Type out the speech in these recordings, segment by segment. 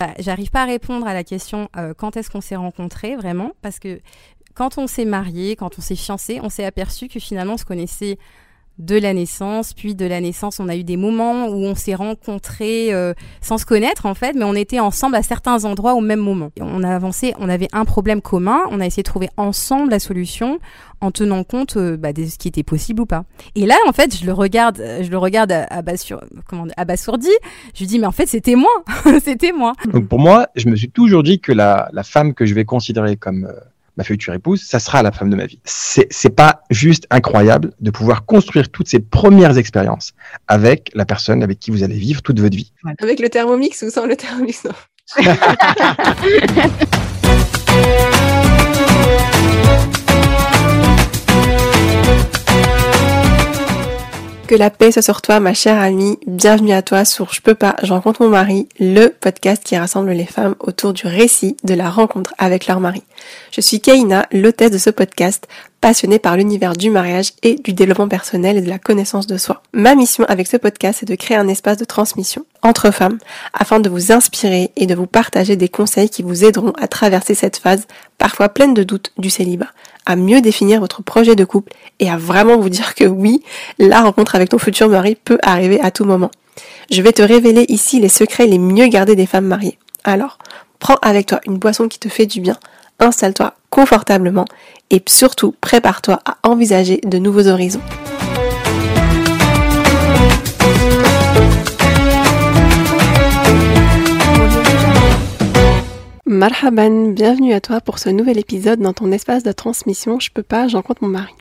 Bah, J'arrive pas à répondre à la question euh, quand est-ce qu'on s'est rencontrés vraiment, parce que quand on s'est marié, quand on s'est fiancé, on s'est aperçu que finalement on se connaissait de la naissance, puis de la naissance, on a eu des moments où on s'est rencontrés euh, sans se connaître en fait, mais on était ensemble à certains endroits au même moment. On a avancé, on avait un problème commun, on a essayé de trouver ensemble la solution en tenant compte euh, bah, de ce qui était possible ou pas. Et là, en fait, je le regarde, euh, je le regarde comment, abasourdi. Je lui dis, mais en fait, c'était moi, c'était moi. Donc pour moi, je me suis toujours dit que la, la femme que je vais considérer comme ma future épouse, ça sera la femme de ma vie. C'est c'est pas juste incroyable de pouvoir construire toutes ces premières expériences avec la personne avec qui vous allez vivre toute votre vie. Avec le thermomix ou sans le thermomix non. Que la paix soit sur toi, ma chère amie. Bienvenue à toi sur Je peux pas, je rencontre mon mari, le podcast qui rassemble les femmes autour du récit de la rencontre avec leur mari. Je suis Kaina, l'hôtesse de ce podcast, passionnée par l'univers du mariage et du développement personnel et de la connaissance de soi. Ma mission avec ce podcast est de créer un espace de transmission entre femmes afin de vous inspirer et de vous partager des conseils qui vous aideront à traverser cette phase parfois pleine de doutes du célibat, à mieux définir votre projet de couple et à vraiment vous dire que oui, la rencontre avec ton futur mari peut arriver à tout moment. Je vais te révéler ici les secrets les mieux gardés des femmes mariées. Alors, prends avec toi une boisson qui te fait du bien, installe-toi confortablement et surtout prépare-toi à envisager de nouveaux horizons. Marhaban, bienvenue à toi pour ce nouvel épisode dans ton espace de transmission Je peux pas, j'en compte mon mari.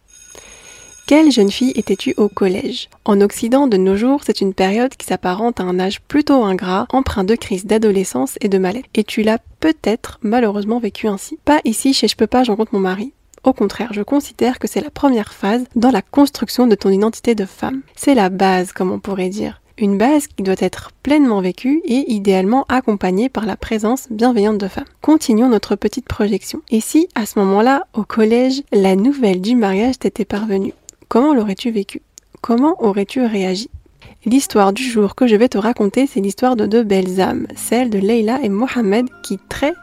Quelle jeune fille étais-tu au collège? En Occident, de nos jours, c'est une période qui s'apparente à un âge plutôt ingrat, empreint de crise d'adolescence et de mal-être. Et tu l'as peut-être malheureusement vécu ainsi. Pas ici chez Je peux pas, j'en compte mon mari. Au contraire, je considère que c'est la première phase dans la construction de ton identité de femme. C'est la base, comme on pourrait dire une base qui doit être pleinement vécue et idéalement accompagnée par la présence bienveillante de femmes. Continuons notre petite projection. Et si, à ce moment-là, au collège, la nouvelle du mariage t'était parvenue, comment l'aurais-tu vécu? Comment aurais-tu réagi? L'histoire du jour que je vais te raconter, c'est l'histoire de deux belles âmes, celle de Leila et Mohamed qui très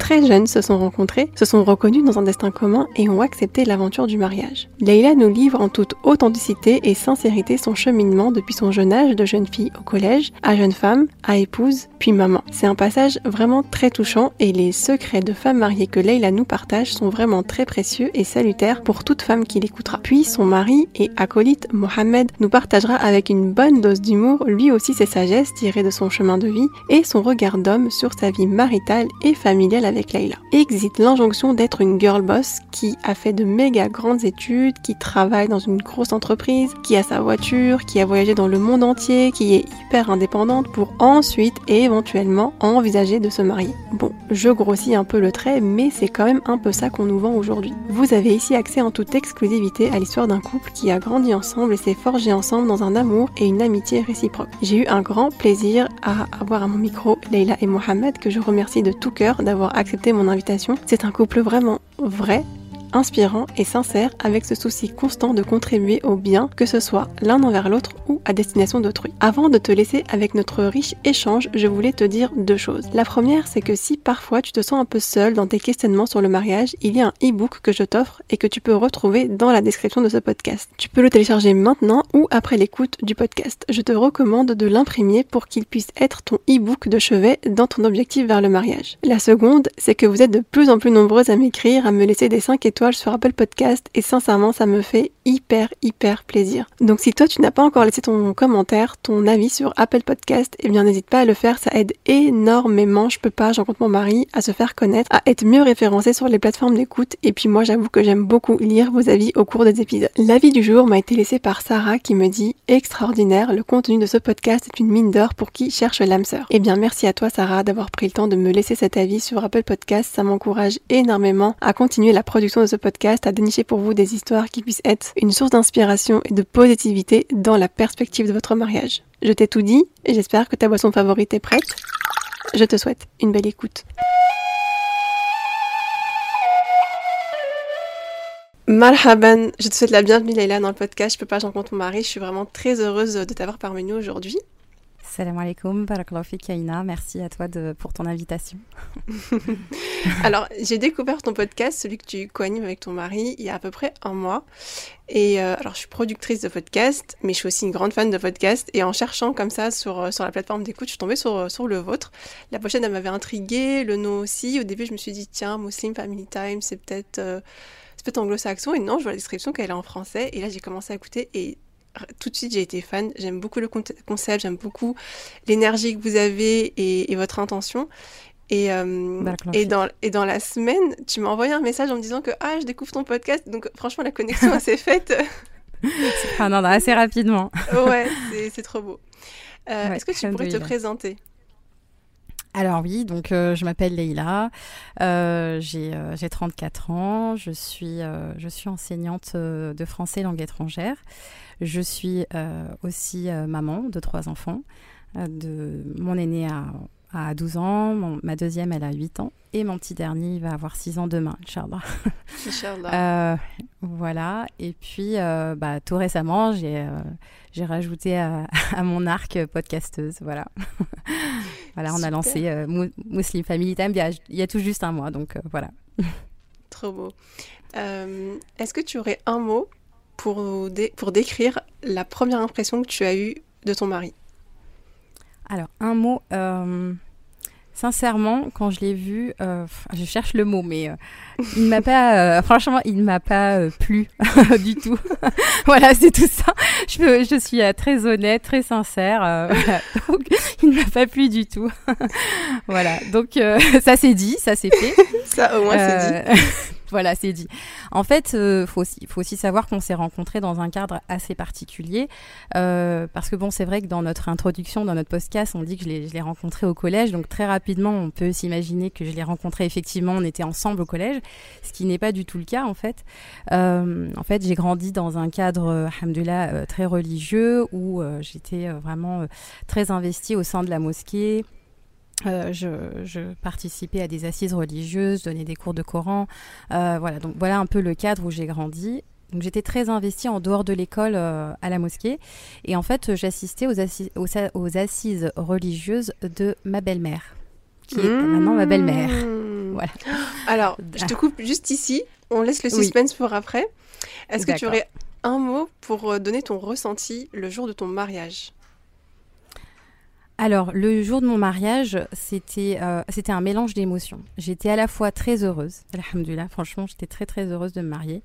très jeunes se sont rencontrés, se sont reconnus dans un destin commun et ont accepté l'aventure du mariage. Leila nous livre en toute authenticité et sincérité son cheminement depuis son jeune âge de jeune fille au collège, à jeune femme, à épouse, puis maman. C'est un passage vraiment très touchant et les secrets de femme mariée que Leila nous partage sont vraiment très précieux et salutaires pour toute femme qui l'écoutera. Puis son mari et acolyte Mohamed nous partagera avec une bonne dose d'humour lui aussi ses sagesses tirées de son chemin de vie et son regard d'homme sur sa vie maritale et familiale avec. Exit l'injonction d'être une girl boss qui a fait de méga grandes études, qui travaille dans une grosse entreprise, qui a sa voiture, qui a voyagé dans le monde entier, qui est hyper indépendante pour ensuite et éventuellement envisager de se marier. Bon, je grossis un peu le trait, mais c'est quand même un peu ça qu'on nous vend aujourd'hui. Vous avez ici accès en toute exclusivité à l'histoire d'un couple qui a grandi ensemble et s'est forgé ensemble dans un amour et une amitié réciproque. J'ai eu un grand plaisir à avoir à mon micro Leila et Mohamed que je remercie de tout cœur d'avoir accepté mon invitation. C'est un couple vraiment vrai, inspirant et sincère avec ce souci constant de contribuer au bien, que ce soit l'un envers l'autre ou à destination d'autrui. Avant de te laisser avec notre riche échange, je voulais te dire deux choses. La première, c'est que si parfois tu te sens un peu seul dans tes questionnements sur le mariage, il y a un e-book que je t'offre et que tu peux retrouver dans la description de ce podcast. Tu peux le télécharger maintenant ou après l'écoute du podcast. Je te recommande de l'imprimer pour qu'il puisse être ton e-book de chevet dans ton objectif vers le mariage. La seconde, c'est que vous êtes de plus en plus nombreuses à m'écrire, à me laisser des 5 étoiles sur Apple Podcast et sincèrement ça me fait hyper hyper plaisir. Donc si toi tu n'as pas encore laissé ton commentaire, ton avis sur Apple Podcast, eh bien n'hésite pas à le faire, ça aide énormément, je peux pas, j'en compte mon mari, à se faire connaître, à être mieux référencé sur les plateformes d'écoute et puis moi j'avoue que j'aime beaucoup lire vos avis au cours des épisodes. L'avis du jour m'a été laissé par Sarah qui me dit extraordinaire, le contenu de ce podcast est une mine d'or pour qui cherche l'âme sœur. Eh bien merci à toi Sarah d'avoir pris le temps de me laisser cet avis sur Apple Podcast, ça m'encourage énormément à continuer la production de podcast, à dénicher pour vous des histoires qui puissent être une source d'inspiration et de positivité dans la perspective de votre mariage. Je t'ai tout dit et j'espère que ta boisson favorite est prête. Je te souhaite une belle écoute. Marhaban, je te souhaite la bienvenue Leïla dans le podcast. Je peux pas, j'en compte mon mari. Je suis vraiment très heureuse de t'avoir parmi nous aujourd'hui. Salam alaikum, Kaina. Merci à toi pour ton invitation. alors, j'ai découvert ton podcast, celui que tu co-animes avec ton mari, il y a à peu près un mois. Et euh, alors, je suis productrice de podcast, mais je suis aussi une grande fan de podcast. Et en cherchant comme ça sur, euh, sur la plateforme d'écoute, je suis tombée sur, euh, sur le vôtre. La pochette, elle m'avait intriguée, le nom aussi. Au début, je me suis dit, tiens, Muslim Family Time, c'est peut-être peut anglo-saxon. Et non, je vois la description qu'elle est en français. Et là, j'ai commencé à écouter. Et tout de suite, j'ai été fan. J'aime beaucoup le concept, j'aime beaucoup l'énergie que vous avez et, votre intention. Et, euh, et, dans, et dans la semaine, tu m'as envoyé un message en me disant que ah, je découvre ton podcast. Donc, franchement, la connexion s'est faite. ah non, assez rapidement. ouais, c'est trop beau. Euh, est-ce que tu pourrais te présenter? Alors oui, donc euh, je m'appelle Leïla, j'ai 34 ans, je suis, je suis enseignante de français langue étrangère. Je suis euh, aussi euh, maman de trois enfants. Euh, de, mon aîné a, a 12 ans, ma deuxième elle a 8 ans et mon petit dernier il va avoir 6 ans demain, Inch'Allah. Inch'Allah. voilà, et puis bah, tout récemment j'ai j'ai rajouté à, mon arc podcasteuse, voilà. voilà, on a lancé Muslim Family Time il y, a, tout juste un mois, donc voilà. Trop beau. Est-ce que tu aurais un mot pour, pour décrire la première impression que tu as eue de ton mari Alors, un mot. Euh, sincèrement, quand je l'ai vu, euh, je cherche le mot, mais euh, il m'a pas, franchement, il ne m'a pas plu du tout. voilà, c'est tout ça. Je, je suis très honnête, très sincère. donc, il ne m'a pas plu du tout. voilà, donc ça c'est dit, ça c'est fait. ça au moins c'est dit. Voilà, c'est dit. En fait, euh, faut, aussi, savoir qu'on s'est rencontrés dans un cadre assez particulier. Euh, parce que bon, c'est vrai que dans notre introduction, dans notre podcast, on dit que je l'ai rencontré au collège. Donc très rapidement, on peut s'imaginer que je l'ai rencontré effectivement, on était ensemble au collège. Ce qui n'est pas du tout le cas en fait. Euh, en fait, j'ai grandi dans un cadre, alhamdoulilah, très religieux où j'étais vraiment très investie au sein de la mosquée. Euh, je, participais à des assises religieuses, donnais des cours de Coran. Euh, voilà, donc voilà un peu le cadre où j'ai grandi. Donc j'étais très investie en dehors de l'école euh, à la mosquée. Et en fait, j'assistais aux, assises, aux, assises religieuses de ma belle-mère, qui est maintenant ma belle-mère. Mmh. Voilà. Alors, je te coupe juste ici. On laisse le suspense pour après. Est-ce que tu aurais un mot pour donner ton ressenti le jour de ton mariage? Alors, le jour de mon mariage, c'était euh, c'était un mélange d'émotions. J'étais à la fois très heureuse, alhamdoulilah, franchement, j'étais très très heureuse de me marier.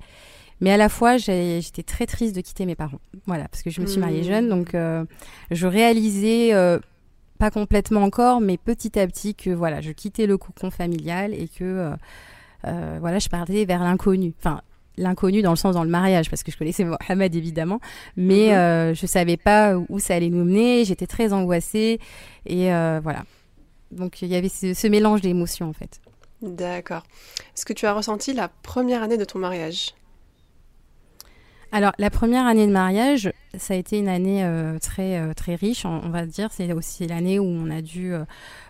Mais à la fois, j'étais très triste de quitter mes parents. Voilà, parce que je me suis mariée jeune, donc euh, je réalisais, euh, pas complètement encore, mais petit à petit, que voilà, je quittais le cocon familial et que voilà, je partais vers l'inconnu. Enfin, l'inconnu dans le sens dans le mariage parce que je connaissais Mohamed évidemment. Mais je mhm. euh, je savais pas où ça allait nous mener. J'étais très angoissée. Et euh, voilà. Donc il y avait ce, mélange d'émotions en fait. D'accord. Est-ce que tu as ressenti la première année de ton mariage? Alors la première année de mariage ça a été une année euh, très très riche on, va dire. C'est aussi l'année où on a dû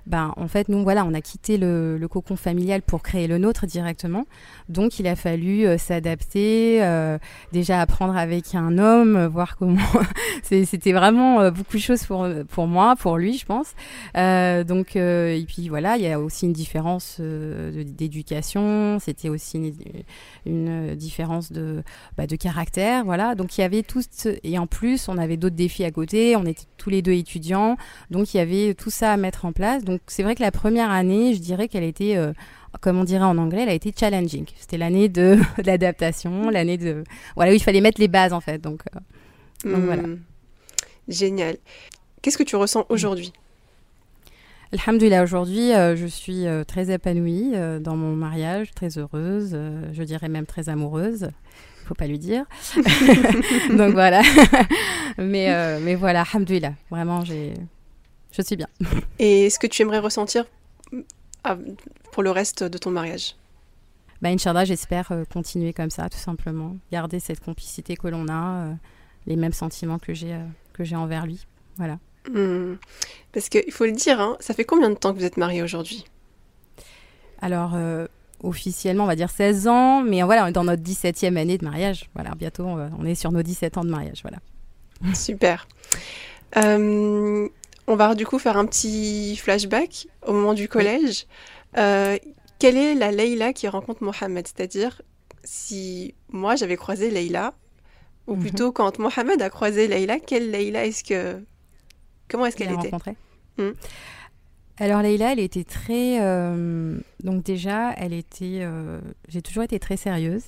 ben, en fait, nous, voilà, on a quitté le, cocon familial pour créer le nôtre directement. Donc, il a fallu euh, s'adapter, euh, déjà apprendre avec un homme, euh, voir comment. C'était vraiment beaucoup de choses pour, pour moi, pour lui, je pense. donc, et puis voilà, il y a aussi une différence d'éducation. C'était aussi une, différence de, bah, de caractère, voilà. Donc, il y avait tout. Et en plus, on avait d'autres défis à côté. On était tous les deux étudiants. Donc, il y avait tout ça à mettre en place. Donc c'est vrai que la première année, je dirais qu'elle était, euh, comme on dirait en anglais, elle a été challenging. C'était l'année de, l'adaptation, l'année de voilà où il fallait mettre les bases en fait. Donc, euh, voilà. Hmm. Génial. Qu'est-ce que tu ressens aujourd'hui? Alhamdulillah, aujourd'hui, euh, je suis très épanouie dans mon mariage, très heureuse, je dirais même très amoureuse. Il faut pas lui dire. Donc voilà. mais, mais voilà, alhamdulillah, vraiment, j'ai je suis bien. Et est-ce que tu aimerais ressentir ah, pour le reste de ton mariage? Bah, Inch'Allah, j'espère euh, continuer comme ça, tout simplement. Garder cette complicité que l'on a, euh, les mêmes sentiments que j'ai euh, que j'ai envers lui. Voilà. Hmm. Parce qu'il faut le dire, hein, ça fait combien de temps que vous êtes mariés aujourd'hui? Alors, officiellement, on va dire 16 ans, mais voilà, on est dans notre 17e année de mariage. Voilà, bientôt, on est sur nos 17 ans de mariage. Voilà. Super. Euh, On va du coup faire un petit flashback au moment du collège. Euh, quelle est la Leïla qui rencontre Mohamed C'est-à-dire, si moi j'avais croisé Leïla, ou mhm. plutôt quand Mohamed a croisé Leïla, quelle Leïla est-ce que. Comment est-ce qu'elle était? rencontrée hmm. Alors Leïla, elle était très... Euh, donc déjà, elle était... Euh, j'ai toujours été très sérieuse.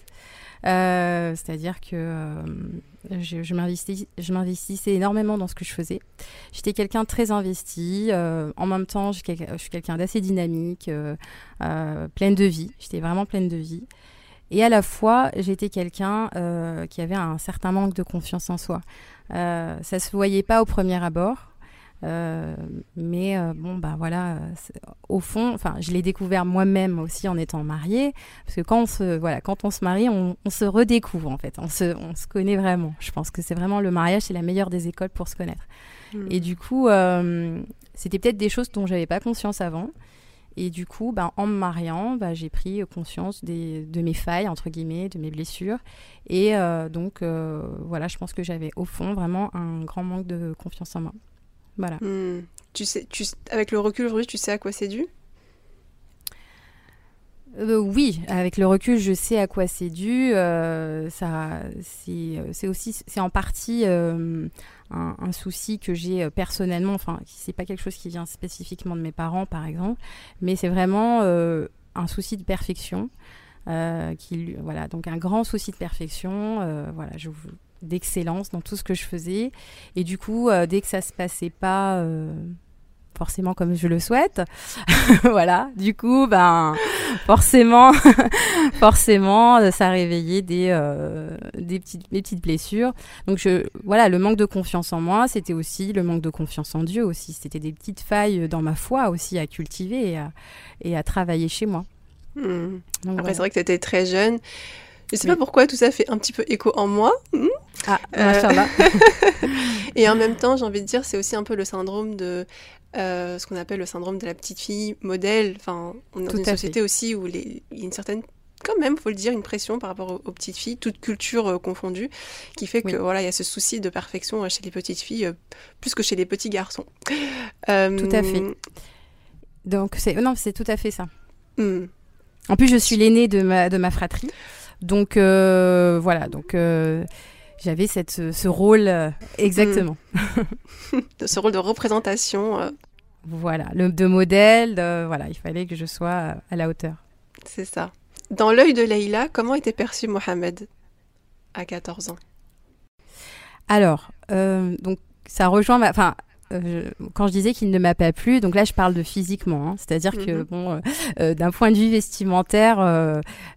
Euh, c'est-à-dire que je, je m'investissais énormément dans ce que je faisais. J'étais quelqu'un très investi. en même temps, je suis quelqu'un d'assez dynamique, pleine de vie. J'étais vraiment pleine de vie. Et à la fois, j'étais quelqu'un qui avait un certain manque de confiance en soi. ça se voyait pas au premier abord. Euh, mais euh, bon, bah voilà, au fond, enfin, je l'ai découvert moi-même aussi en étant mariée, parce que quand on se, voilà, quand on se marie, on, se redécouvre en fait, on se, on se connaît vraiment. Je pense que c'est vraiment le mariage, c'est la meilleure des écoles pour se connaître. Hmm. Et du coup, euh, c'était peut-être des choses dont j'avais pas conscience avant. Et du coup, bah, en me mariant, bah, j'ai pris conscience des, de mes failles, entre guillemets, de mes blessures. Et donc, voilà, je pense que j'avais au fond vraiment un grand manque de confiance en moi. Voilà. Hmm. Tu sais, tu, avec le recul aujourd'hui, tu sais à quoi c'est dû? Euh, oui, avec le recul, je sais à quoi c'est dû. Euh, ça, c'est aussi, c'est en partie euh, un, souci que j'ai personnellement. Enfin, c'est pas quelque chose qui vient spécifiquement de mes parents, par exemple, mais c'est vraiment un souci de perfection. qui, voilà, donc un grand souci de perfection. voilà, je, d'excellence dans tout ce que je faisais. Et du coup, euh, dès que ça se passait pas euh, forcément comme je le souhaite, voilà, du coup, ben forcément, forcément, ça réveillait des, euh, des, petites, des petites blessures. Donc je, voilà, le manque de confiance en moi, c'était aussi le manque de confiance en Dieu aussi. C'était des petites failles dans ma foi aussi à cultiver et à, et à travailler chez moi. Hmm. Après, c'est vrai que tu étais très jeune. Je sais pas pourquoi tout ça fait un petit peu écho en moi. Hmm. Ah, euh... et en même temps, j'ai envie de dire, c'est aussi un peu le syndrome de euh, ce qu'on appelle le syndrome de la petite fille modèle. Enfin, on est dans une société aussi où il y a une certaine quand même, faut le dire, une pression par rapport aux, petites filles, toute culture euh, confondue, qui fait que voilà, il y a ce souci de perfection euh, chez les petites filles plus que chez les petits garçons. Tout à fait. Donc c'est non, c'est tout à fait ça. Hmm. En plus, je suis l'aînée de ma de ma fratrie, donc voilà, donc j'avais cette, ce rôle euh, exactement. Mm. ce rôle de représentation. Euh. Voilà, le, de modèle, voilà, il fallait que je sois euh, à la hauteur. C'est ça. Dans l'œil de Leïla, comment était perçu Mohamed à 14 ans? Alors, donc ça rejoint. Enfin, euh, quand je disais qu'il ne m'a pas plu, donc là je parle de physiquement, hein. c'est-à-dire que mhm. bon, euh, euh, d'un point de vue vestimentaire,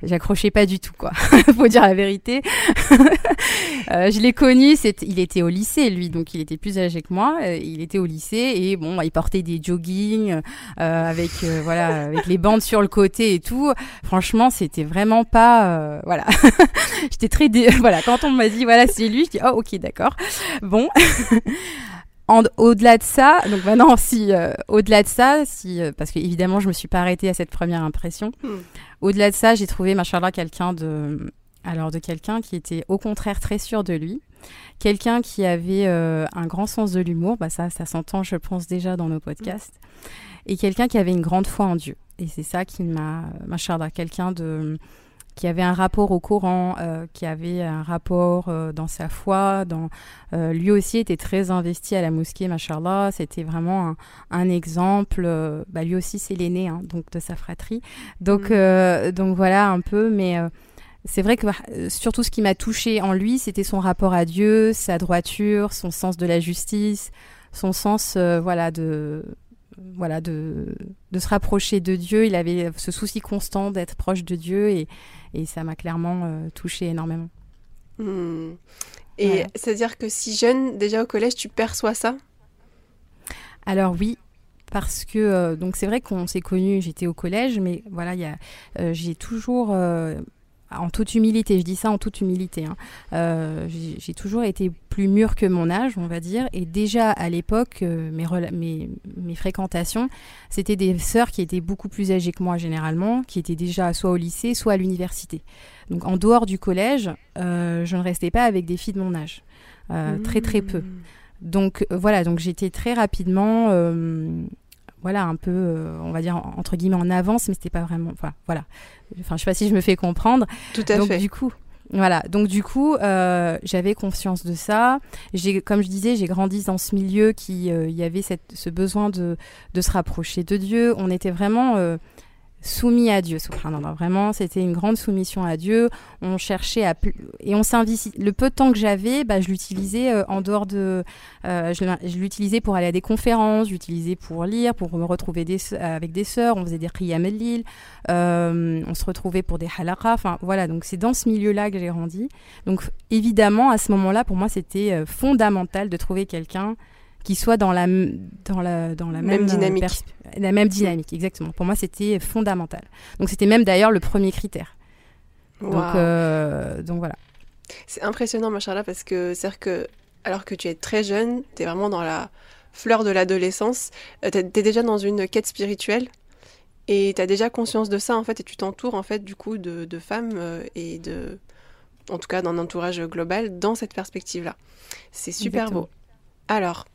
j'accrochais pas du tout quoi. Faut dire la vérité. je l'ai connu, il était au lycée lui, donc il était plus âgé que moi. il était au lycée et bon, il portait des jogging avec voilà, avec les bandes sur le côté et tout. Franchement, c'était vraiment pas voilà. J'étais très voilà quand on m'a dit voilà c'est lui, je dis oh ok d'accord. Bon au-delà de ça, donc maintenant, si euh, au-delà de ça, si euh, parce que évidemment, je me suis pas arrêtée à cette première impression. Hmm. Au-delà de ça, j'ai trouvé, machallah, quelqu'un de, alors de quelqu'un qui était au contraire très sûr de lui, quelqu'un qui avait euh, un grand sens de l'humour, bah ça, ça s'entend, je pense déjà dans nos podcasts, et quelqu'un qui avait une grande foi en Dieu. Et c'est ça qui m'a, machallah, quelqu'un de qui avait un rapport au Coran, euh, qui avait un rapport euh, dans sa foi. Dans, euh, lui aussi était très investi à la mosquée, machallah. C'était vraiment un, exemple. Bah, lui aussi, c'est l'aîné hein, donc de sa fratrie. Donc, mm. donc voilà un peu, mais c'est vrai que surtout ce qui m'a touché en lui, c'était son rapport à Dieu, sa droiture, son sens de la justice, son sens voilà de voilà de, de se rapprocher de Dieu. Il avait ce souci constant d'être proche de Dieu et, et ça m'a clairement euh, touché énormément. Hmm. Et c'est-à-dire que si jeune, déjà au collège, tu perçois ça? Alors oui, parce que euh, donc c'est vrai qu'on s'est connus, j'étais au collège, mais voilà, euh, j'ai toujours en toute humilité, je dis ça en toute humilité, hein. euh, j'ai toujours été plus mûre que mon âge, on va dire, et déjà à l'époque, euh, mes, mes, fréquentations, c'était des sœurs qui étaient beaucoup plus âgées que moi généralement, qui étaient déjà soit au lycée, soit à l'université. Donc en dehors du collège, euh, je ne restais pas avec des filles de mon âge, très très peu. Donc voilà, donc j'étais très rapidement voilà un peu on va dire entre guillemets en avance mais c'était pas vraiment enfin voilà enfin je sais pas si je me fais comprendre tout à donc, fait du coup voilà, donc du coup, euh, j'avais conscience de ça. J'ai, comme je disais, j'ai grandi dans ce milieu qui, euh, il y avait cette, ce besoin de, de se rapprocher de Dieu. On était vraiment euh, soumis à Dieu, subhanallah. Vraiment, c'était une grande soumission à Dieu. On cherchait à et on s'investit. Le peu de temps que j'avais, bah, je l'utilisais euh, en dehors de, euh, je l'utilisais pour aller à des conférences, j'utilisais pour lire, pour me retrouver avec des sœurs. On faisait des qiyam al euh, on se retrouvait pour des halaqa. Enfin voilà, donc c'est dans ce milieu-là que j'ai grandi. Donc évidemment, à ce moment-là, pour moi, c'était euh, fondamental de trouver quelqu'un qui soit dans la, dans la, dans la même, même dynamique. La même dynamique, exactement. Pour moi, c'était fondamental. Donc, c'était même d'ailleurs le premier critère. Donc, euh, donc voilà. C'est impressionnant, machallah, parce que c'est que, alors que tu es très jeune, tu es vraiment dans la fleur de l'adolescence, euh, tu es, déjà dans une quête spirituelle et tu as déjà conscience de ça, en fait, et tu t'entoures, en fait, du coup, de, de femmes euh, et de, en tout cas, d'un entourage global dans cette perspective-là. C'est super Exactement. beau. Alors,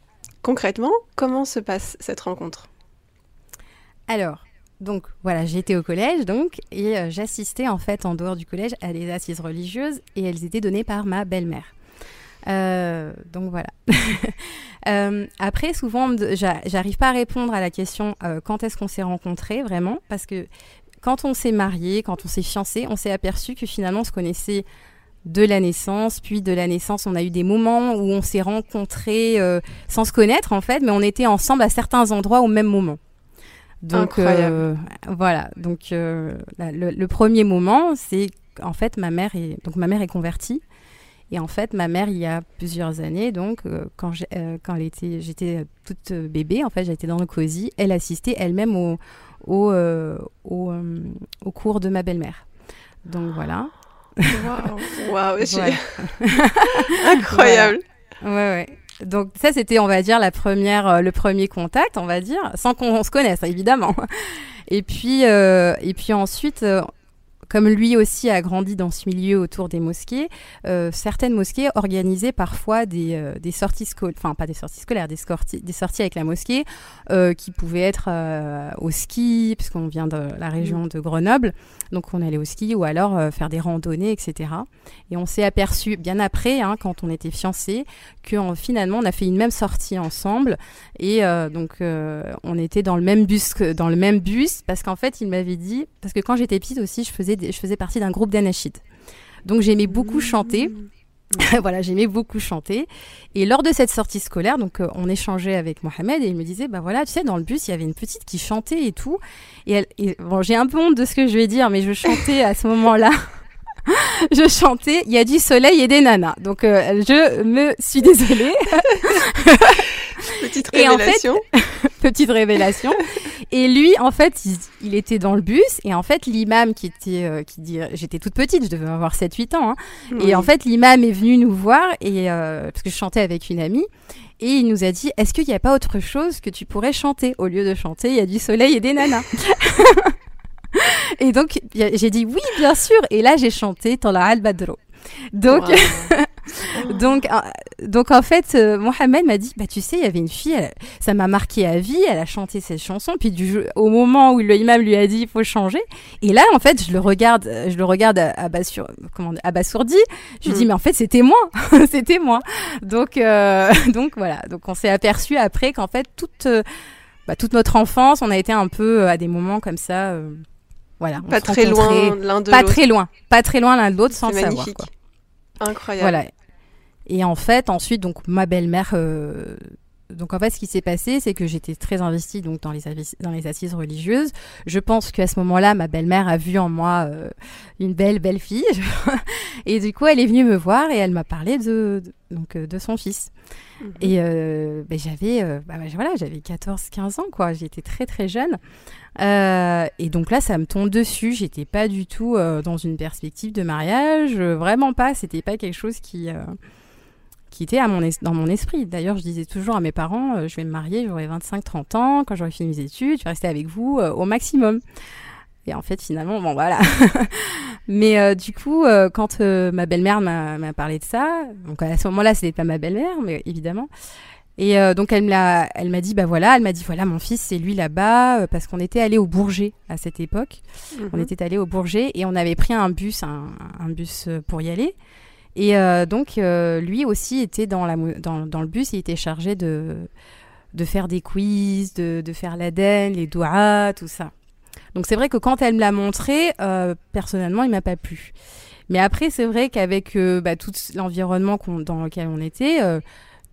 concrètement, comment se passe cette rencontre? Alors, donc voilà, j'étais au collège donc et euh, j'assistais en fait en dehors du collège à des assises religieuses et elles étaient données par ma belle-mère. Euh, donc voilà. euh, après, souvent, j'arrive pas à répondre à la question quand est-ce qu'on s'est rencontrés vraiment, parce que quand on s'est marié, quand on s'est fiancé, on s'est aperçu que finalement on se connaissait de la naissance, puis de la naissance, on a eu des moments où on s'est rencontrés euh, sans se connaître en fait, mais on était ensemble à certains endroits au même moment. Donc euh, voilà, donc euh, la, le, le, premier moment, c'est en fait ma mère est donc ma mère est convertie et en fait ma mère il y a plusieurs années donc euh, quand quand elle était j'étais toute bébé en fait j'étais dans le cosy, elle assistait elle-même au au, au, au cours de ma belle-mère. Donc voilà. Waouh, wow, incroyable. Voilà. Ouais, ouais. Donc ça, c'était, on va dire, la première, euh, le premier contact, on va dire, sans qu'on se connaisse, évidemment. Et puis, euh, et puis ensuite, euh, comme lui aussi a grandi dans ce milieu autour des mosquées, euh, certaines mosquées organisaient parfois des, euh, des sorties scolaires, enfin pas des sorties scolaires, des, sorties, des sorties avec la mosquée, euh, qui pouvaient être au ski, puisqu'on vient de la région de Grenoble, donc on allait au ski, ou alors faire des randonnées, etc. Et on s'est aperçu bien après, hein, quand on était fiancés, que finalement on a fait une même sortie ensemble, et donc on était dans le même bus, dans le même bus, parce qu'en fait il m'avait dit, parce que quand j'étais petite aussi, je faisais je faisais partie d'un groupe d'anachid. Donc j'aimais beaucoup chanter. voilà, j'aimais beaucoup chanter. Et lors de cette sortie scolaire, donc euh, on échangeait avec Mohamed et il me disait, bah voilà, tu sais, dans le bus, il y avait une petite qui chantait et tout. Et, elle, et bon, j'ai un peu honte de ce que je vais dire, mais je chantais à ce moment-là. je chantais, il y a du soleil et des nanas. Donc euh, je me suis désolée. Petite révélation. En fait, petite révélation. Et lui, en fait, il, il, était dans le bus. Et en fait, l'imam qui était, euh, qui dit, j'étais toute petite, je devais avoir 7-8 ans. Hein, oui. Et en fait, l'imam est venu nous voir et euh, parce que je chantais avec une amie. Et il nous a dit, est-ce qu'il n'y a pas autre chose que tu pourrais chanter? Au lieu de chanter Il y a du soleil et des nanas. et donc, j'ai dit oui, bien sûr. Et là, j'ai chanté Tala al-Badro. Donc, wow. donc, euh, donc en fait, euh, Mohamed m'a dit, bah tu sais, il y avait une fille, elle, ça m'a marqué à vie, elle a chanté cette chanson, puis du, au moment où le imam lui a dit, il faut changer, et là, en fait, je le regarde, je le regarde abassur, comment, abasourdi, je lui mm. dis, mais en fait, c'était moi, c'était moi. Donc, euh, donc voilà, donc on s'est aperçu après qu'en fait, toute, bah, toute notre enfance, on a été un peu à des moments comme ça. Voilà, pas très loin l'un de Pas très loin, pas très loin l'un de l'autre sans le savoir. Quoi. Incroyable. Voilà. Et en fait, ensuite, donc ma belle-mère. Euh, donc en fait, ce qui s'est passé, c'est que j'étais très investie donc dans les dans les assises religieuses. Je pense qu'à ce moment-là, ma belle-mère a vu en moi euh, une belle belle fille, et du coup, elle est venue me voir et elle m'a parlé de, de donc de son fils. Mm -hmm. Et euh, ben, j'avais bah, voilà, j'avais 14-15 ans quoi. J'étais très très jeune. Euh, et donc là, ça me tombe dessus. J'étais pas du tout euh, dans une perspective de mariage, euh, vraiment pas. C'était pas quelque chose qui qui était à mon dans mon esprit. D'ailleurs, je disais toujours à mes parents, je vais me marier, j'aurai 25-30 ans. Quand j'aurai fini mes études, je vais rester avec vous au maximum. Et en fait, finalement, bon voilà. mais du coup, quand ma belle-mère m'a parlé de ça, donc à ce moment-là, c'était pas ma belle-mère, mais évidemment. Et euh, donc elle m'a, elle m'a dit bah voilà, elle m'a dit voilà mon fils c'est lui là-bas euh, parce qu'on était allé au Bourget à cette époque. On Mhm. était allé au Bourget et on avait pris un bus, un, un bus euh, pour y aller. Et euh, donc euh, lui aussi était dans, la, dans, dans le bus, il était chargé de, de faire des quiz, de, de faire l'Aden, les doigts, tout ça. Donc c'est vrai que quand elle me l'a montré, euh, personnellement il m'a pas plu. Mais après c'est vrai qu'avec euh, bah, tout l'environnement dans lequel on était, euh,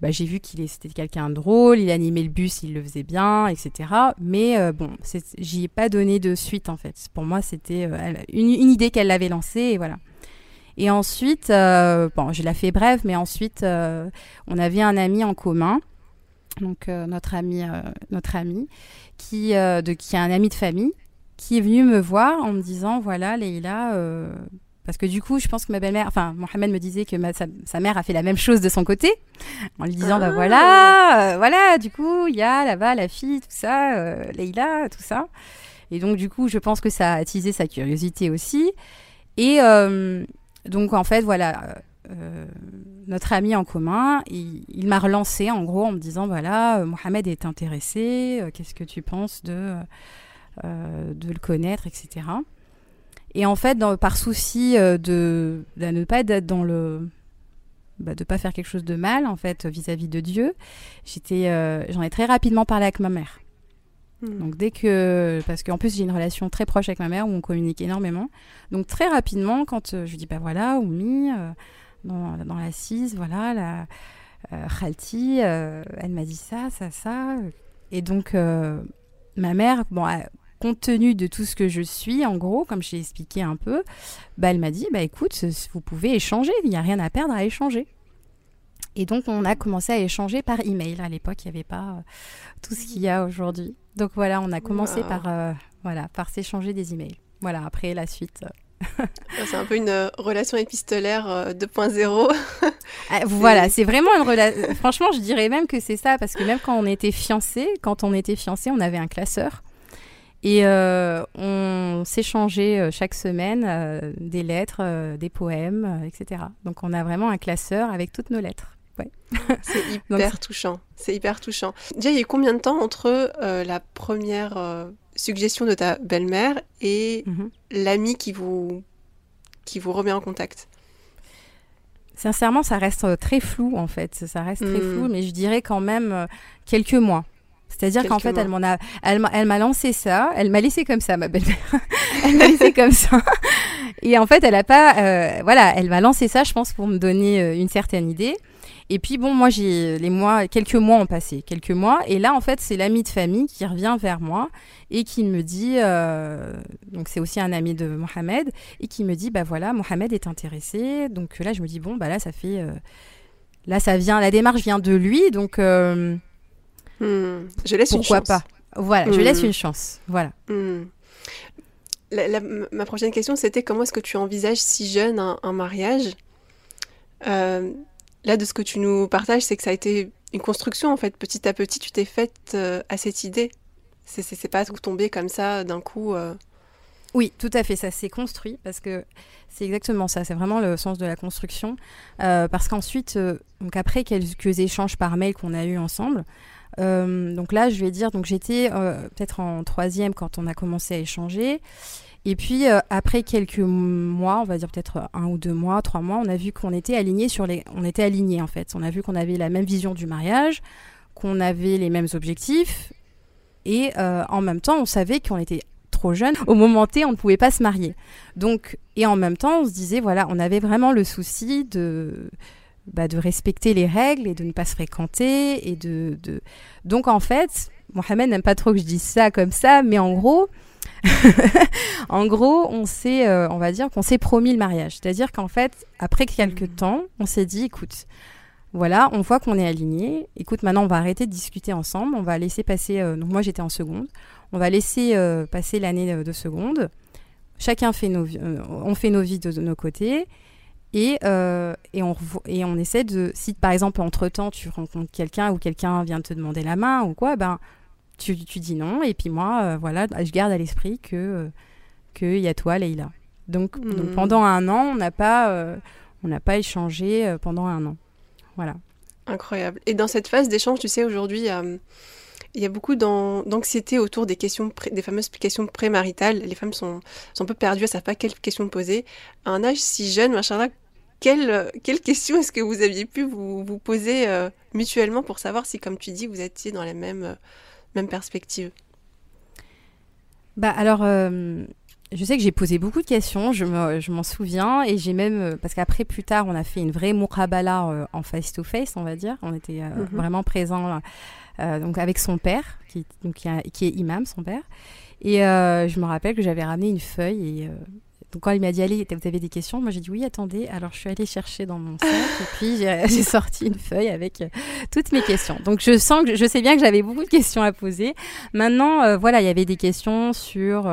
bah, j'ai vu qu'il c'était quelqu'un de drôle, il animait le bus, il le faisait bien, etc. Mais euh, bon, j'y ai pas donné de suite en fait. Pour moi, c'était euh, une, une idée qu'elle avait lancée et voilà. Et ensuite, euh, bon, je la fais bref, mais ensuite, euh, on avait un ami en commun, donc euh, notre ami, notre ami, qui, de, qui est un ami de famille, qui est venu me voir en me disant, voilà, Leïla, parce que du coup, je pense que ma belle-mère, enfin, Mohamed me disait que ma- sa, sa mère a fait la même chose de son côté, en lui disant, bah Ah. voilà, euh, voilà, du coup, il y a là-bas la fille, tout ça, Leïla, tout ça. Et donc, du coup, je pense que ça a attisé sa curiosité aussi. Et donc, en fait, voilà, euh, notre ami en commun, il, m'a relancé en gros en me disant, voilà, euh, Mohamed est intéressé, euh, qu'est-ce que tu penses de, euh, de le connaître, etc. Et en fait, par souci euh, de, ne pas être dans le bah, de pas faire quelque chose de mal en fait vis-à-vis de Dieu, euh, j'en ai très rapidement parlé avec ma mère. Mhm. Donc dès que, parce qu'en plus j'ai une relation très proche avec ma mère où on communique énormément. Donc très rapidement, quand euh, je lui dis bah voilà, Oumi, euh, dans, dans l'assise, voilà, la euh, Khalti, euh, elle m'a dit ça, ça, ça. Et donc euh, ma mère, bon, compte tenu de tout ce que je suis, en gros, comme j'ai expliqué un peu, bah elle m'a dit bah écoute, vous pouvez échanger, il n'y a rien à perdre à échanger. Et donc on a commencé à échanger par email. À l'époque, il n'y avait pas tout ce qu'il y a aujourd'hui. Donc voilà, on a commencé Wow. par euh, voilà, par s'échanger des emails. Voilà, après la suite. euh, C'est un peu une euh, relation épistolaire euh, 2.0. Ah, voilà, c'est vraiment une relation. Franchement, je dirais même que c'est ça, parce que même quand on était fiancés, quand on était fiancés, on avait un classeur. Et euh, on s'échangeait euh, chaque semaine euh, des lettres, euh, des poèmes, euh, etc. Donc on a vraiment un classeur avec toutes nos lettres. C'est hyper touchant. C'est hyper touchant. Déjà, il y a eu combien de temps entre euh, la première euh, suggestion de ta belle-mère et Mhm. l'ami qui vous, qui vous remet en contact? Sincèrement, ça reste euh, très flou en fait. Ça reste très Mm. flou, mais je dirais quand même quelques mois. C'est-à-dire qu'en fait, elle m'en a, elle m'a, elle m'a lancé ça. Elle m'a laissé comme ça, ma belle-mère. elle m'a laissé comme ça. Et en fait, elle a pas, euh, voilà, elle m'a lancé ça, je pense, pour me donner une certaine idée. Et puis bon, moi, j'ai les mois, quelques mois ont passé, quelques mois. Et là, en fait, c'est l'ami de famille qui revient vers moi et qui me dit, euh, donc c'est aussi un ami de Mohamed, et qui me dit, bah voilà, Mohamed est intéressé. Donc là, je me dis bon, bah là, ça fait, euh, là, ça vient, la démarche vient de lui, donc euh, Hmm, Je laisse pourquoi une chance. pas. Voilà, je Mm. laisse une chance. Voilà. Hmm. La- la- ma prochaine question, c'était comment est-ce que tu envisages si jeune un, un mariage? Là, de ce que tu nous partages, c'est que ça a été une construction, en fait. Petit à petit, tu t'es faite euh, à cette idée. C'est- pas tout tombé comme ça d'un coup. euh. Oui, tout à fait, ça s'est construit parce que c'est exactement ça, c'est vraiment le sens de la construction. Euh, parce qu'ensuite, euh, donc après quelques échanges par mail qu'on a eu ensemble, euh, donc là, je vais dire, donc j'étais euh, peut-être en troisième quand on a commencé à échanger. Et puis euh, après quelques mois, on va dire peut-être un ou deux mois, trois mois, on a vu qu'on était alignés sur les, on était alignés en fait. On a vu qu'on avait la même vision du mariage, qu'on avait les mêmes objectifs, et euh, en même temps, on savait qu'on était trop jeune. Au moment T, on ne pouvait pas se marier. Donc, et en même temps, on se disait, voilà, on avait vraiment le souci de, bah, de respecter les règles et de ne pas se fréquenter. Et de, de... Donc, en fait, Mohamed n'aime pas trop que je dise ça comme ça, mais en gros, en gros, on s'est, euh, on va dire qu'on s'est promis le mariage. C'est-à-dire qu'en fait, après quelques temps, on s'est dit, écoute, voilà, on voit qu'on est aligné. Écoute, maintenant, on va arrêter de discuter ensemble. On va laisser passer. euh, donc, moi, j'étais en seconde. On va laisser euh, passer l'année de, de seconde. Chacun fait nos, on fait nos vies de, de nos côtés. Et, euh, et, on, et on essaie de. Si par exemple, entre-temps, tu rencontres quelqu'un ou quelqu'un vient te demander la main ou quoi, ben, tu, tu dis non. Et puis moi, euh, voilà, je garde à l'esprit que euh, qu'il y a toi, Leïla. Donc, donc pendant un an, on n'a pas, euh, on n'a pas échangé pendant un an. Voilà. Incroyable. Et dans cette phase d'échange, tu sais, aujourd'hui, euh, il y a beaucoup d'anxiété autour des questions, des fameuses questions prémaritales. Les femmes sont, sont un peu perdues, elles ne savent pas quelles questions poser. À un âge si jeune, machin quelles, questions est-ce que vous aviez pu vous, vous poser euh, mutuellement pour savoir si, comme tu dis, vous étiez dans les mêmes, euh, mêmes perspectives Bah alors, je sais que j'ai posé beaucoup de questions, je, m'en souviens, et j'ai même, euh, parce qu'après, plus tard, on a fait une vraie mukhabala euh, en face-to-face, on va dire. On était euh, mhm. vraiment présents donc avec son père, qui, donc, qui, est imam, son père. Et je me rappelle que j'avais ramené une feuille, et donc quand il m'a dit, allez, vous avez des questions Moi, j'ai dit, oui, attendez. Alors, je suis allée chercher dans mon sac, et puis j'ai sorti une feuille avec toutes mes questions. Donc, je sens que je sais bien que j'avais beaucoup de questions à poser. Maintenant, voilà, il y avait des questions sur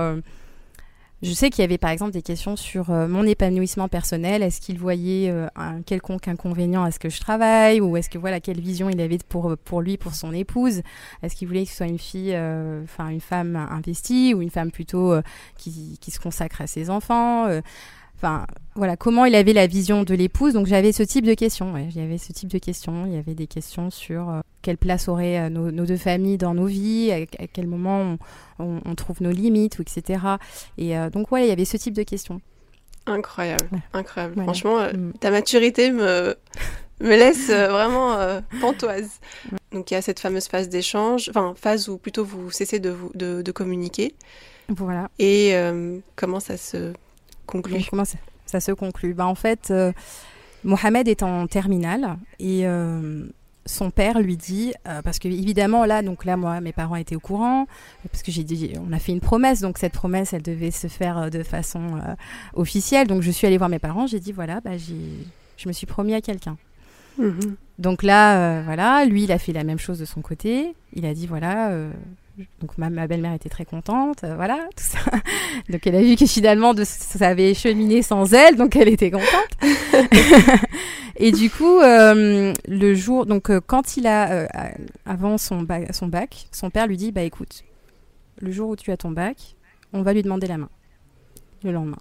je sais qu'il y avait par exemple des questions sur euh, mon épanouissement personnel. Est-ce qu'il voyait euh, un quelconque inconvénient à ce que je travaille? Ou est-ce que voilà quelle vision il avait pour pour lui, pour son épouse? Est-ce qu'il voulait que ce soit une fille, euh, enfin une femme investie ou une femme plutôt qui, qui, se consacre à ses enfants Enfin, voilà, comment il avait la vision de l'épouse. Donc j'avais ce type de questions. Ouais. Il y avait ce type de questions. Il y avait des questions sur euh, quelle place auraient euh, nos, deux familles dans nos vies, à, quel moment on, trouve nos limites, ou etc. Et euh, donc ouais, il y avait ce type de questions. Incroyable, incroyable. Franchement, mm. ta maturité me me laisse vraiment pantoise. Donc il y a cette fameuse phase d'échange, enfin phase où plutôt vous cessez de, vous, de, de communiquer. Voilà. Et comment ça se Comment ça, se conclut? Bah, En fait, euh, Mohamed est en terminale et euh, son père lui dit, euh, parce que évidemment là, donc là, moi, mes parents étaient au courant, parce que j'ai dit, on a fait une promesse, donc cette promesse, elle devait se faire de façon officielle. Donc je suis allée voir mes parents, j'ai dit, voilà, bah, je me suis promis à quelqu'un. Mhm. Donc là, voilà, lui, il a fait la même chose de son côté. Il a dit, voilà, donc ma, belle-mère était très contente, euh, voilà, tout ça. Donc elle a vu que finalement ça avait cheminé sans elle, donc elle était contente. et du coup, euh, le jour, donc euh, quand il a, avant son bac, son bac, son père lui dit, bah écoute, le jour où tu as ton bac, on va lui demander la main, le lendemain.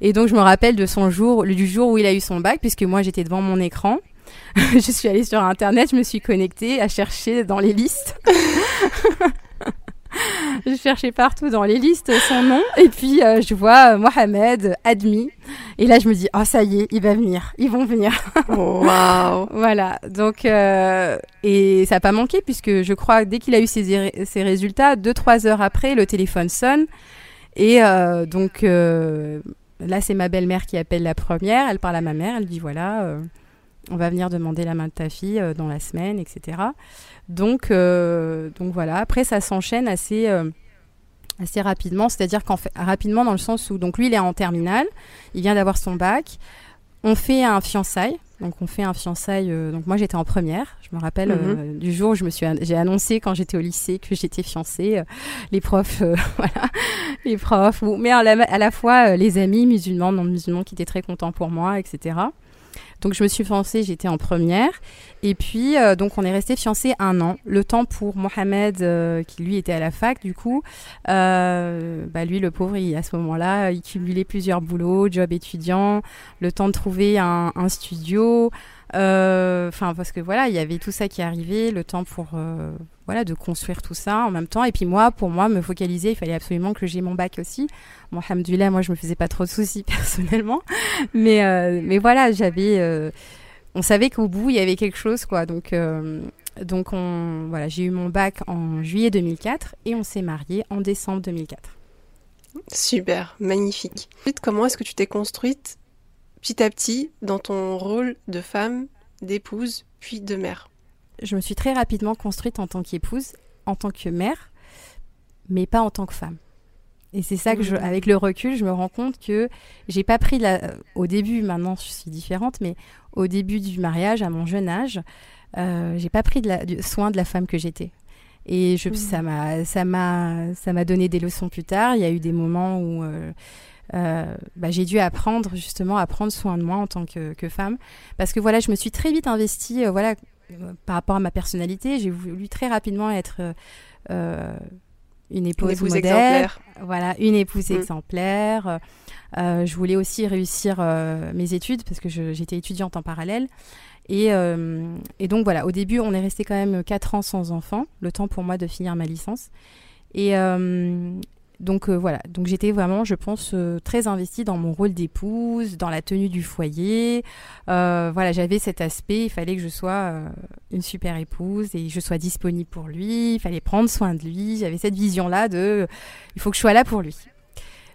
Et donc je me rappelle de son jour, du jour où il a eu son bac, puisque moi j'étais devant mon écran. je suis allée sur internet, je me suis connectée à chercher dans les listes. Je cherchais partout dans les listes son nom. Et puis euh, je vois euh, Mohamed admis. Et là je me dis oh ça y est il va venir. Ils vont venir. Waouh. Voilà. Donc euh, et ça n'a pas manqué puisque je crois dès qu'il a eu ses, ses résultats deux trois heures après le téléphone sonne. Et donc là c'est ma belle-mère qui appelle la première. Elle parle à ma mère. Elle dit voilà on va venir demander la main de ta fille dans la semaine etc donc, euh, donc voilà. Après, ça s'enchaîne assez, euh, assez rapidement. C'est-à-dire qu'en fait, rapidement dans le sens où donc lui, il est en terminale, il vient d'avoir son bac. On fait un fiançailles. Donc on fait un fiançailles. Euh, donc moi j'étais en première. Je me rappelle mhm. du jour où je me suis j'ai annoncé quand j'étais au lycée que j'étais fiancée. les profs, voilà, les profs. Mais à la, à la fois les amis musulmans, non musulmans qui étaient très contents pour moi, etc. Donc je me suis fiancée, j'étais en première. Et puis, euh, donc on est resté fiancés un an. Le temps pour Mohamed, euh, qui lui était à la fac, du coup, euh, bah lui, le pauvre, il, à ce moment-là, il cumulait plusieurs boulots, job étudiant, le temps de trouver un, un studio. Enfin, parce que voilà, il y avait tout ça qui arrivait, le temps pour voilà, de construire tout ça en même temps. Et puis moi, pour moi, me focaliser, il fallait absolument que j'ai mon bac aussi. Bon, hamdoulilah, moi, je me faisais pas trop de soucis personnellement. Mais, euh, mais voilà, j'avais... Euh, on savait qu'au bout, il y avait quelque chose, quoi. Donc, euh, donc on, voilà, j'ai eu mon bac en juillet 2004 et on s'est mariés en décembre 2004. Super, magnifique. Comment est-ce que tu t'es construite petit à petit dans ton rôle de femme, d'épouse, puis de mère je me suis très rapidement construite en tant qu'épouse, en tant que mère, mais pas en tant que femme. Et c'est ça que, je, mmh. avec le recul, je me rends compte que j'ai pas pris la. Au début, maintenant, je suis différente, mais au début du mariage, à mon jeune âge, euh, j'ai pas pris de la, soin de la femme que j'étais. Et je, mmh. ça m'a, ça m'a, ça m'a donné des leçons plus tard. Il y a eu des moments où euh, euh, bah, j'ai dû apprendre justement à prendre soin de moi en tant que, que, femme, parce que voilà, je me suis très vite investie. Euh, voilà, par rapport à ma personnalité, j'ai voulu très rapidement être euh, une épouse, modèle, exemplaire. Voilà, une épouse mm. exemplaire. Euh, je voulais aussi réussir euh, mes études parce que j'étais étudiante en parallèle. Et, et, donc voilà, au début, on est resté quand même 4 ans sans enfant, le temps pour moi de finir ma licence. Et, donc euh, voilà, donc j'étais vraiment, je pense, euh, très investie dans mon rôle d'épouse, dans la tenue du foyer. Euh, voilà, j'avais cet aspect, il fallait que je sois une super épouse et je sois disponible pour lui, il fallait prendre soin de lui. J'avais cette vision-là de, il faut que je sois là pour lui.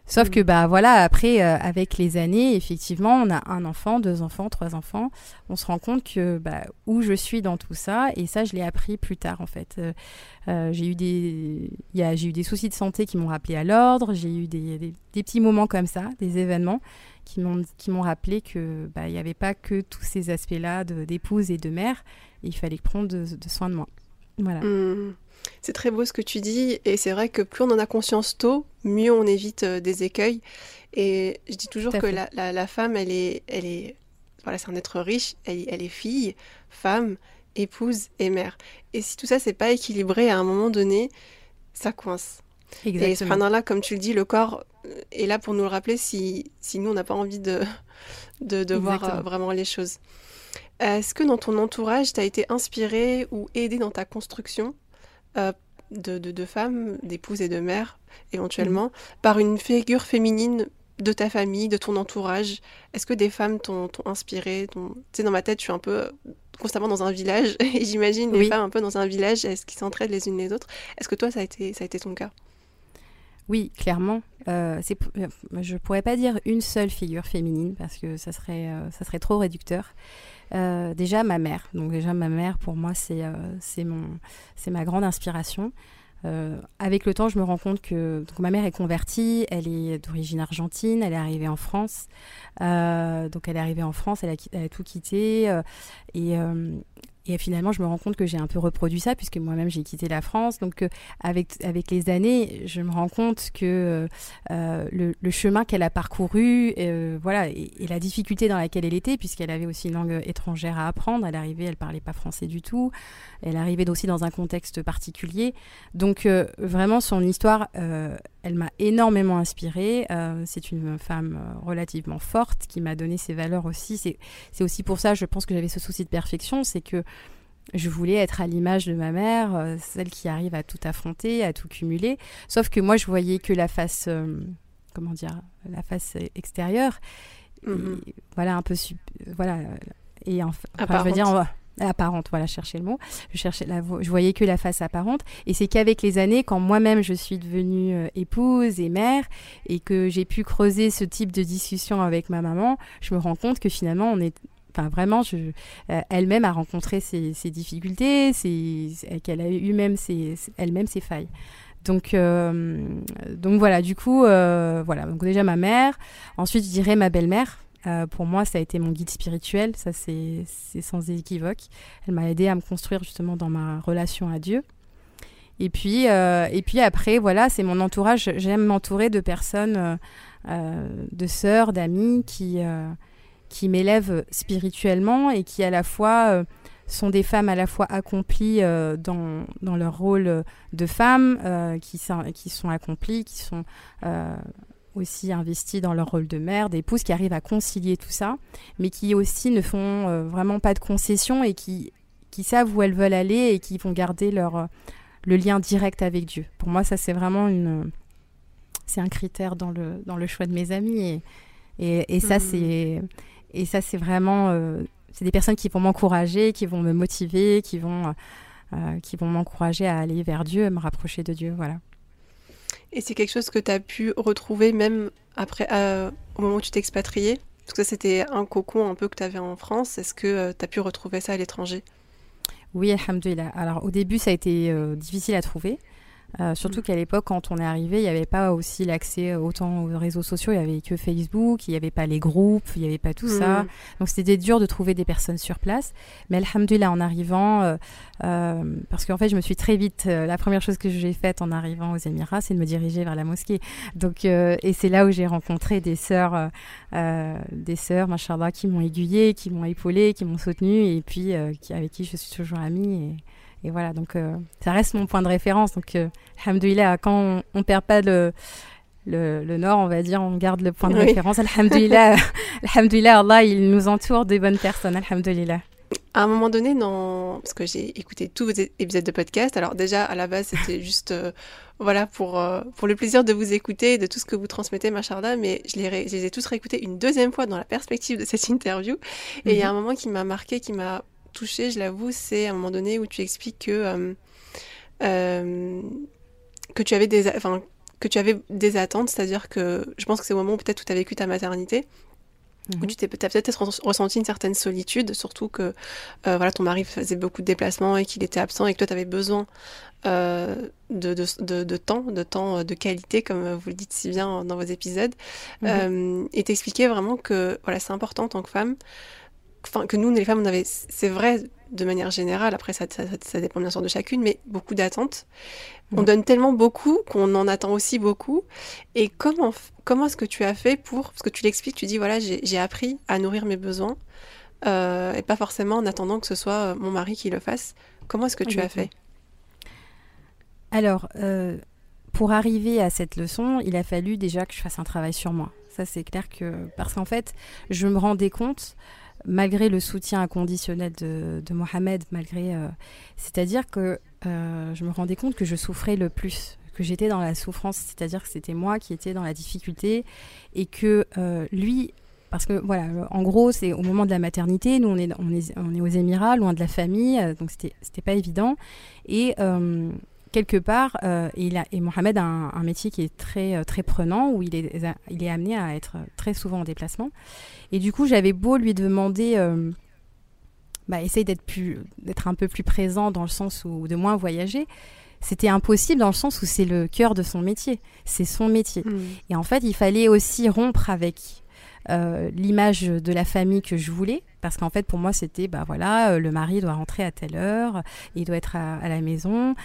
Sauf que bah voilà, après euh, avec les années, effectivement, on a un enfant, deux enfants, trois enfants, on se rend compte que bah, où je suis dans tout ça, et ça je l'ai appris plus tard en fait. Euh, euh, j'ai eu des, j'ai eu des soucis de santé qui m'ont rappelé à l'ordre, j'ai eu des, des, petits moments comme ça, des événements qui m'ont rappelé que bah il n'y avait pas que tous ces aspects-là d'épouse et de mère, et il fallait prendre de, soin de moi. Voilà. Mmh. C'est très beau ce que tu dis, et c'est vrai que plus on en a conscience tôt, mieux on évite euh, des écueils. Et je dis toujours que la, femme, elle est, elle est, voilà, c'est un être riche, elle, elle, est fille, femme, épouse et mère. Et si tout ça c'est pas équilibré à un moment donné, ça coince. Exactement. Et ce là comme tu le dis, le corps est là pour nous le rappeler si, si nous on n'a pas envie de, de, voir euh, vraiment les choses. Est-ce que dans ton entourage, tu as été inspiré ou aidé dans ta construction? Euh, de, de, femmes, d'épouses et de mères, éventuellement, mm. par une figure féminine de ta famille, de ton entourage Est-ce que des femmes t'ont inspiré Tu sais, dans ma tête, je suis un peu euh, constamment dans un village, et j'imagine les femmes un peu dans un village, est-ce qu'ils s'entraident les unes les autres? Est-ce que toi, ça a été, ça a été ton cas? Oui, clairement. Euh, je pourrais pas dire une seule figure féminine parce que ça serait, euh, ça serait trop réducteur. Euh, déjà ma mère. Donc déjà ma mère pour moi c'est euh, ma grande inspiration. Euh, avec le temps, je me rends compte que ma mère est convertie, elle est d'origine argentine, elle est arrivée en France. donc elle est arrivée en France, elle a tout quitté. et, et finalement, je me rends compte que j'ai un peu reproduit ça, puisque moi-même, j'ai quitté la France. Donc, euh, avec, avec les années, je me rends compte que euh, le, le, chemin qu'elle a parcouru, euh, voilà, et, la difficulté dans laquelle elle était, puisqu'elle avait aussi une langue étrangère à apprendre. Elle arrivait, elle parlait pas français du tout. Elle arrivait aussi dans un contexte particulier. Donc, euh, vraiment, son histoire, elle m'a énormément inspirée. c'est une femme relativement forte qui m'a donné ses valeurs aussi. C'est aussi pour ça, je pense que j'avais ce souci de perfection, c'est que je voulais être à l'image de ma mère, euh, celle qui arrive à tout affronter, à tout cumuler. Sauf que moi, je voyais que la face, euh, comment dire, la face extérieure. Mhm. voilà, un peu, voilà, et enfin, je veux dire, apparente, voilà, chercher le mot. Je cherchais la, je voyais que la face apparente. Et c'est qu'avec les années, quand moi-même je suis devenue euh, épouse et mère, et que j'ai pu creuser ce type de discussion avec ma maman, je me rends compte que finalement on est Enfin, vraiment, euh, elle-même a rencontré ses, difficultés, qu'elle a eu même elle-même ses failles. Donc, euh, donc voilà, du coup, euh, voilà. Donc déjà ma mère. Ensuite, je dirais ma belle-mère. pour moi, ça a été mon guide spirituel, ça c'est sans équivoque. Elle m'a aidé à me construire justement dans ma relation à Dieu. Et puis, et puis après, voilà, c'est mon entourage. J'aime m'entourer de personnes, de sœurs, d'amis qui qui m'élèvent spirituellement et qui à la fois euh, sont des femmes à la fois accomplies euh, dans, dans, leur rôle de femmes, euh, qui, qui, sont accomplies, qui sont aussi investies dans leur rôle de mère, d'épouse, qui arrivent à concilier tout ça, mais qui aussi ne font vraiment pas de concessions et qui, qui savent où elles veulent aller et qui vont garder leur, le lien direct avec Dieu. Pour moi, ça c'est vraiment une... C'est un critère dans le, dans le choix de mes amis et, et, et ça, mmh. c'est et ça, c'est vraiment, euh, c'est des personnes qui vont m'encourager, qui vont me motiver, qui vont, euh, euh, qui vont m'encourager à aller vers Dieu, à me rapprocher de Dieu, voilà. Et c'est quelque chose que tu as pu retrouver même après, au moment où tu t'es expatrié Parce que c'était un cocon un peu que tu avais en France. Est-ce que tu as pu retrouver ça à l'étranger? Oui, alhamdoulilah. Alors au début, ça a été difficile à trouver. Euh, surtout mm. qu'à l'époque, quand on est arrivé, il n'y avait pas aussi l'accès autant aux réseaux sociaux, il n'y avait que Facebook, il n'y avait pas les groupes, il n'y avait pas tout ça. Mm. Donc c'était dur de trouver des personnes sur place. Mais alhamdulillah, en arrivant, euh, euh, parce qu'en fait, je me suis très vite, la première chose que j'ai faite en arrivant aux Émirats, c'est de me diriger vers la mosquée. Donc, et c'est là où j'ai rencontré des sœurs, des sœurs, machallah, qui m'ont aiguillée, qui m'ont épaulée, qui m'ont soutenue, et puis qui, avec qui je suis toujours amie. Et, et voilà, donc euh, ça reste mon point de référence. Donc, euh, quand on ne perd pas le, le, nord, on va dire, on garde le point de référence. Alhamdulillah, alhamdulillah, Allah, il nous entoure des bonnes personnes. Alhamdulillah. à un moment donné, parce que j'ai écouté tous vos épisodes de podcast, alors déjà à la base c'était juste euh, voilà pour, euh, pour le plaisir de vous écouter, de tout ce que vous transmettez, Macharda, mais je les, je les ai tous réécoutés une deuxième fois dans la perspective de cette interview. Et il y a mhm. un moment qui m'a marqué, qui m'a touché, je l'avoue, c'est à un moment donné où tu expliques que, euh, que tu avais des, enfin, que tu avais des attentes, c'est-à-dire que je pense que c'est au moment peut-être où tu as vécu ta maternité où tu t'es peut-être ressenti une certaine solitude, surtout que euh, voilà, ton mari faisait beaucoup de déplacements et qu'il était absent et que toi, tu avais besoin euh, de, de, de, temps, de temps euh, de qualité, comme vous le dites si bien dans vos épisodes. Mhm. et t'expliquer vraiment que voilà, c'est important en tant que femme, enfin, que nous, les femmes, on avait, c'est vrai, de manière générale, après ça, ça, dépend bien sûr de chacune, mais beaucoup d'attentes. On mm. donne tellement beaucoup qu'on en attend aussi beaucoup. Et comment, comment est-ce que tu as fait pour, parce que tu l'expliques, tu dis voilà, j'ai appris à nourrir mes besoins, euh, et pas forcément en attendant que ce soit euh, mon mari qui le fasse. Comment est-ce que tu as fait? Alors, euh, pour arriver à cette leçon, il a fallu déjà que je fasse un travail sur moi. Ça, c'est clair que. Parce qu'en fait, je me rendais compte malgré le soutien inconditionnel de, Mohamed, malgré, euh, c'est-à-dire que euh, je me rendais compte que je souffrais le plus, que j'étais dans la souffrance, c'est-à-dire que c'était moi qui étais dans la difficulté et que euh, lui, parce que voilà, en gros, c'est au moment de la maternité, nous on est, on est, aux Émirats, loin de la famille, donc c'était pas évident. Et quelque part, et, il a, et Mohamed a un, métier qui est très, très prenant, où il est, il est amené à être très souvent en déplacement. Et du coup, j'avais beau lui demander, euh, bah, essaye d'être plus, d'être un peu plus présent dans le sens où de moins voyager. C'était impossible dans le sens où c'est le cœur de son métier, c'est son métier. Hmm. Et en fait, il fallait aussi rompre avec euh, l'image de la famille que je voulais, parce qu'en fait pour moi c'était bah voilà euh, le mari doit rentrer à telle heure, il doit être à, la maison.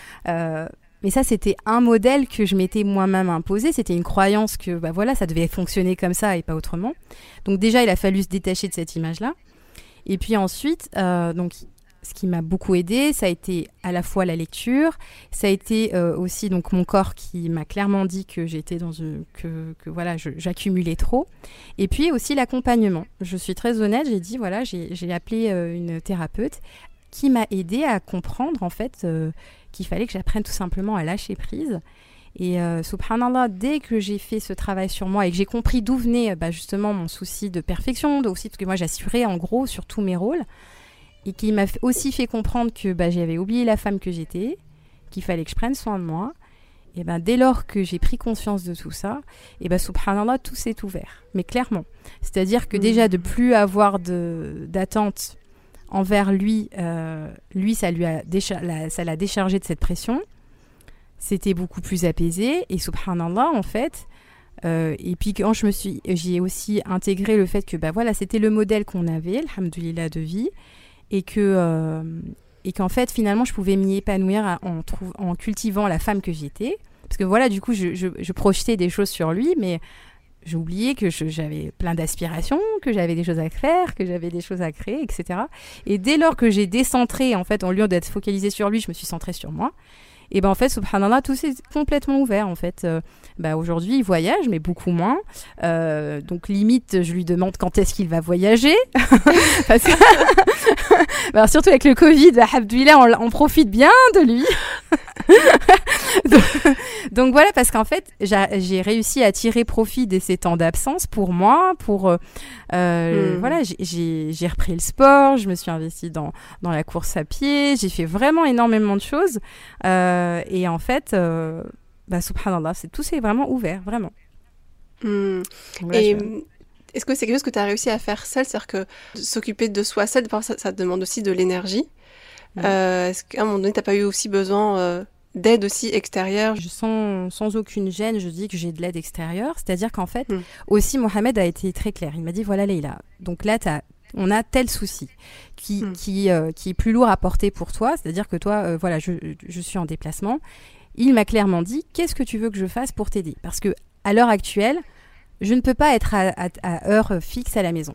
Mais ça, c'était un modèle que je m'étais moi-même imposé. C'était une croyance que, bah voilà, ça devait fonctionner comme ça et pas autrement. Donc déjà, il a fallu se détacher de cette image-là. Et puis ensuite, euh, donc, ce qui m'a beaucoup aidé, ça a été à la fois la lecture, ça a été euh, aussi donc mon corps qui m'a clairement dit que j'étais dans une, que, que voilà, j'accumulais trop. Et puis aussi l'accompagnement. Je suis très honnête, j'ai dit voilà, j'ai appelé euh, une thérapeute qui m'a aidé à comprendre en fait qu'il fallait que j'apprenne tout simplement à lâcher prise. Et euh, subhanallah, dès que j'ai fait ce travail sur moi et que j'ai compris d'où venait bah, justement mon souci de perfection, aussi parce que moi j'assurais en gros sur tous mes rôles, et qui m'a aussi fait comprendre que bah, j'avais oublié la femme que j'étais, qu'il fallait que je prenne soin de moi. Et ben dès lors que j'ai pris conscience de tout ça, et ben subhanallah, tout s'est ouvert. Mais clairement. C'est-à-dire que déjà de plus avoir d'attente envers lui, euh, lui, ça lui a ça l'a déchargé de cette pression. C'était beaucoup plus apaisé. Et subhanallah, en fait, euh, et puis quand je me suis, j'ai aussi intégré le fait que bah voilà, c'était le modèle qu'on avait, alhamdoulilah de vie, et que euh, et qu'en fait finalement je pouvais m'y épanouir en, en cultivant la femme que j'étais, parce que voilà du coup je, je, projetais des choses sur lui, mais oublié que j'avais plein d'aspirations, que j'avais des choses à faire, que j'avais des choses à créer, etc. Et dès lors que j'ai décentré, en fait, en lieu d'être focalisé sur lui, je me suis centrée sur moi. Et ben en fait, subhanallah, tout s'est complètement ouvert en fait. Euh, bah, aujourd'hui, il voyage, mais beaucoup moins. Euh, donc limite, je lui demande quand est-ce qu'il va voyager. bah, surtout avec le Covid, bah, on, on profite bien de lui. donc, voilà, parce qu'en fait, j'ai réussi à tirer profit de ces temps d'absence pour moi, pour euh, euh hmm. voilà, j'ai repris le sport, je me suis investie dans, dans la course à pied, j'ai fait vraiment énormément de choses. Euh, et en fait, euh, bah, subhanallah, c'est tout s'est vraiment ouvert, vraiment. Hmm. et est-ce que c'est quelque chose que tu as réussi à faire seul C'est-à-dire que s'occuper de soi seul, ça, ça demande aussi de l'énergie. Est-ce qu'à un moment donné, tu n'as pas eu aussi besoin d'aide aussi extérieure? Je sens, Sans aucune gêne, je dis que j'ai de l'aide extérieure. C'est-à-dire qu'en fait, hmm. aussi, Mohamed a été très clair. Il m'a dit voilà, Leïla, donc là, on a tel souci qui, hmm. qui, euh, qui est plus lourd à porter pour toi. C'est-à-dire que toi, euh, voilà, je, je, suis en déplacement. Il m'a clairement dit qu'est-ce que tu veux que je fasse pour t'aider? Parce que à l'heure actuelle, je ne peux pas être à, à heure fixe à la maison.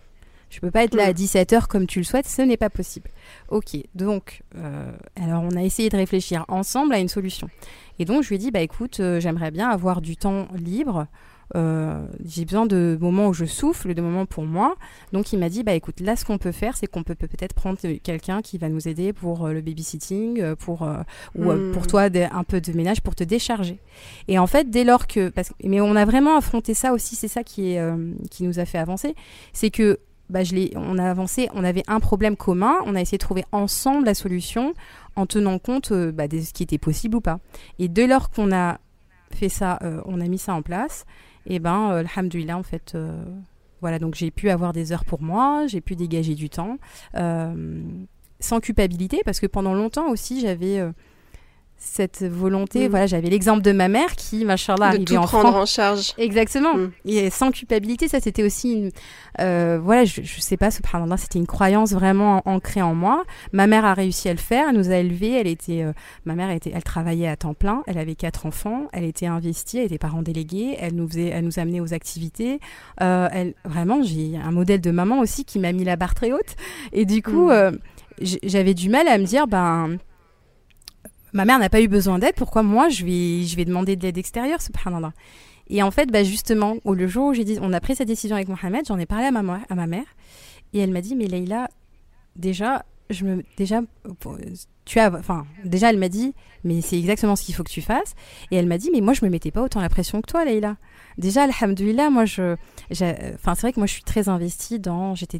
Je peux pas être là à 17h mm. comme tu le souhaites, ce n'est pas possible. Ok, donc, euh, alors on a essayé de réfléchir ensemble à une solution. Et donc je lui ai dit, bah écoute, euh, j'aimerais bien avoir du temps libre euh, j'ai besoin de moments où je souffle, de moments pour moi. Donc il m'a dit, bah écoute, là ce qu'on peut faire, c'est qu'on peut peut-être prendre quelqu'un qui va nous aider pour euh, le babysitting, euh, pour ou pour hmm. toi un peu de ménage pour te décharger. Et en fait, dès lors que, parce, mais on a vraiment affronté ça aussi, c'est ça qui est qui nous a fait avancer, c'est que bah, je on a avancé, on avait un problème commun, on a essayé de trouver ensemble la solution en tenant compte bah, de ce qui était possible ou pas. Et dès lors qu'on a fait ça, on a mis ça en place, et ben, euh, alhamdoulilah, en fait, euh, voilà, donc j'ai pu avoir des heures pour moi, j'ai pu dégager du temps, euh, sans culpabilité, parce que pendant longtemps aussi, j'avais cette volonté. Mm. Voilà, j'avais l'exemple de ma mère qui, machallah, arrivait tout en prendre en charge. Exactement. Mm. Et sans culpabilité, ça c'était aussi une. Euh, voilà, je, je sais pas, subhanallah, c'était une croyance vraiment ancrée en moi. Ma mère a réussi à le faire, elle nous a élevés. Elle était, euh, ma mère était, elle travaillait à temps plein. Elle avait quatre enfants. Elle était investie, elle était parent délégué. Elle nous faisait, elle nous amenait aux activités. Euh, elle, vraiment, j'ai un modèle de maman aussi qui m'a mis la barre très haute. Et du coup, mm. j'avais du mal à me dire, ben ma mère n'a pas eu besoin d'aide, pourquoi moi je vais, je vais demander de l'aide extérieure, subhanallah. Et en fait, bah justement, au le jour où j'ai dit, on a pris cette décision avec Mohamed, j'en ai parlé à ma, à ma mère, et elle m'a dit, mais Leïla, déjà, je me, déjà, tu as, enfin, déjà, elle m'a dit, mais c'est exactement ce qu'il faut que tu fasses. Et elle m'a dit, mais moi, je me mettais pas autant la pression que toi, Leïla. Déjà, alhamdoulilah, moi, je, enfin, c'est vrai que moi, je suis très investie dans, j'étais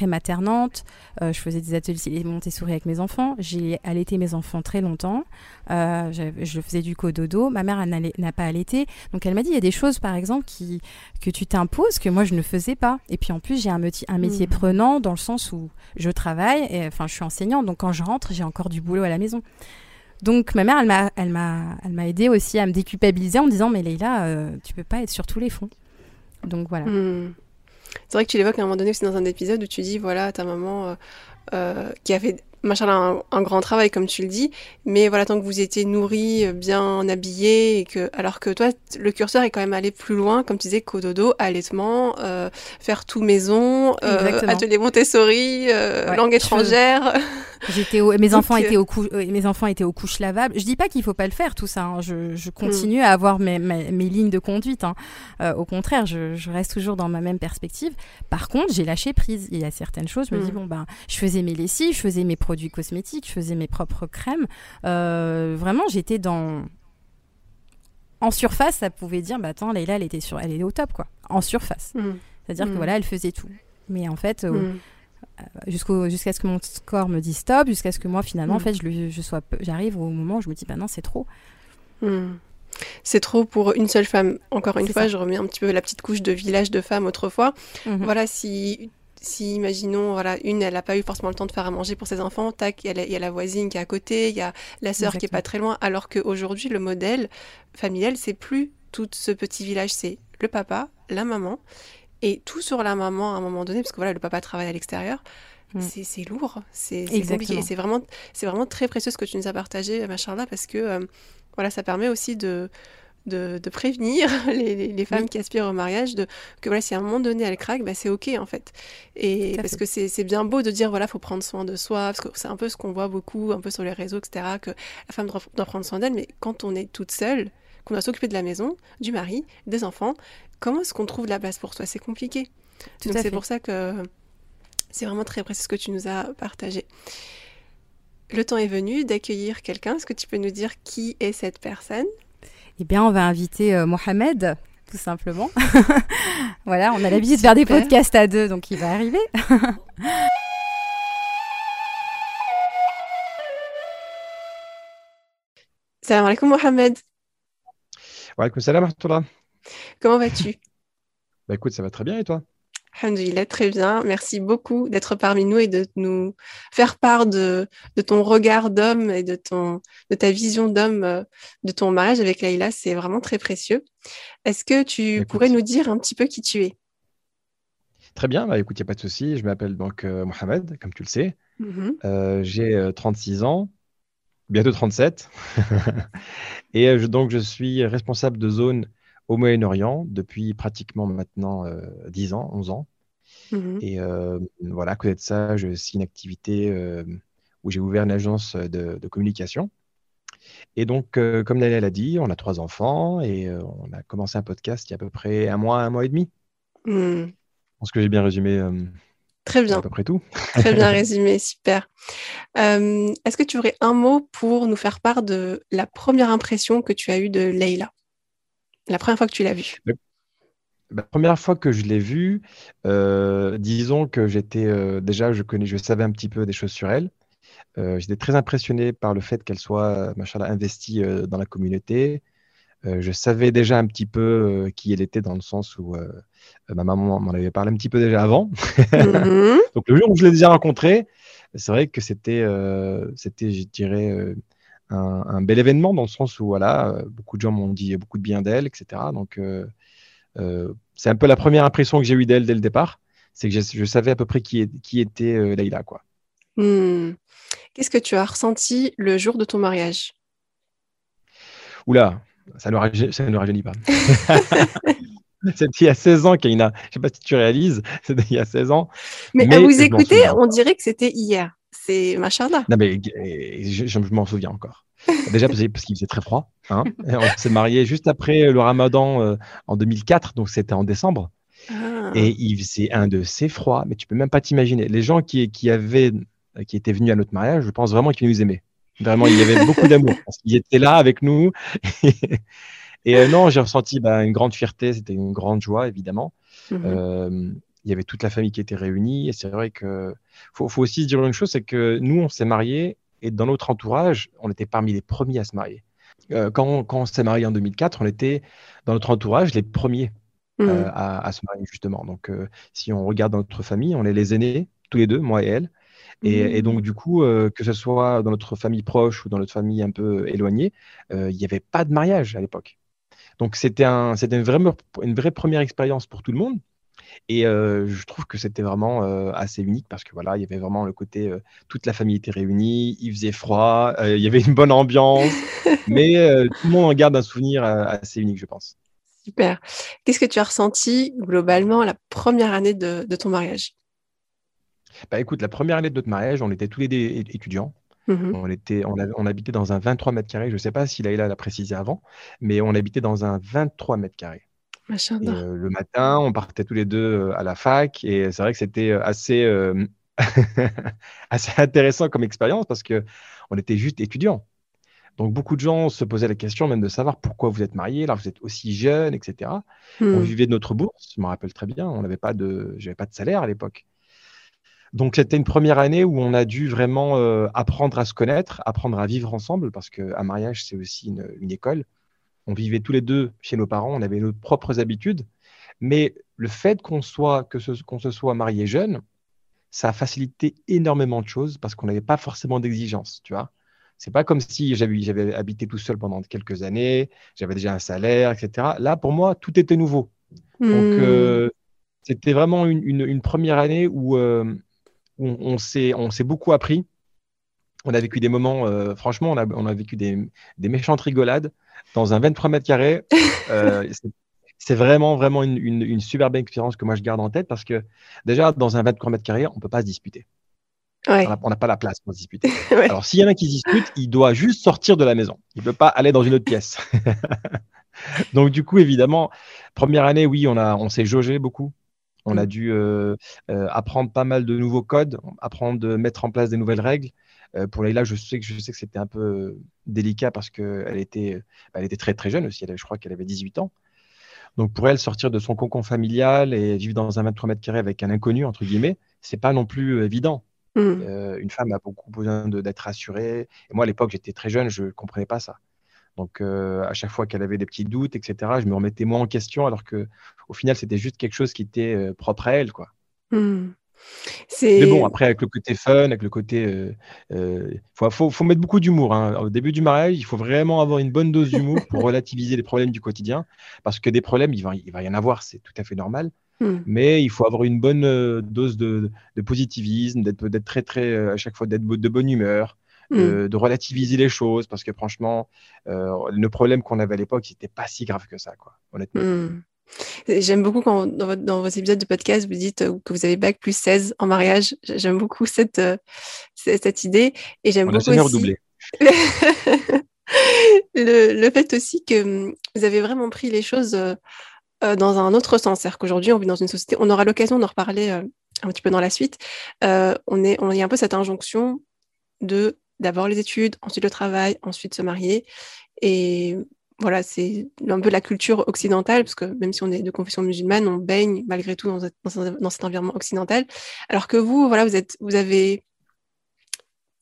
très maternante. Euh, je faisais des ateliers Montessori avec mes enfants. J'ai allaité mes enfants très longtemps. Euh, je, faisais du cododo. Ma mère n'a pas allaité. Donc elle m'a dit il y a des choses, par exemple, qui, que tu t'imposes que moi je ne faisais pas. Et puis en plus, j'ai un, métier, un métier mmh. prenant dans le sens où je travaille. Et, enfin, je suis enseignante. Donc quand je rentre, j'ai encore du boulot à la maison. Donc ma mère, elle m'a, elle m'a, elle m'a aidé aussi à me déculpabiliser en me disant mais Leïla, euh, tu peux pas être sur tous les fonds. Donc voilà. Mmh. C'est vrai que tu l'évoques à un moment donné c'est dans un épisode où tu dis voilà, ta maman euh, euh, qui avait machin un, grand travail comme tu le dis, mais voilà tant que vous étiez nourri, bien habillé et que alors que toi le curseur est quand même allé plus loin comme tu disais cododo, allaitement, euh, faire tout maison, atelier Montessori, langue étrangère. J'étais mes enfants étaient au mes enfants étaient aux couches lavables. Je dis pas qu'il faut pas le faire tout ça. Hein. Je, je, continue à avoir mes, mes, lignes de conduite. Hein. Euh, au contraire, je, je, reste toujours dans ma même perspective. Par contre, j'ai lâché prise. Il y a certaines choses. Je me dis mm. bon ben, je faisais mes lessives, je faisais mes produits cosmétiques, je faisais mes propres crèmes. Euh, vraiment, j'étais dans en surface, ça pouvait dire, bah attends, Leïla, elle était sur, elle est au top, quoi. En surface. Mm. C'est-à-dire que mm. voilà, elle faisait tout. Mais en fait, euh, jusqu'à ce que mon corps me dise stop, jusqu'à ce que moi finalement en mm. fait je, je sois j'arrive au moment où je me dis bah non c'est trop. Mm. C'est trop pour une seule femme. Encore une fois, je remets un petit peu la petite couche de village de femmes autrefois. Mm-hmm. Voilà, si si imaginons voilà une elle n'a pas eu forcément le temps de faire à manger pour ses enfants tac il y, a la voisine qui est à côté il y a la sœur qui est pas très loin alors qu'aujourd'hui le modèle familial c'est plus tout ce petit village c'est le papa la maman et tout sur la maman à un moment donné, parce que voilà, le papa travaille à l'extérieur. Mm. C'est lourd, c'est compliqué. C'est vraiment, vraiment très précieux ce que tu nous as partagé, là parce que euh, voilà, ça permet aussi de, de, prévenir les, les, femmes qui aspirent au mariage de, que voilà, si à un moment donné elles craquent, bah, c'est OK en fait. Et parce que c'est bien beau de dire voilà, faut prendre soin de soi, parce que c'est un peu ce qu'on voit beaucoup, un peu sur les réseaux, etc., que la femme doit, doit prendre soin d'elle, mais quand on est toute seule, qu'on doit s'occuper de la maison, du mari, des enfants, comment est-ce qu'on trouve de la place pour toi C'est compliqué. Donc c'est pour ça que c'est vraiment très précis ce que tu nous as partagé. Le temps est venu d'accueillir quelqu'un. Est-ce que tu peux nous dire qui est cette personne? Eh bien, on va inviter euh, Mohamed, tout simplement. voilà, on a l'habitude de faire des podcasts à deux, donc il va arriver. Salam alaikum Mohamed. Wa alaikum salam Comment vas-tu? Bah écoute, ça va très bien et toi? Alhamdulillah, très bien. Merci beaucoup d'être parmi nous et de nous faire part de, ton regard d'homme et de, ton, de ta vision d'homme euh, de ton mariage avec Laïla. C'est vraiment très précieux. Est-ce que tu pourrais nous dire un petit peu qui tu es? Très bien, bah, écoute, il n'y a pas de souci. Je m'appelle donc euh, Mohamed, comme tu le sais. Mm-hmm. Euh, j'ai 36 ans, bientôt 37. et donc, je suis responsable de zone au Moyen-Orient depuis pratiquement maintenant 10 euh, ans, 11 ans. Mmh Et euh, voilà, à côté de ça, j'ai aussi une activité euh, où j'ai ouvert une agence de, communication. Et donc, euh, comme Naila l'a dit, on a trois enfants et euh, on a commencé un podcast il y a à peu près un mois, un mois et demi. Hmm. Je pense que j'ai bien résumé euh, Très bien. à peu près tout. Très bien résumé, super. Est-ce que tu aurais un mot pour nous faire part de la première impression que tu as eue de Leïla? La première fois que tu l'as vue La première fois que je l'ai vue, euh, disons que j'étais euh, déjà, je connais, je savais un petit peu des choses sur elle. Euh, j'étais très impressionné par le fait qu'elle soit, machallah, investie dans la communauté. Je savais déjà un petit peu qui elle était dans le sens où ma maman m'en avait parlé un petit peu déjà avant. Mhm. Donc le jour où je l'ai déjà rencontrée, c'est vrai que c'était, c'était, je dirais, un, un bel événement dans le sens où voilà, euh, beaucoup de gens m'ont dit beaucoup de bien d'elle, etc. Donc euh, euh, c'est un peu la première impression que j'ai eue d'elle dès le départ, c'est que je, je savais à peu près qui, est- qui était euh, Leïla, quoi. Hmm. Qu'est-ce que tu as ressenti le jour de ton mariage? Oula, ça ne rajeunit, ça ne rajeunit pas. C'était il y a 16 ans, Kaina. Je ne sais pas si tu réalises, c'était il y a 16 ans. Mais, Mais à vous écouter, on dirait que c'était hier. C'est machallah. Non, mais je, m'en souviens encore. Déjà parce, qu'il faisait très froid. hein. On s'est marié juste après le ramadan euh, en 2004, donc c'était en décembre. Ah. Et faisait un de ces froids, mais tu peux même pas t'imaginer. Les gens qui, qui, avaient, qui étaient venus à notre mariage, je pense vraiment qu'ils nous aimaient. Vraiment, il y avait beaucoup d'amour. Parce qu'ils étaient là avec nous. Et euh, non, j'ai ressenti bah, une grande fierté, c'était une grande joie, évidemment. Mhm. Euh, il y avait toute la famille qui était réunie. Et c'est vrai que faut, faut aussi se dire une chose, c'est que nous, on s'est mariés et dans notre entourage, on était parmi les premiers à se marier. Euh, quand, on, quand on s'est marié en 2004, on était dans notre entourage les premiers Mhm. euh, à, à se marier justement. Donc, euh, si on regarde dans notre famille, on est les aînés, tous les deux, moi et elle. Et, et donc, du coup, que ce soit dans notre famille proche ou dans notre famille un peu éloignée, il n'y avait pas de mariage à l'époque. Donc, c'était un, une vraie, une vraie première expérience pour tout le monde. Et euh, je trouve que c'était vraiment euh, assez unique parce que voilà, il y avait vraiment le côté, euh, toute la famille était réunie, il faisait froid, il y avait une bonne ambiance, mais tout le monde en garde un souvenir assez unique, je pense. Super. Qu'est-ce que tu as ressenti globalement la première année de, de ton mariage? Bah écoute, la première année de notre mariage, on était tous les deux étudiants. Mhm. On était, on, a- on habitait dans un 23 mètres carrés. Je ne sais pas si Laïla l'a précisé avant, mais on habitait dans un 23 mètres carrés. Et euh, le matin, on partait tous les deux euh, à la fac, et c'est vrai que c'était euh, assez, euh, assez intéressant comme expérience parce que on était juste étudiants. Donc beaucoup de gens se posaient la question même de savoir pourquoi vous êtes mariés, alors vous êtes aussi jeune, etc. On Mhm. vivait de notre bourse, je me rappelle très bien. On n'avait pas de, j'avais pas de salaire à l'époque. Donc c'était une première année où on a dû vraiment euh, apprendre à se connaître, apprendre à vivre ensemble, parce qu'un mariage c'est aussi une, une école. On vivait tous les deux chez nos parents, on avait nos propres habitudes, mais le fait qu'on soit, que ce- qu'on se soit marié jeune, ça a facilité énormément de choses parce qu'on n'avait pas forcément d'exigences, tu vois. C'est pas comme si j'avais habité tout seul pendant quelques années, j'avais déjà un salaire, etc. Là, pour moi, tout était nouveau. Donc, Mhm. euh, c'était vraiment une, une- une première année où, euh, où on s'est beaucoup appris. On a vécu des moments, euh, franchement, on a, on a vécu des, des méchantes rigolades dans un 23 mètres carrés. Euh, c'est- vraiment, vraiment une, une, une super belle expérience que moi je garde en tête parce que déjà, dans un 23 mètres carrés, on ne peut pas se disputer. Ouais. On n'a- pas la place pour se disputer. Ouais. Alors, s'il y en a qui se dispute, il doit juste sortir de la maison. Il ne peut pas aller dans une autre pièce. Donc, du coup, évidemment, première année, oui, on, a, on s'est jaugé beaucoup. On a Mm. dû euh, euh, apprendre pas mal de nouveaux codes, apprendre de mettre en place des nouvelles règles. Euh, pour Leïla, je sais que, je sais que c'était un peu euh, délicat parce qu'elle était, bah, elle était très très jeune aussi. Elle je crois qu'elle avait 18 ans. Donc pour elle, sortir de son cocon familial et vivre dans un 23 mètres carrés avec un inconnu, entre guillemets, c'est pas non plus euh, évident. Euh, une femme a beaucoup besoin d'être rassurée. Et moi, à l'époque, j'étais très jeune, je ne comprenais pas ça. Donc, euh, à chaque fois qu'elle avait des petits doutes, etc., je me remettais moi en question, alors que au final, c'était juste quelque chose qui était euh, propre à elle, quoi. Mhm. Mais bon, après, avec le côté fun, avec le côté. Il euh, faut, faut, faut mettre beaucoup d'humour. hein. Au début du mariage, il faut vraiment avoir une bonne dose d'humour pour relativiser les problèmes du quotidien. Parce que des problèmes, il va, il va y en avoir, c'est tout à fait normal. Mhm. Mais il faut avoir une bonne euh, dose de, de positivisme, d'être très, très, euh, à chaque fois, d'être de bonne humeur, Mhm. de, de relativiser les choses. Parce que franchement, euh, le problème qu'on avait à l'époque, c'était pas si grave que ça, quoi, honnêtement. Hmm. J'aime beaucoup quand dans, votre- dans vos épisodes de podcast, vous dites euh, que vous avez bac plus 16 en mariage. J'aime beaucoup cette, euh, cette, idée. Et j'aime a beaucoup aussi... le, fait aussi que hum, vous avez vraiment pris les choses euh, euh, dans un autre sens. C'est-à-dire qu'aujourd'hui, on vit dans une société, on aura l'occasion d'en reparler euh, un petit peu dans la suite. on, est, on y a un peu cette injonction de d'abord les études, ensuite le travail, ensuite se marier. Et voilà, c'est un peu la culture occidentale, parce que même si on est de confession musulmane, on baigne malgré tout dans, dans, cet environnement occidental. Alors que vous, voilà, vous, êtes, vous avez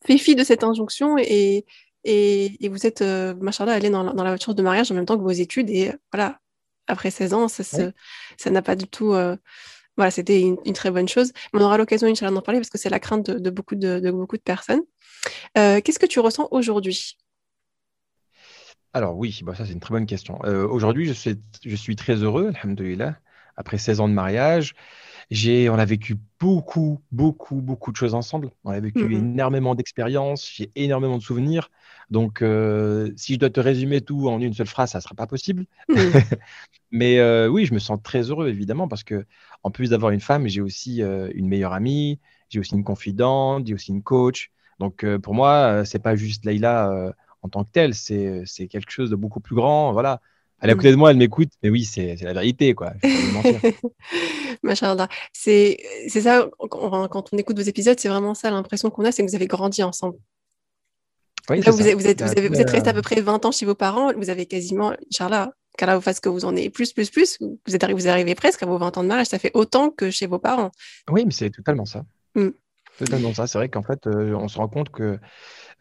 fait fi de cette injonction et, et, vous êtes, euh, machallah, allé dans, dans, la voiture de mariage en même temps que vos études. Et voilà, après 16 ans, ça n'a pas du tout. Euh, voilà, c'était une, très bonne chose. on aura l'occasion, Inch'Allah, d'en parler parce que c'est la crainte de, beaucoup de, de, beaucoup de personnes. Euh, qu'est-ce que tu ressens aujourd'hui? Alors oui, bah ça c'est une très bonne question. Euh, aujourd'hui, je suis, je suis très heureux, alhamdoulilah, après 16 ans de mariage. J'ai, on a vécu beaucoup, beaucoup, beaucoup de choses ensemble. On a vécu énormément d'expériences, j'ai énormément de souvenirs. Donc, euh, si je dois te résumer tout en une seule phrase, ça ne sera pas possible. Mm. Mais euh, oui, je me sens très heureux, évidemment, parce que en plus d'avoir une femme, j'ai aussi une meilleure amie, j'ai aussi une confidente, j'ai aussi une coach. Donc, pour moi, c'est pas juste Leïla en tant que telle, c'est quelque chose de beaucoup plus grand. Voilà. Elle est à côté de moi, elle m'écoute, mais oui, c'est la vérité, quoi. Machallah. C'est ça, quand on écoute vos épisodes, c'est vraiment ça l'impression qu'on a, c'est que vous avez grandi ensemble. Oui, vous, êtes, vous, êtes, vous, avez, vous êtes resté à peu près 20 ans chez vos parents, vous avez quasiment, Inch'Allah, qu'Allah vous fasse que vous en ayez plus, plus, plus, vous êtes arrivé, vous arrivez presque à vos 20 ans de mariage, ça fait autant que chez vos parents. Oui, mais c'est totalement ça. Mm. Totalement ça. C'est vrai qu'en fait, euh, on se rend compte que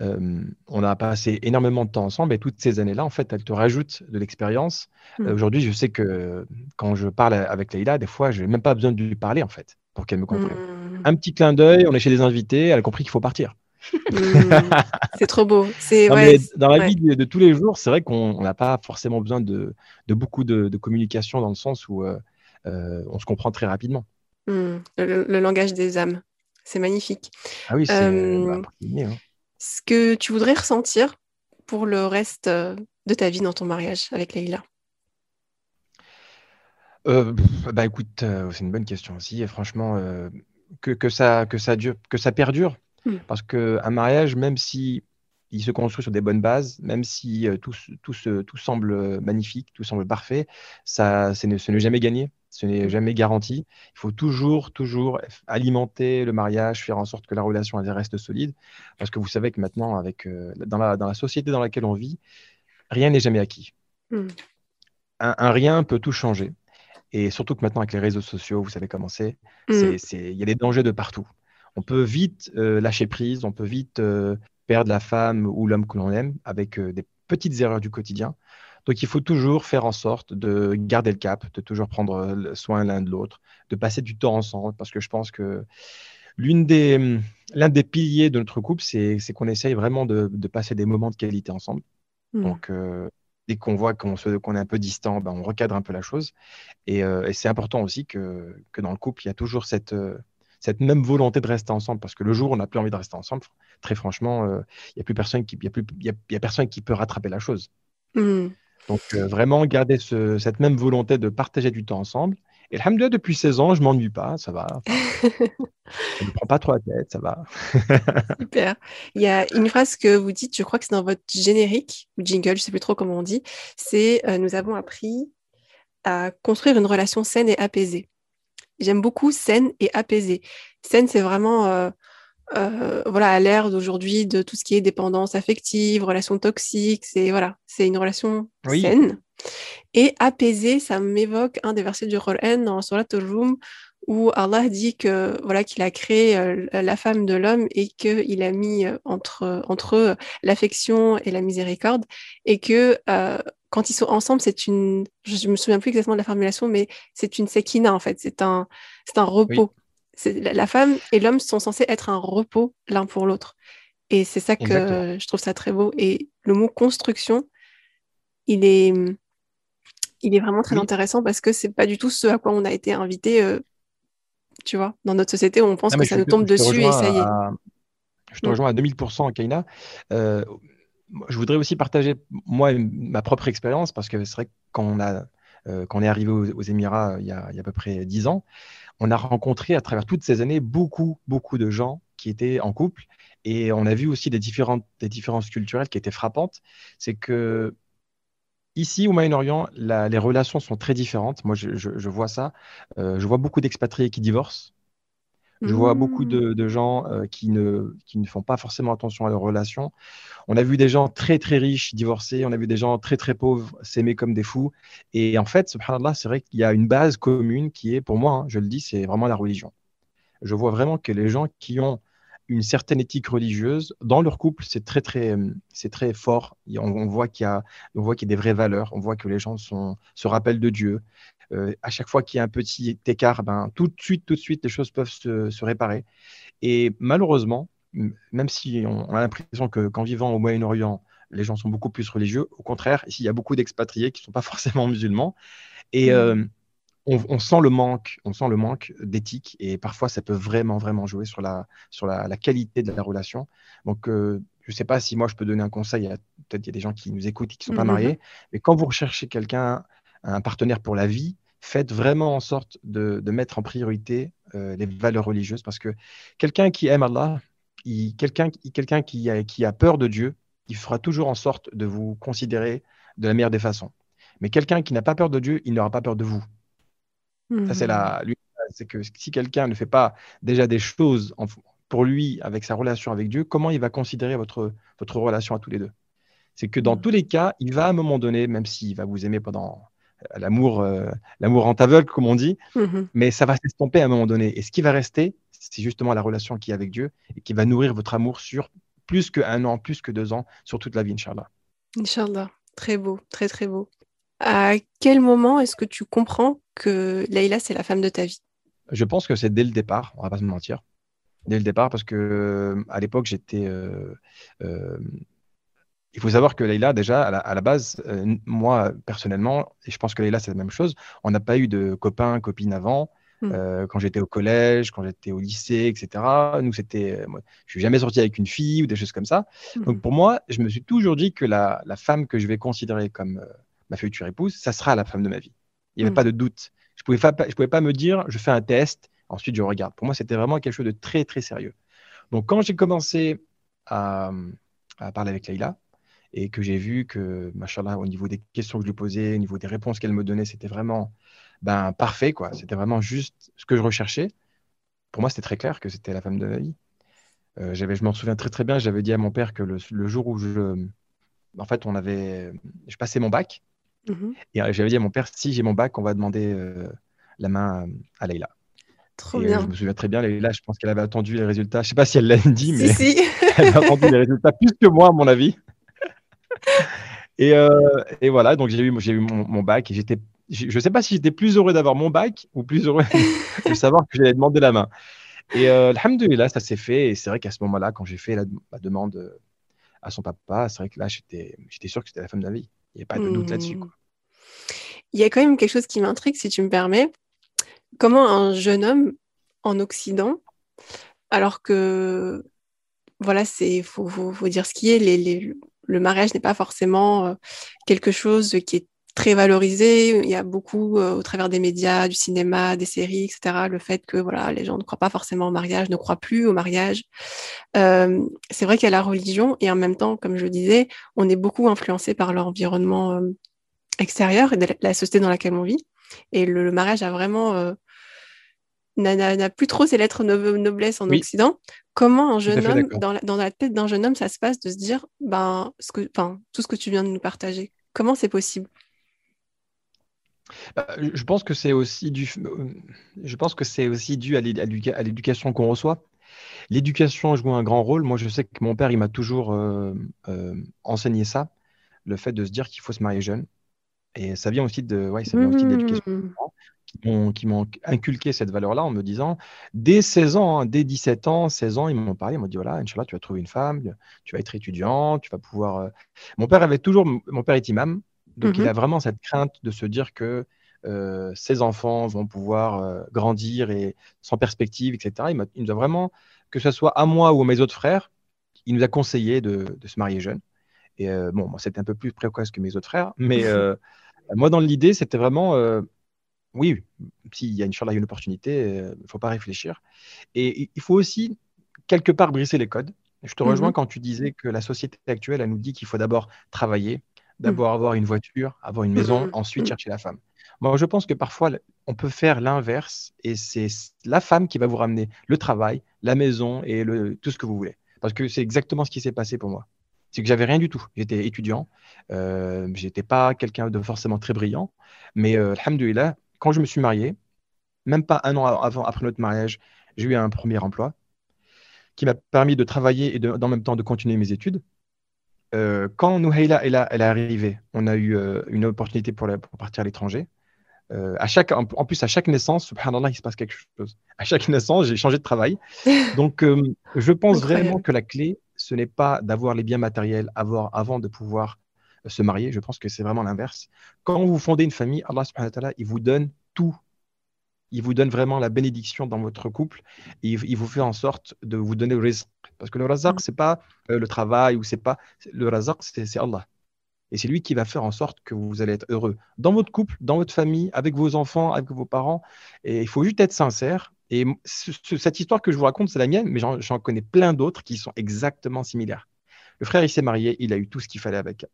euh, on a passé énormément de temps ensemble et toutes ces années-là, en fait, elles te rajoutent de l'expérience. Hmm. Euh, aujourd'hui, je sais que quand je parle avec Leïla, des fois, je n'ai même pas besoin de lui parler, en fait, pour qu'elle me comprenne. Hmm. Un petit clin d'œil, on est chez des invités, elle a compris qu'il faut partir. Hmm. c'est trop beau. C'est dans la vie de, tous les jours, c'est vrai qu'on n'a pas forcément besoin de, beaucoup de, communication dans le sens où euh, on se comprend très rapidement. Le, langage des âmes, c'est magnifique. Ah oui, c'est bah, ce que tu voudrais ressentir pour le reste euh, de ta vie dans ton mariage avec Leïla? Euh, bah écoute, euh, c'est une bonne question aussi. Et franchement, que, que, ça, que, ça dure, que ça perdure. Hmm. Parce qu'un mariage, même si il se construit sur des bonnes bases, même si tout, tout, tout, semble magnifique, tout semble parfait, ça, ce n'est jamais gagné. Ce n'est jamais garanti. Il faut toujours, toujours alimenter le mariage, faire en sorte que la relation elle reste solide. Parce que vous savez que maintenant, avec, euh, dans, la, dans, la, société dans laquelle on vit, rien n'est jamais acquis. Hmm. Un, rien peut tout changer. Et surtout que maintenant, avec les réseaux sociaux, vous savez comment c'est. Hmm. Il y a des dangers de partout. On peut vite euh, lâcher prise, on peut vite euh, perdre la femme ou l'homme que l'on aime avec des petites erreurs du quotidien. Donc il faut toujours faire en sorte de garder le cap, de toujours prendre euh, soin l'un de l'autre, de passer du temps ensemble, parce que je pense que l'une des, l'un des piliers de notre couple, c'est, qu'on essaye vraiment de, passer des moments de qualité ensemble. Mmh. Donc euh, dès qu'on voit qu'on, est un peu distant, ben, on recadre un peu la chose. Et, euh, c'est important aussi que, que, dans le couple, il y a toujours cette, cette même volonté de rester ensemble, parce que le jour où on n'a plus envie de rester ensemble, très franchement, il n'y a plus personne qui, y a plus, y a, personne qui peut rattraper la chose. Mmh. Donc, euh, vraiment garder cette même volonté de partager du temps ensemble. Et alhamdoulilah, depuis 16 ans, je m'ennuie pas, ça va. je ne prends pas trop la tête, ça va. Super. Il y a une phrase que vous dites, je crois que c'est dans votre générique, ou jingle, je ne sais plus trop comment on dit, c'est euh, Nous avons appris à construire une relation saine et apaisée. J'aime beaucoup saine et apaisée. Saine, c'est vraiment euh, euh, voilà, à l'ère d'aujourd'hui de tout ce qui est dépendance affective, relation toxique, c'est voilà, c'est une relation saine. Et apaisée, ça m'évoque un des versets du Coran dans Surat al-Rum où Allah dit que voilà qu'il a créé euh, la femme de l'homme et qu'il a mis euh, entre entre eux l'affection et la miséricorde et que quand ils sont ensemble, c'est une je me souviens plus exactement de la formulation mais c'est une sekina en fait, c'est un c'est un repos la femme et l'homme sont censés être un repos l'un pour l'autre. Et c'est ça que je trouve ça très beau. Et le mot construction, il est, il est vraiment très intéressant parce que c'est pas du tout ce à quoi on a été invité, euh, tu vois, dans notre société où on pense que ça nous tombe dessus et ça y est. Je te mm. rejoins à 2000%, Kaina. Euh, je voudrais aussi partager, moi, ma propre expérience parce que c'est vrai que quand on, a, quand on est arrivé aux, Émirats il y, a, il y, a, à peu près 10 ans, on a rencontré à travers toutes ces années beaucoup, beaucoup de gens qui étaient en couple Et on a vu aussi des, différentes, des différences culturelles qui étaient frappantes. C'est que Ici, au Moyen-Orient, les relations sont très différentes. Moi, je, vois ça. Euh, je vois beaucoup d'expatriés qui divorcent. Je vois beaucoup de, mmh. gens euh, qui, ne, qui ne font pas forcément attention à leurs relations. On a vu des gens très, très riches divorcer. On a vu des gens très, très pauvres s'aimer comme des fous. Et en fait, subhanallah, c'est vrai qu'il y a une base commune qui est, pour moi, hein, je le dis, c'est vraiment la religion. Je vois vraiment que les gens qui ont une certaine éthique religieuse. Dans leur couple, c'est très, très, c'est très fort. On, voit qu'il y, a, on voit qu'il y a des vraies valeurs. On voit que les gens sont, se rappellent de Dieu. Euh, à chaque fois qu'il y a un petit écart, ben, tout de suite, tout de suite, les choses peuvent se, se réparer. Et malheureusement, même si on, a l'impression que qu'en vivant au Moyen-Orient, les gens sont beaucoup plus religieux, au contraire, ici, il y a beaucoup d'expatriés qui ne sont pas forcément musulmans. Et, mmh. euh, on, sent le manque, on sent le manque d'éthique et parfois ça peut vraiment vraiment jouer sur la sur la, qualité de la relation. Donc euh, je ne sais pas si moi je peux donner un conseil. Peut-être il y a des gens qui nous écoutent et qui ne sont pas mmh mariés, mais quand vous recherchez quelqu'un, un partenaire pour la vie, faites vraiment en sorte de, mettre en priorité euh, les valeurs religieuses parce que quelqu'un qui aime Allah, quelqu'un quelqu'un qui a, qui a peur de Dieu, il fera toujours en sorte de vous considérer de la meilleure des façons. Mais quelqu'un qui n'a pas peur de Dieu, il n'aura pas peur de vous. Ça, c'est la, mmh. c'est que si quelqu'un ne fait pas déjà des choses pour lui avec sa relation avec Dieu, comment il va considérer votre, votre relation à tous les deux? C'est que dans mmh. tous les cas, il va à un moment donné, même s'il va vous aimer pendant l'amour, euh, l'amour en aveugle, comme on dit, mmh mais ça va s'estomper à un moment donné. Et ce qui va rester, c'est justement la relation qu'il y a avec Dieu et qui va nourrir votre amour sur plus qu'un an, plus que deux ans, sur toute la vie, Inch'Allah. Inch'Allah, très beau, très très beau. À quel moment est-ce que tu comprends que Leïla, c'est la femme de ta vie? Je pense que c'est dès le départ, on va pas se mentir. Dès le départ, parce que euh, à l'époque, j'étais. Euh, euh, il faut savoir que Leïla, déjà, à la, base, moi, personnellement, et je pense que Leïla, c'est la même chose, on n'a pas eu de copains, copines avant. Hmm. quand j'étais au collège, quand j'étais au lycée, etc. Nous, c'était, je suis jamais sorti avec une fille ou des choses comme ça. Hmm. Donc pour moi, je me suis toujours dit que la, la femme que je vais considérer comme ma future épouse, ça sera la femme de ma vie. Il n'y avait mm. pas de doute. Je ne pouvais, pas, je pouvais pas me dire, je fais un test, ensuite je regarde. Pour moi, c'était vraiment quelque chose de très, très sérieux. Donc, quand j'ai commencé à, parler avec Leïla, et que j'ai vu que, machallah, au niveau des questions que je lui posais, au niveau des réponses qu'elle me donnait, c'était vraiment ben, parfait, quoi. C'était vraiment juste ce que je recherchais. Pour moi, c'était très clair que c'était la femme de ma vie. Euh, je m'en souviens très très bien, j'avais dit à mon père que le, le, jour où je, en fait, on avait, je passais mon bac, Mhm. Et euh, j'avais dit à mon père, si j'ai mon bac, on va demander euh, la main à Leïla. Trop euh, bien. je me souviens très bien, Leïla, je pense qu'elle avait attendu les résultats. Je ne sais pas si elle l'a dit, mais elle a attendu les résultats plus que moi, à mon avis. et, et, voilà, donc j'ai eu, mon, bac et j'étais, je ne sais pas si j'étais plus heureux d'avoir mon bac ou plus heureux de savoir que j'allais demander la main. Et euh, alhamdoulilah, ça s'est fait. Et c'est vrai qu'à ce moment-là, quand j'ai fait la, demande à son papa, c'est vrai que là, j'étais, j'étais sûr que c'était la femme de ma vie. Il n'y a pas de doute là-dessus. Mmh. Il y a quand même quelque chose qui m'intrigue, si tu me permets. Comment un jeune homme en Occident, alors que, voilà, c'est faut, faut, dire ce qui est, les, le mariage n'est pas forcément euh, quelque chose qui est très valorisé. Il y a beaucoup, euh, au travers des médias, du cinéma, des séries, etc., le fait que voilà, les gens ne croient pas forcément au mariage, ne croient plus au mariage. Euh, c'est vrai qu'il y a la religion et en même temps, comme je le disais, on est beaucoup influencé par l'environnement euh, extérieur et de la société dans laquelle on vit. Et le, mariage a vraiment n'a plus trop ses lettres noblesse en Occident. Comment un jeune homme, dans la, dans la, tête d'un jeune homme, ça se passe de se dire, ben, ce que, tout ce que tu viens de nous partager, comment c'est possible? Bah, je pense que c'est aussi dû, je pense que c'est aussi dû à l'éducation qu'on reçoit. L'éducation joue un grand rôle. Moi, je sais que mon père, il m'a toujours euh, euh, enseigné ça, le fait de se dire qu'il faut se marier jeune. Et ça vient aussi de, ouais, ça vient aussi de l'éducation mmh. Qui m'ont inculqué cette valeur-là en me disant, dès 16 ans, hein, dès 17 ans, 16 ans, ils m'ont parlé, ils m'ont dit, voilà, Inch'Allah, tu vas trouver une femme, tu vas être étudiant, tu vas pouvoir... Euh, mon père avait toujours, mon père est imam, donc, il mhm. a vraiment cette crainte de se dire que euh, ses enfants vont pouvoir euh, grandir et sans perspective, etc. Il, nous a vraiment, que ce soit à moi ou à mes autres frères, il nous a conseillé de, se marier jeune. Et euh, bon, moi, c'était un peu plus précoce que mes autres frères, mais moi, dans l'idée, c'était vraiment, oui, s'il y a une, il y a une opportunité, il ne faut pas réfléchir. Et il faut aussi, quelque part, briser les codes. Je te rejoins mhm. quand tu disais que la société actuelle, elle nous dit qu'il faut d'abord travailler, d'abord avoir une voiture, avoir une maison, ensuite chercher la femme. Moi, je pense que parfois, on peut faire l'inverse et c'est la femme qui va vous ramener le travail, la maison et le, tout ce que vous voulez. Parce que c'est exactement ce qui s'est passé pour moi. C'est que j'avais rien du tout. J'étais étudiant, euh, j'étais pas quelqu'un de forcément très brillant, mais euh, alhamdoulilah, quand je me suis marié, même pas un an avant, après notre mariage, j'ai eu un premier emploi qui m'a permis de travailler et de, en même temps de continuer mes études. Euh, quand Nouhaila elle, elle est arrivée, on a eu euh, une opportunité pour, pour partir à l'étranger. Euh, à chaque, en, plus, à chaque naissance, subhanallah, il se passe quelque chose. À chaque naissance, j'ai changé de travail. Donc, je pense vraiment que la clé, ce n'est pas d'avoir les biens matériels avoir, avant de pouvoir se marier. Je pense que c'est vraiment l'inverse. Quand vous fondez une famille, Allah subhanahu wa ta'ala, il vous donne tout il vous donne vraiment la bénédiction dans votre couple et il, vous fait en sorte de vous donner le rizq. Parce que le razaq, mm. c'est pas euh, le travail ou c'est pas. Le razaq, c'est Allah. Et c'est lui qui va faire en sorte que vous allez être heureux dans votre couple, dans votre famille, avec vos enfants, avec vos parents. Et il faut juste être sincère. Et cette histoire que je vous raconte, c'est la mienne, mais j'en connais plein d'autres qui sont exactement similaires. Le frère, il s'est marié, il a eu tout ce qu'il fallait avec,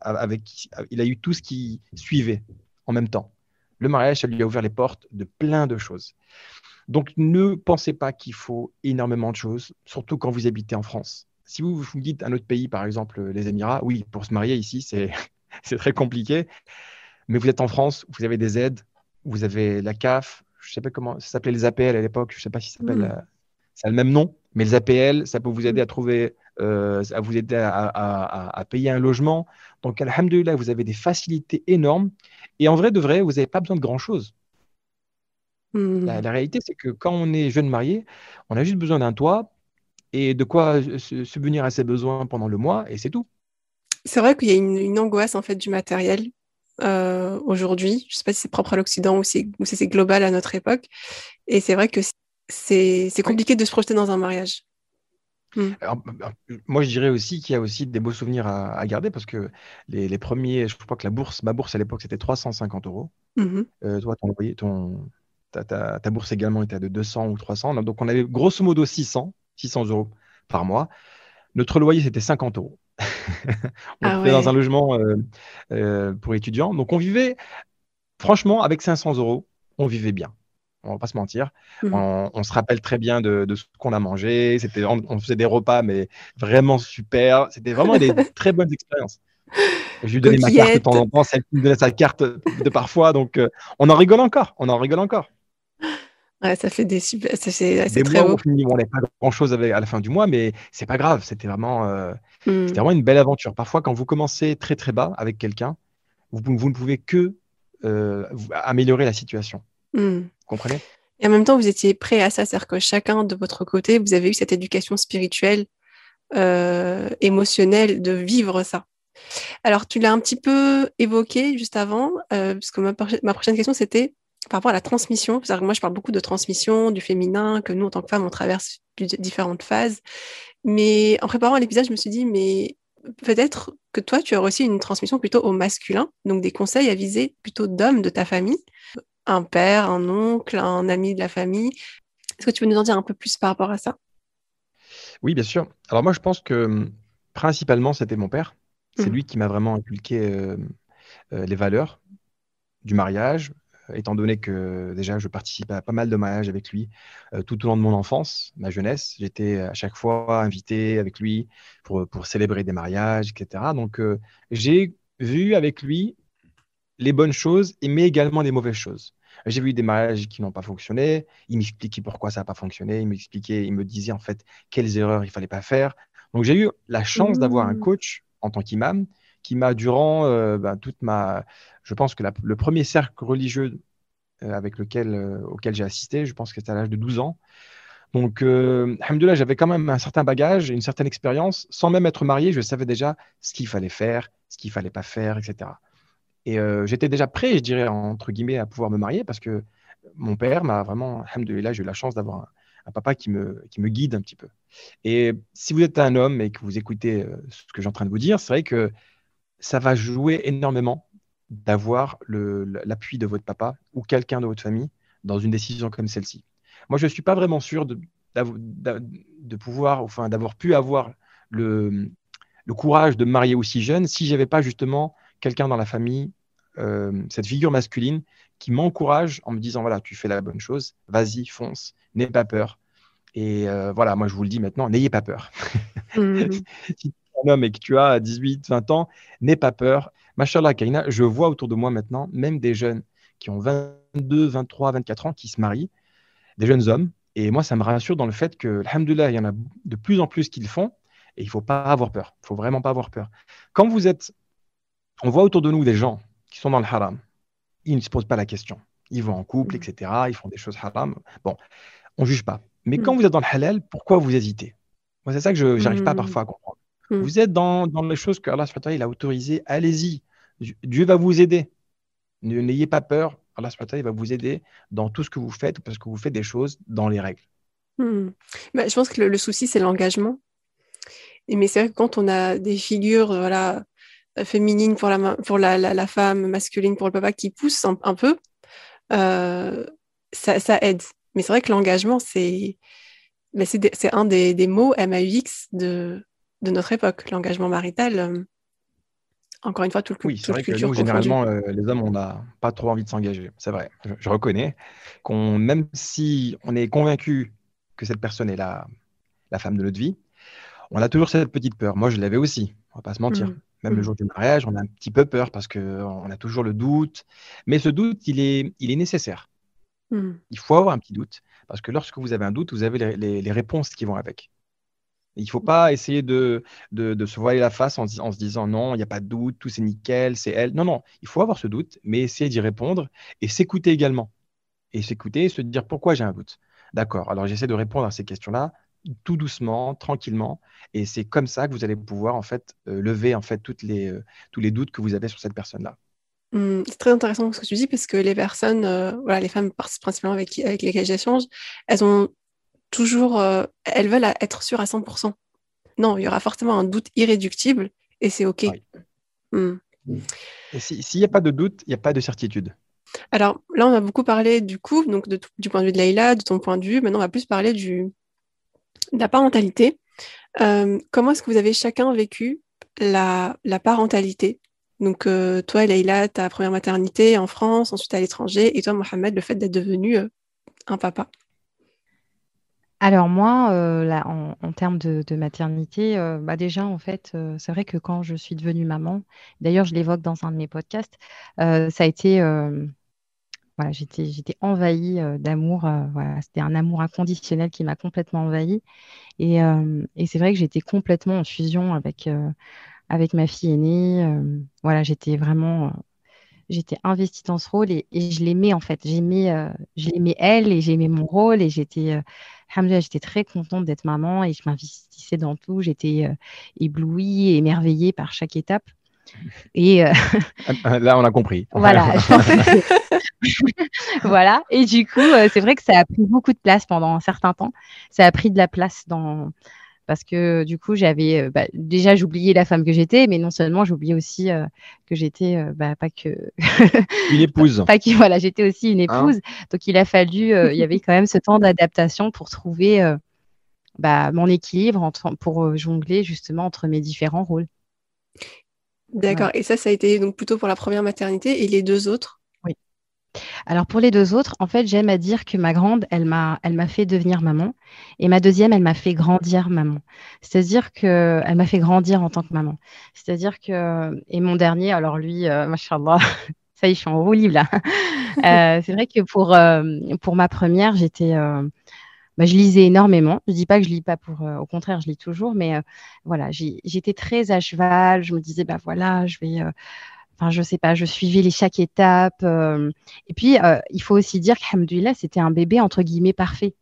avec, il a eu tout ce qui suivait en même temps. Le mariage, ça lui a ouvert les portes de plein de choses. Donc, ne pensez pas qu'il faut énormément de choses, surtout quand vous habitez en France. Si vous vous dites un autre pays, par exemple les Émirats, oui, pour se marier ici, c'est très compliqué. Mais vous êtes en France, vous avez des aides, vous avez la CAF, je ne sais pas comment, ça s'appelait les APL à l'époque, je ne sais pas si ça s'appelle, hmm. euh, ça a le même nom, mais les APL, ça peut vous aider à trouver, euh, à vous aider à, payer un logement. Donc, alhamdulillah, vous avez des facilités énormes. Et en vrai de vrai, vous n'avez pas besoin de grand-chose. Hmm. La, réalité, c'est que quand on est jeune marié, on a juste besoin d'un toit et de quoi subvenir à ses besoins pendant le mois, et c'est tout. C'est vrai qu'il y a une, angoisse en fait du matériel euh, aujourd'hui. Je ne sais pas si c'est propre à l'Occident ou si, c'est global à notre époque. Et c'est vrai que c'est compliqué de se projeter dans un mariage. Hmm. moi, je dirais aussi qu'il y a aussi des beaux souvenirs à, garder parce que les, premiers, je crois que la bourse, ma bourse à l'époque, c'était 350 euros. Mmh euh, toi, ton, ton, ta, ta, bourse également était de 200 ou 300. Donc, on avait grosso modo 600, 600 euros par mois. Notre loyer, c'était 50 euros. on ah était dans un logement euh, euh, pour étudiants. Donc, on vivait, franchement, avec 500 euros, on vivait bien on va pas se mentir. Mmh. On, se rappelle très bien de, ce qu'on a mangé. C'était, on, faisait des repas, mais vraiment super. C'était vraiment des très bonnes expériences. Je lui donnais ma carte de temps en temps, celle qui me donnait sa carte de parfois. Donc, euh, on en rigole encore. On en rigole encore. Ouais, ça fait des super. C'est, très mois on n'a pas grand chose à la fin du mois, mais c'est pas grave. C'était vraiment, euh, mmh. c'était vraiment une belle aventure. Parfois, quand vous commencez très très bas avec quelqu'un, vous, vous, ne pouvez que euh, améliorer la situation. Mmh Et en même temps, vous étiez prêt à ça, c'est-à-dire que chacun de votre côté, vous avez eu cette éducation spirituelle, euh, émotionnelle, de vivre ça. Alors, tu l'as un petit peu évoqué juste avant, euh, parce que ma, prochaine question, c'était par rapport à la transmission. Moi, je parle beaucoup de transmission, du féminin, que nous, en tant que femmes, on traverse différentes phases. Mais en préparant l'épisode, je me suis dit, mais peut-être que toi, tu as aussi une transmission plutôt au masculin, donc des conseils à viser plutôt d'hommes de ta famille un père, un oncle, un ami de la famille. Est-ce que tu peux nous en dire un peu plus par rapport à ça? Oui, bien sûr. Alors moi, je pense que hum, principalement, c'était mon père. C'est mmh. lui qui m'a vraiment inculqué euh, euh, les valeurs du mariage, euh, étant donné que déjà, je participais à pas mal de mariages avec lui tout au long de mon enfance, ma jeunesse. J'étais à chaque fois invité avec lui pour, pour célébrer des mariages, etc. Donc, j'ai vu avec lui les bonnes choses, mais également les mauvaises choses. J'ai vu des mariages qui n'ont pas fonctionné. Il m'expliquait pourquoi ça n'a pas fonctionné. Il m'expliquait, il me disait en fait quelles erreurs il fallait pas faire. Donc j'ai eu la chance d'avoir un mmh. coach en tant qu'imam qui m'a durant euh, ben, toute ma, je pense que le premier cercle religieux euh, avec lequel euh, auquel j'ai assisté, je pense que c'était à l'âge de 12 ans. Donc, euh, j'avais quand même un certain bagage, une certaine expérience. Sans même être marié, je savais déjà ce qu'il fallait faire, ce qu'il fallait pas faire, etc. Et euh, j'étais déjà prêt, je dirais, entre guillemets, à pouvoir me marier parce que mon père m'a vraiment, là, j'ai eu la chance d'avoir un, papa qui me, guide un petit peu. Et si vous êtes un homme et que vous écoutez euh, ce que j'ai en train de vous dire, c'est vrai que ça va jouer énormément d'avoir l'appui de votre papa ou quelqu'un de votre famille dans une décision comme celle-ci. Moi, je ne suis pas vraiment sûr de, enfin, d'avoir pu avoir le, le courage de me marier aussi jeune si j'avais pas justement quelqu'un dans la famille, euh, cette figure masculine qui m'encourage en me disant voilà, tu fais la bonne chose, vas-y, fonce, n'aie pas peur. Et euh, voilà, moi je vous le dis maintenant, n'ayez pas peur. Mmh. si tu es un homme et que tu as 18, 20 ans, n'aie pas peur. Machallah, Karina, je vois autour de moi maintenant, même des jeunes qui ont 22, 23, 24 ans qui se marient, des jeunes hommes. Et moi, ça me rassure dans le fait que, alhamdoulilah, il y en a de plus en plus qui le font. Et il ne faut pas avoir peur. Il ne faut vraiment pas avoir peur. Quand vous êtes. On voit autour de nous des gens qui sont dans le haram. Ils ne se posent pas la question. Ils vont en couple, mm. etc. Ils font des choses haram. Bon, on ne juge pas. Mais quand mm. vous êtes dans le halal, pourquoi vous hésitez? Moi, c'est ça que je n'arrive pas mm. parfois à comprendre. Vous êtes dans, dans les choses que Allah il a autorisées. Allez-y. Dieu va vous aider. N'ayez pas peur. Allah il va vous aider dans tout ce que vous faites parce que vous faites des choses dans les règles. Bah, je pense que le souci, c'est l'engagement mais c'est vrai que quand on a des figures euh, voilà, euh, féminines pour, la, pour la, la, femme, masculine pour le papa qui poussent un, peu, euh, ça, ça, aide. Mais c'est vrai que l'engagement, c'est c'est un des, des, mots MAUX de, de notre époque, l'engagement marital. encore une fois, tout le Oui, c'est vrai que nous, généralement, les hommes, on n'a pas trop envie de s'engager. C'est vrai, je, reconnais qu'on, même si on est convaincu que cette personne est la, la femme de notre vie, on a toujours cette petite peur. Moi, je l'avais aussi, on va pas se mentir. Mm. Même le mm. jour du mariage, on a un petit peu peur parce qu'on a toujours le doute. Mais ce doute, il est, il est nécessaire. Mm. Il faut avoir un petit doute parce que lorsque vous avez un doute, vous avez les, réponses qui vont avec. Il ne faut pas essayer de, de, se voiler la face en, en se disant non, il n'y a pas de doute, tout c'est nickel, c'est elle. Non, non, il faut avoir ce doute, mais essayer d'y répondre et s'écouter également. Et s'écouter et se dire pourquoi j'ai un doute. D'accord, alors j'essaie de répondre à ces questions-là tout doucement, tranquillement. Et c'est comme ça que vous allez pouvoir en fait euh, lever en fait toutes les, euh, tous les doutes que vous avez sur cette personne-là. Mmh, c'est très intéressant ce que tu dis parce que les personnes, euh, voilà, les femmes principalement avec, avec lesquelles j'échange, elles ont toujours, elles veulent être sûres à 100%. Non, il y aura forcément un doute irréductible et c'est OK. Mmh. Et s'il n'y a pas de doute, il n'y a pas de certitude. Alors là, on a beaucoup parlé du coup, donc du point de vue de Leïla, de ton point de vue. Maintenant, on va plus parler du, la parentalité. Euh, comment est-ce que vous avez chacun vécu la, parentalité? Donc, euh, toi, Leïla, ta première maternité en France, ensuite à l'étranger, et toi, Mohamed, le fait d'être devenu euh, un papa? Alors moi, en, termes de, maternité, bah déjà en fait, c'est vrai que quand je suis devenue maman, d'ailleurs je l'évoque dans un de mes podcasts, ça a été j'étais, j'étais envahie euh, d'amour. Euh, voilà, c'était un amour inconditionnel qui m'a complètement envahie. Et, euh, et c'est vrai que j'étais complètement en fusion avec, avec ma fille aînée. voilà, j'étais vraiment j'étais investie dans ce rôle et, et je l'aimais en fait. J'aimais, je l'aimais elle et j'aimais mon rôle et j'étais, j'étais très contente d'être maman et je m'investissais dans tout. J'étais éblouie et émerveillée par chaque étape. Et euh, ah, Là, on a compris. Voilà. voilà. Et du coup, euh, c'est vrai que ça a pris beaucoup de place pendant un certain temps. Ça a pris de la place dans parce que du coup, j'avais euh, bah, déjà j'oubliais la femme que j'étais, mais non seulement j'oubliais aussi que j'étais bah, pas que une épouse. pas que voilà, j'étais aussi une hein épouse. Donc il a fallu, il y avait quand même ce temps d'adaptation pour trouver bah, mon équilibre pour jongler justement entre mes différents rôles. D'accord. Et ça, ça a été donc plutôt pour la première maternité et les deux autres? Alors pour les deux autres, en fait, j'aime à dire que ma grande, elle m'a, elle m'a fait devenir maman, et ma deuxième, elle m'a fait grandir maman. C'est-à-dire que elle m'a fait grandir en tant que maman. C'est-à-dire que et mon dernier, alors lui, euh, machallah, ça y est, je suis en roue libre là. Euh, c'est vrai que pour euh, pour ma première, j'étais euh, bah, je lisais énormément. Je dis pas que je lis pas pour, euh, au contraire, je lis toujours, mais euh, voilà, j'étais très à cheval. Je me disais, bah voilà, je vais, euh, enfin, je sais pas, je suivais les chaque étape. et puis, il faut aussi dire qu'Hamdulillah, c'était un bébé entre guillemets parfait.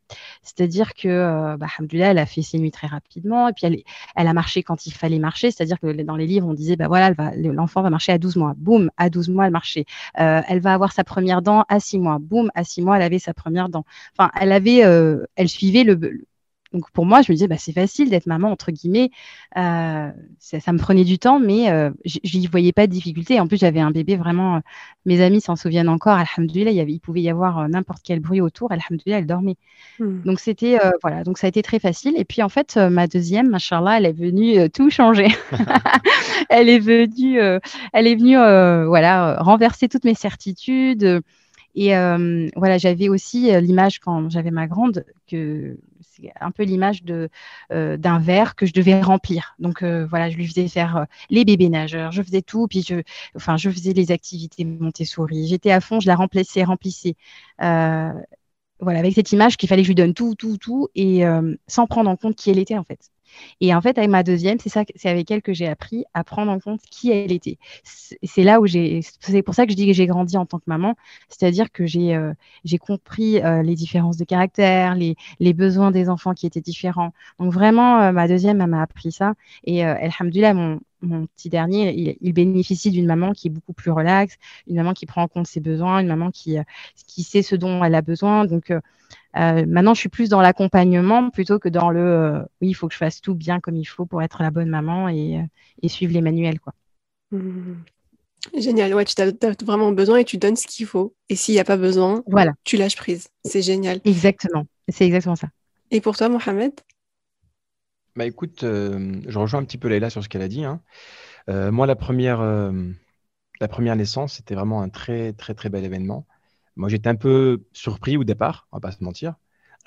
C'est-à-dire que, euh, bah, elle a fait ses nuits très rapidement, et puis elle, elle a marché quand il fallait marcher. C'est-à-dire que dans les livres, on disait, bah voilà, l'enfant va marcher à 12 mois. Boum, à 12 mois, elle marchait. Euh, elle va avoir sa première dent à 6 mois. Boum, à 6 mois, elle avait sa première dent. Enfin, elle avait, euh, elle suivait le, donc pour moi, je me disais, bah, c'est facile d'être maman, entre guillemets. Euh, ça, me prenait du temps, mais euh, je n'y voyais pas de difficulté. En plus, j'avais un bébé vraiment, euh, mes amis s'en souviennent encore, alhamdoulilah, il, y avait, il pouvait y avoir n'importe quel bruit autour, alhamdoulilah, elle dormait. Hmm. Donc c'était, voilà, donc ça a été très facile. Et puis en fait, ma deuxième, machallah, elle est venue tout changer. elle est venue, elle est venue, voilà, renverser toutes mes certitudes. Et voilà, j'avais aussi l'image quand j'avais ma grande que c'est un peu l'image de d'un verre que je devais remplir. Donc voilà, je lui faisais faire les bébés nageurs, je faisais tout, puis je, enfin, je faisais les activités Montessori. J'étais à fond, je la remplissais, remplissais. voilà, avec cette image qu'il fallait que je lui donne tout, tout, tout, et sans prendre en compte qui elle était en fait. Et en fait, avec ma deuxième, c'est ça, c'est avec elle que j'ai appris à prendre en compte qui elle était. C'est là où j'ai, c'est pour ça que je dis que j'ai grandi en tant que maman, c'est-à-dire que j'ai euh, j'ai compris euh, les différences de caractère, les, besoins des enfants qui étaient différents. Donc vraiment, euh, ma deuxième, elle m'a appris ça. Et alhamdulillah, mon, petit dernier, il, il bénéficie d'une maman qui est beaucoup plus relaxe, une maman qui prend en compte ses besoins, une maman qui, qui sait ce dont elle a besoin. Donc euh, maintenant, je suis plus dans l'accompagnement plutôt que dans le euh, oui, il faut que je fasse tout bien comme il faut pour être la bonne maman et, euh, suivre les manuels. Quoi. Mmh. Génial, ouais, tu as, vraiment besoin et tu donnes ce qu'il faut. Et s'il n'y a pas besoin, voilà. tu lâches prise. C'est génial. Exactement, c'est exactement ça. Et pour toi, Mohamed? Bah écoute, je rejoins un petit peu Leïla sur ce qu'elle a dit. Hein. moi, la première, la première naissance, c'était vraiment un très, très, très bel événement. Moi, j'étais un peu surpris au départ, on va pas se mentir,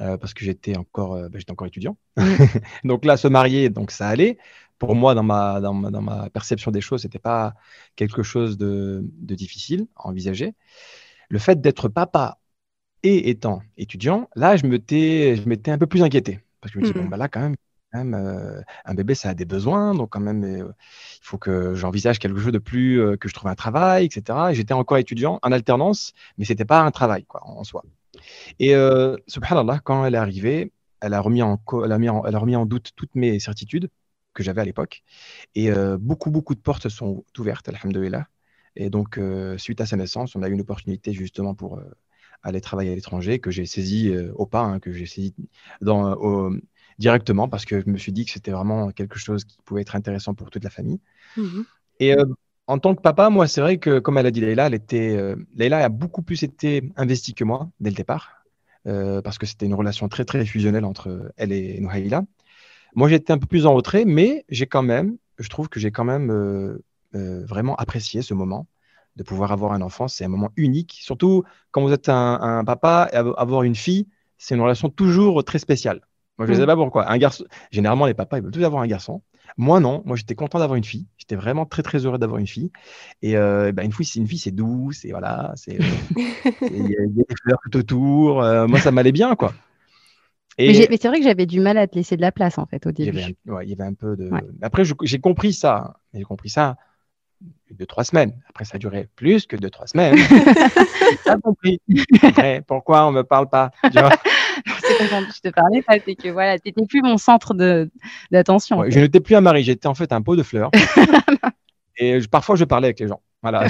euh, parce que j'étais encore, euh, bah, j'étais encore étudiant. Mm. donc là, se marier, donc ça allait. Pour moi, dans ma, dans ma, perception des choses, c'était pas quelque chose de, difficile à envisager. Le fait d'être papa et étant étudiant, là, je m'étais, je m'étais un peu plus inquiété. Parce que je me dis, bon, mm. bah là, quand même, même, euh, un bébé, ça a des besoins, donc quand même, euh, il faut que j'envisage quelque chose de plus, euh, que je trouve un travail, etc. Et j'étais encore étudiant en alternance, mais c'était pas un travail quoi, en, soi. Et subhanallah, quand elle est arrivée, elle a remis en, elle a remis en doute toutes mes certitudes que j'avais à l'époque. Et beaucoup, beaucoup de portes sont ouvertes, alhamdoulilah. Et donc, suite à sa naissance, on a eu une opportunité justement pour aller travailler à l'étranger, que j'ai saisi au pas, hein, que j'ai saisi dans, au, directement parce que je me suis dit que c'était vraiment quelque chose qui pouvait être intéressant pour toute la famille. Mhm. Et euh, en tant que papa, moi, c'est vrai que, comme elle a dit Leïla, elle était, euh, Leïla a beaucoup plus été investie que moi dès le départ, euh, parce que c'était une relation très, très fusionnelle entre elle et Nouhaïla. Moi, j'étais un peu plus en retrait, mais j'ai quand même, je trouve que j'ai quand même vraiment apprécié ce moment de pouvoir avoir un enfant. C'est un moment unique, surtout quand vous êtes un, un papa et avoir une fille, c'est une relation toujours très spéciale. Moi, je ne sais mm. pas pourquoi. Un garçon, généralement, les papas, ils veulent tous avoir un garçon. Moi, non. Moi, j'étais content d'avoir une fille. J'étais vraiment très, très heureux d'avoir une fille. Et euh, ben, une fille, c'est une fille, c'est douce. Et voilà, c'est euh, il y, a des fleurs tout autour. Euh, moi, ça m'allait bien, quoi. Et... Mais, c'est vrai que j'avais du mal à te laisser de la place, en fait, au début. Il y avait un, peu de. Après, j'ai compris ça. J'ai compris ça deux, trois semaines. Après, ça a duré plus que deux, trois semaines. J'ai compris. pourquoi on ne me parle pas c'est quand je te parlais, c'est que voilà, tu n'étais plus mon centre d'attention. je n'étais plus un mari, j'étais en fait un pot de fleurs. et parfois, je parlais avec les gens. Voilà.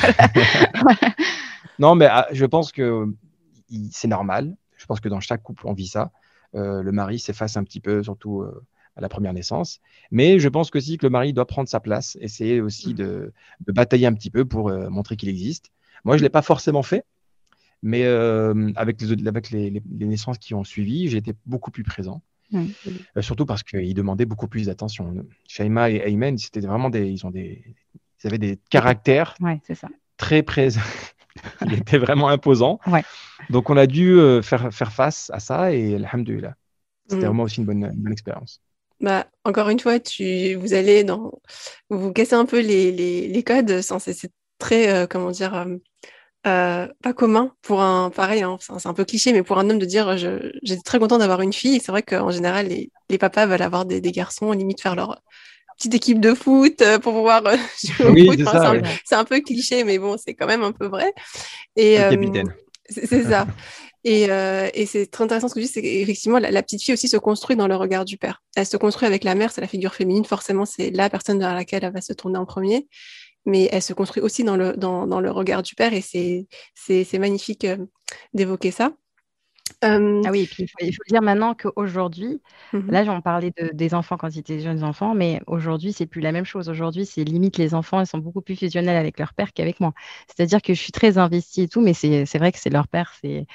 non, mais ah, je pense que c'est normal. Je pense que dans chaque couple, on vit ça. Euh, le mari s'efface un petit peu, surtout euh, à la première naissance. Mais je pense aussi que le mari doit prendre sa place, essayer aussi mm. de, batailler un petit peu pour euh, montrer qu'il existe. Moi, je ne l'ai pas forcément fait. Mais euh, avec, les, avec les, naissances qui ont suivi, j'ai été beaucoup plus présent. Euh, surtout parce qu'ils demandaient beaucoup plus d'attention. Shaima et Ayman, c'était vraiment des, ils ont des, ils avaient des caractères très présents. Ils étaient vraiment imposants. Donc on a dû euh, faire, faire face à ça et alhamdulillah. C'était mm. vraiment aussi une bonne, bonne expérience. Bah, encore une fois, tu, vous allez dans, vous cassez un peu les, les, les codes. C'est très, comment dire, euh, pas commun pour un pareil, hein, c'est un peu cliché, mais pour un homme de dire j'étais très content d'avoir une fille. C'est vrai qu'en général, les, les, papas veulent avoir des, des, garçons, limite faire leur petite équipe de foot euh, pour pouvoir euh, jouer au foot. C'est un, peu cliché, mais bon, c'est quand même un peu vrai. Et c'est ça. Et, et c'est très intéressant ce que tu dis, c'est qu'effectivement, la, la, petite fille aussi se construit dans le regard du père. Elle se construit avec la mère, c'est la figure féminine, forcément, c'est la personne vers laquelle elle va se tourner en premier mais elle se construit aussi dans le, dans, dans le regard du père et c'est magnifique euh, d'évoquer ça. Euh, Ah oui, et puis il faut, il faut dire maintenant qu'aujourd'hui, mhm. là j'en parlais de- des enfants quand ils étaient jeunes enfants, mais aujourd'hui c'est plus la même chose. Aujourd'hui, c'est limite les enfants, ils sont beaucoup plus fusionnels avec leur père qu'avec moi. C'est-à-dire que je suis très investie et tout, mais c'est c'est vrai que c'est leur père, c'est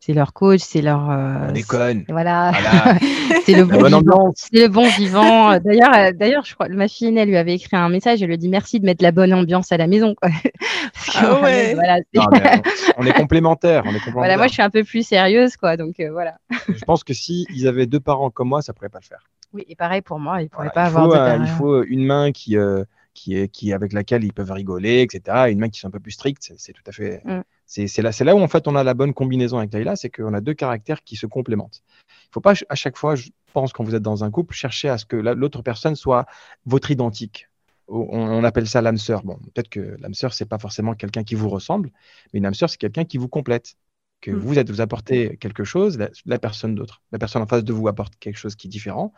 c'est leur coach, c'est leur euh, On déconne. c'est- voilà, Voilà. c'est le bon vivant. ambiance. C'est le bon vivant. Euh, D'ailleurs, euh, d'ailleurs, je crois, ma fille aînée elle lui avait écrit un message. Elle lui a dit merci de mettre la bonne ambiance à la maison. quoi. Parce que Ah ouais. voilà, Non, mais on, on est complémentaires. On est complémentaires. voilà, moi je suis un peu plus sérieuse, quoi. Donc euh, voilà. Je pense que si ils avaient deux parents comme moi, ça pourrait pas le faire. Oui, et pareil pour moi, il pourrait Voilà, pas il, avoir faut, euh, il faut une main qui, euh, qui est, qui, avec laquelle ils peuvent rigoler, etc. Et une main qui soit un peu plus stricte. C'est- tout à fait. Mm. C'est là, là où en fait on a la bonne combinaison avec Laïla, c'est qu'on a deux caractères qui se complémentent. Il faut pas à chaque fois, je pense, quand vous êtes dans un couple, chercher à ce que la- l'autre personne soit votre identique. On, on appelle ça l'âme sœur. Bon, peut-être que l'âme sœur c'est pas forcément quelqu'un qui vous ressemble, mais une âme sœur c'est quelqu'un qui vous complète. Que Mm. vous êtes, vous apportez quelque chose, la, la personne d'autre, la personne en face de vous apporte quelque chose qui est différent,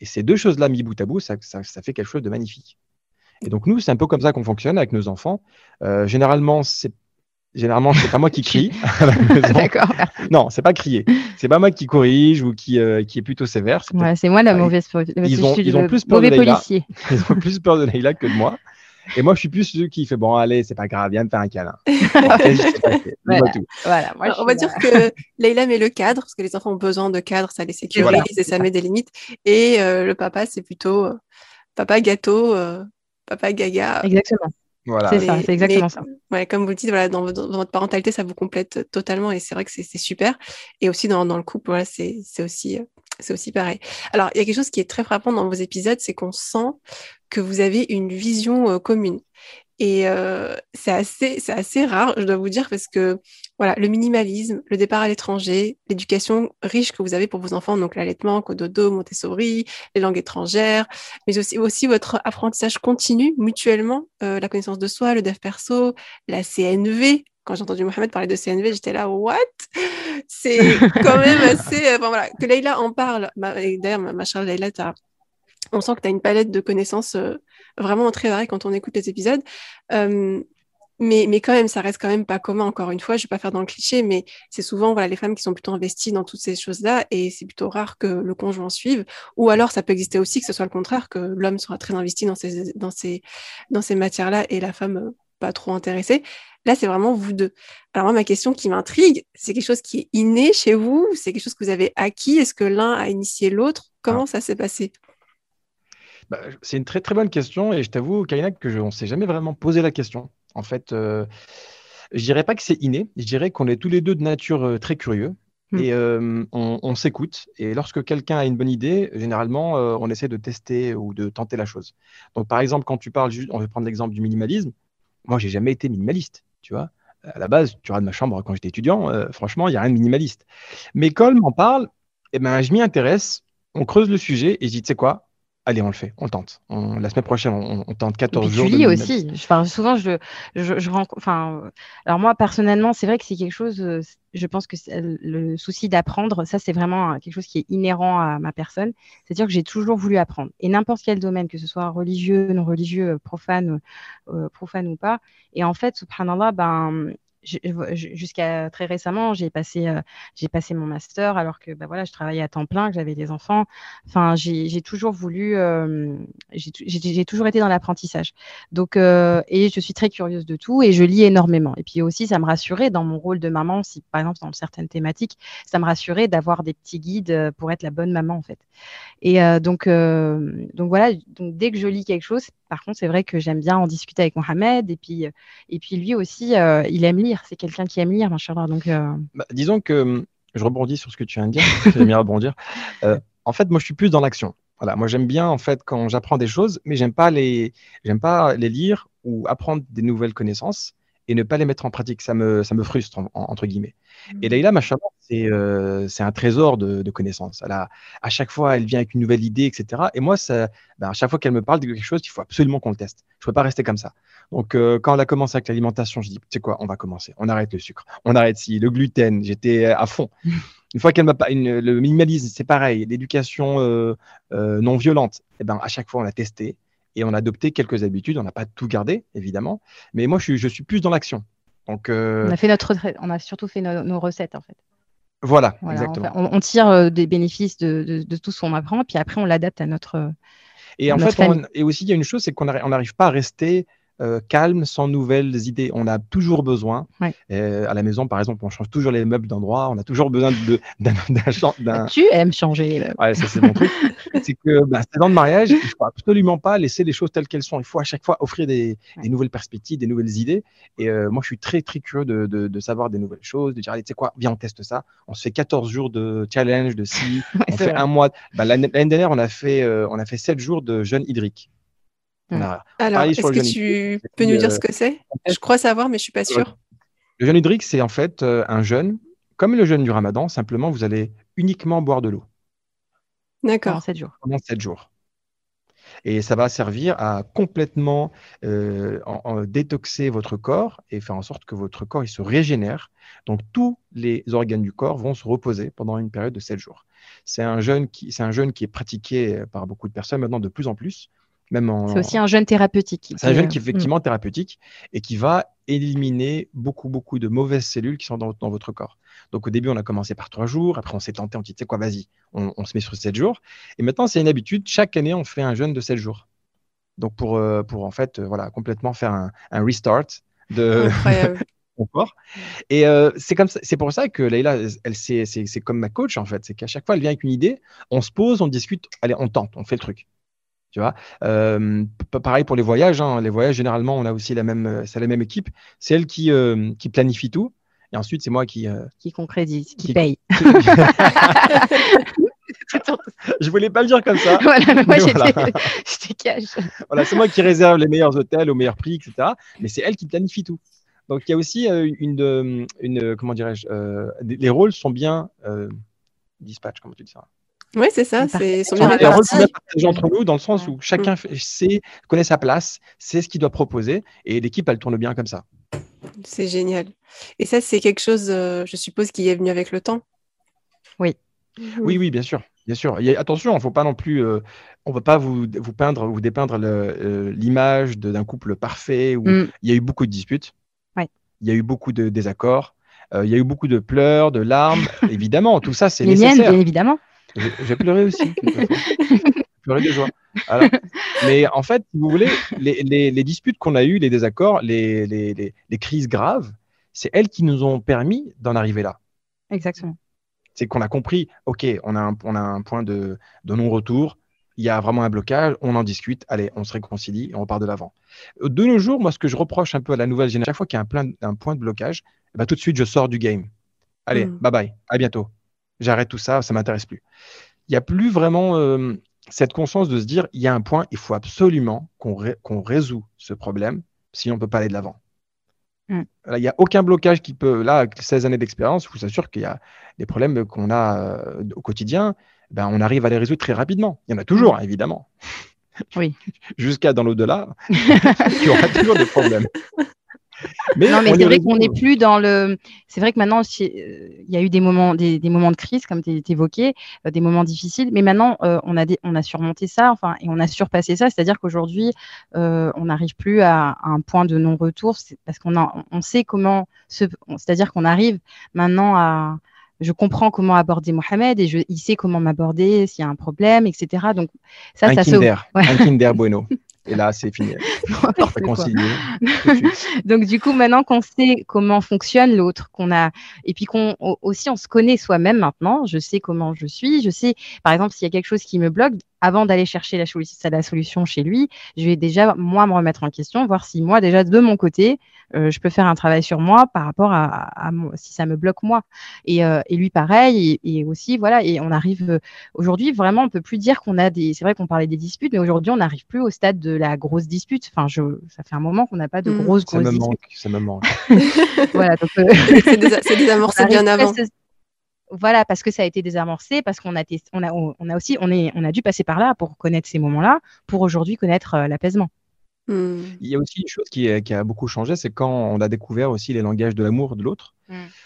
et ces deux choses-là mis bout à bout, ça, ça, ça fait quelque chose de magnifique. Et donc nous, c'est un peu comme ça qu'on fonctionne avec nos enfants. Euh, généralement, c'est généralement c'est pas moi qui crie à la maison. D'accord. Non, c'est pas crier. C'est pas moi qui corrige ou qui euh, qui est plutôt sévère. C'est Ouais, c'est moi la mauvaise. ils ont- ils ont le plus peur de Leïla. Ils ont plus peur de Leïla que de moi. Et moi, je suis plus celui qui fait bon, allez, c'est pas grave, viens me faire un câlin. Voilà. tout. Voilà. Moi, Alors, je on va dire que Leïla met le cadre, parce que les enfants ont besoin de cadre, ça les sécurise Voilà. et ça met des limites. Et euh, le papa, c'est plutôt euh, papa gâteau, euh, papa gaga. Exactement. Voilà. C'est ça, c'est exactement mais, ça. Ouais, comme vous le dites, voilà, dans, votre- dans votre parentalité, ça vous complète totalement et c'est vrai que c'est super. Et aussi dans, dans le couple, voilà, c'est c'est aussi, c'est aussi pareil. Alors, il y a quelque chose qui est très frappant dans vos épisodes, c'est qu'on sent que vous avez une vision euh, commune. Et euh, c'est assez, c'est assez rare, je dois vous dire, parce que voilà, le minimalisme, le départ à l'étranger, l'éducation riche que vous avez pour vos enfants, donc l'allaitement, Cododo, Montessori, les langues étrangères, mais aussi, aussi votre apprentissage continu mutuellement, euh, la connaissance de soi, le dev perso, la CNV. Quand j'ai entendu Mohamed parler de CNV, j'étais là, what? C'est quand même assez. euh, Enfin, voilà, que Leïla en parle. Ma- et D'ailleurs, ma, ma chère Leïla, on sent que tu as une palette de connaissances euh, vraiment très variée quand on écoute les épisodes. Euh, mais, mais quand même, ça reste quand même pas commun, encore une fois. Je vais pas faire dans le cliché, mais c'est souvent voilà, les femmes qui sont plutôt investies dans toutes ces choses-là et c'est plutôt rare que le conjoint suive. Ou alors, ça peut exister aussi que ce soit le contraire, que l'homme soit très investi dans ces, dans ces, dans ces matières-là et la femme euh, pas trop intéressée. Là, c'est vraiment vous deux. Alors, moi, ma question qui m'intrigue, c'est quelque chose qui est inné chez vous C'est quelque chose que vous avez acquis Est-ce que l'un a initié l'autre? Comment ça s'est passé? Bah, c'est une très très bonne question et je t'avoue, Kaina, que je, on s'est jamais vraiment posé la question. En fait, euh, je dirais pas que c'est inné, je dirais qu'on est tous les deux de nature euh, très curieux Mm. et euh, on, on s'écoute. Et lorsque quelqu'un a une bonne idée, généralement, euh, on essaie de tester ou de tenter la chose. Donc, par exemple, quand tu parles, on va prendre l'exemple du minimalisme. Moi, j'ai jamais été minimaliste, tu vois. À la base, tu regardes ma chambre quand j'étais étudiant, euh, franchement, il n'y a rien de minimaliste. Mais elle m'en parle, eh ben, je m'y intéresse, on creuse le sujet et je dis, tu sais quoi, allez, on le fait, on tente. On- la semaine prochaine, on, on tente Et 14 puis jours. tu lis aussi. Enfin, souvent, je, je, je rencontre. Enfin, alors moi, personnellement, c'est vrai que c'est quelque chose. euh, Je pense que le souci d'apprendre, ça, c'est vraiment quelque chose qui est inhérent à ma personne. C'est-à-dire que j'ai toujours voulu apprendre. Et n'importe quel domaine, que ce soit religieux, non religieux, euh, profane, euh, profane ou pas. Et en fait, subhanallah, ben. Je- Jusqu'à très récemment, j'ai passé, euh, j'ai passé mon master alors que bah voilà, je travaillais à temps plein, que j'avais des enfants. Enfin, j'ai toujours voulu, euh, j'ai tou- j'ai j'ai toujours été dans l'apprentissage. Donc, euh, et je suis très curieuse de tout et je lis énormément. Et puis aussi, ça me rassurait dans mon rôle de maman, si par exemple dans certaines thématiques, ça me rassurait d'avoir des petits guides euh, pour être la bonne maman en fait. Et euh, donc, euh, donc voilà. Donc dès que je lis quelque chose, par contre, c'est vrai que j'aime bien en discuter avec Mohamed. Et puis, et puis lui aussi, euh, il aime lire. C'est quelqu'un qui aime lire, machallah. Donc, euh, Bah, disons que hum, je rebondis sur ce que tu viens de dire. J'aime bien rebondir. Euh, en fait, moi, je suis plus dans l'action. Voilà, moi, j'aime bien en fait quand j'apprends des choses, mais j'aime pas les, j'aime pas les lire ou apprendre des nouvelles connaissances et ne pas les mettre en pratique. Ça me, ça me frustre en- en- entre guillemets. Et Leïla, machallah, c'est euh, c'est un trésor de, de connaissances. Elle a, à chaque fois, elle vient avec une nouvelle idée, etc. Et moi, ça, ben, à chaque fois qu'elle me parle de quelque chose, il faut absolument qu'on le teste. Je ne peux pas rester comme ça. Donc, euh, quand elle a commencé avec l'alimentation, je dis, tu sais quoi, on va commencer. On arrête le sucre, on arrête si le gluten. J'étais à fond. Une fois qu'elle m'a le minimalisme, c'est pareil. L'éducation euh, euh, non violente. Et ben, à chaque fois, on l'a testé et on a adopté quelques habitudes. On n'a pas tout gardé, évidemment. Mais moi, je suis, je suis plus dans l'action. Donc, euh, on a fait notre, on a surtout fait nos, nos recettes en fait. Voilà, Voilà, exactement. on, on tire euh, des bénéfices de, de- de tout ce qu'on apprend, puis après on l'adapte à notre. Et en notre fait, on- et aussi, il y a une chose, c'est qu'on n'arri- on n'arrive pas à rester euh, calme sans nouvelles idées. On a toujours besoin. Ouais. Euh, à la maison, par exemple, on change toujours les meubles d'endroit. On a toujours besoin de- d'un Tu aimes changer les meubles. Ouais, ça c'est mon truc. c'est que bah, c'est dans le mariage, il faut absolument pas laisser les choses telles qu'elles sont. Il faut à chaque fois offrir des, Ouais. des nouvelles perspectives, des nouvelles idées. Et euh, moi, je suis très très curieux de, de, de savoir des nouvelles choses, de dire allez, tu sais quoi, viens on teste ça. On se fait 14 jours de challenge, de si, on fait vrai. un mois. Bah, L'année dernière, on a fait on a fait 7 jours de jeûne hydrique. On Mm. a- Alors, est-ce que tu peux nous euh, dire ce que c'est? Je crois savoir, mais je suis pas sûre. Le jeûne hydrique, c'est en fait euh, un jeûne comme le jeûne du Ramadan. Simplement, vous allez uniquement boire de l'eau. Pendant D'accord. 7 jours. pendant 7 jours. Et ça va servir à complètement euh, en- en détoxer votre corps et faire en sorte que votre corps il se régénère. Donc tous les organes du corps vont se reposer pendant une période de 7 jours. C'est un jeûne qui, c'est un jeûne qui est pratiqué par beaucoup de personnes maintenant de plus en plus. Même en, C'est aussi un jeûne thérapeutique. c'est un jeûne Euh, qui est effectivement thérapeutique et qui va éliminer beaucoup, beaucoup de mauvaises cellules qui sont dans, dans votre corps. Donc au début, on a commencé par trois jours, après on s'est tenté, on dit, tu sais quoi, vas-y, on, on se met sur sept jours. Et maintenant, c'est une habitude, chaque année, on fait un jeûne de sept jours. Donc pour, euh, pour en fait, euh, voilà, complètement faire un, un restart de Incroyable. mon corps. Et euh, c'est comme ça, c'est pour ça que Leïla, elle, c'est comme ma coach en fait, c'est qu'à chaque fois, elle vient avec une idée, on se pose, on discute, allez, on tente, on fait le truc. Tu vois, Euh, pareil pour les voyages. hein. Les voyages, généralement, on a aussi la même, euh, c'est la même équipe. C'est elle qui, euh, qui planifie tout. Et ensuite, c'est moi qui. euh, Qui concrétise, qui Qui- paye. Je voulais pas le dire comme ça. voilà, moi c'est moi qui réserve les meilleurs hôtels au meilleur prix, etc. Mais c'est elle qui planifie tout. Donc il y a aussi une, une, comment dirais-je, les rôles sont bien dispatch, comment tu dis ça? Oui, c'est ça. C'est partagés entre nous dans le sens où chacun fait- sait, connaît sa place, sait ce qu'il doit proposer et l'équipe elle tourne bien comme ça. C'est génial. Et ça, c'est quelque chose, euh, je suppose, qui est venu avec le temps? Oui. Oui, oui, bien sûr, bien sûr. A- attention, il ne faut pas non plus, euh, on ne va pas vous, vous peindre, vous dépeindre euh, l'image de- d'un couple parfait où Mm. il y a eu beaucoup de disputes, Ouais. il y a eu beaucoup de désaccords, euh, il y a eu beaucoup de pleurs, de larmes. Évidemment, tout ça, c'est Les miennes, nécessaire. bien évidemment. J'ai pleuré aussi. pleuré de joie. Mais en fait, si vous voulez, les, les- les disputes qu'on a eues, les désaccords, les, les- crises graves, c'est elles qui nous ont permis d'en arriver là. Exactement. C'est qu'on a compris, OK, on a un, on a un point de, de non-retour, il y a vraiment un blocage, on en discute, allez, on se réconcilie et on part de l'avant. De nos jours, moi, ce que je reproche un peu à la nouvelle génération, chaque fois qu'il y a un, plein- un point de blocage, eh ben, tout de suite, je sors du game. Allez, Mm. bye bye, à bientôt. J'arrête tout ça, ça m'intéresse plus. Il n'y a plus vraiment euh, cette conscience de se dire, il y a un point, il faut absolument qu'on ré- résout ce problème, sinon on ne peut pas aller de l'avant. Mm. Il n'y a aucun blocage qui peut, là, avec 16 années d'expérience, je vous assure qu'il y a des problèmes qu'on a euh, au quotidien, ben, on arrive à les résoudre très rapidement. Il y en a toujours, hein, évidemment. Oui. Jusqu'à dans l'au-delà, il y aura toujours des problèmes. Mais non, mais c'est vrai qu'on n'est plus dans le. C'est vrai que maintenant, euh, il y a eu des moments, des, des moments de crise, comme tu évoqué, euh, des moments difficiles. Mais maintenant, euh, on, a des, on a surmonté ça, enfin, et on a surpassé ça. C'est-à-dire qu'aujourd'hui, euh, on n'arrive plus à, à un point de non-retour, parce qu'on a, on sait comment. se- C'est-à-dire qu'on arrive maintenant à. Je comprends comment aborder Mohamed et je, il sait comment m'aborder s'il y a un problème, etc. Donc ça, un ça se Kinder, Ouais. un Kinder Bueno. Et là, c'est fini. Donc du coup, maintenant qu'on sait comment fonctionne l'autre, qu'on a, et puis qu'on au- aussi on se connaît soi-même maintenant. Je sais comment je suis. Je sais, par exemple, s'il y a quelque chose qui me bloque, avant d'aller chercher la, la solution chez lui, je vais déjà moi me remettre en question, voir si moi déjà de mon côté, euh, je peux faire un travail sur moi par rapport à, à- si ça me bloque moi. Et, euh, et lui pareil. Et, et aussi voilà. Et on arrive euh, aujourd'hui vraiment, on peut plus dire qu'on a des. C'est vrai qu'on parlait des disputes, mais aujourd'hui on n'arrive plus au stade de la grosse dispute. Enfin, je, ça fait un moment qu'on n'a pas de Mm. grosses Ça grosses me disputes. manque, ça me manque. Voilà, donc, euh, C'est on bien avant. Voilà, parce que ça a été désamorcé, parce qu'on a, on a, on a aussi, on est, on a dû passer par là pour connaître ces moments-là, pour aujourd'hui connaître euh, l'apaisement. Hmm. Il y a aussi une chose qui, est- qui a beaucoup changé, c'est quand on a découvert aussi les langages de l'amour de l'autre.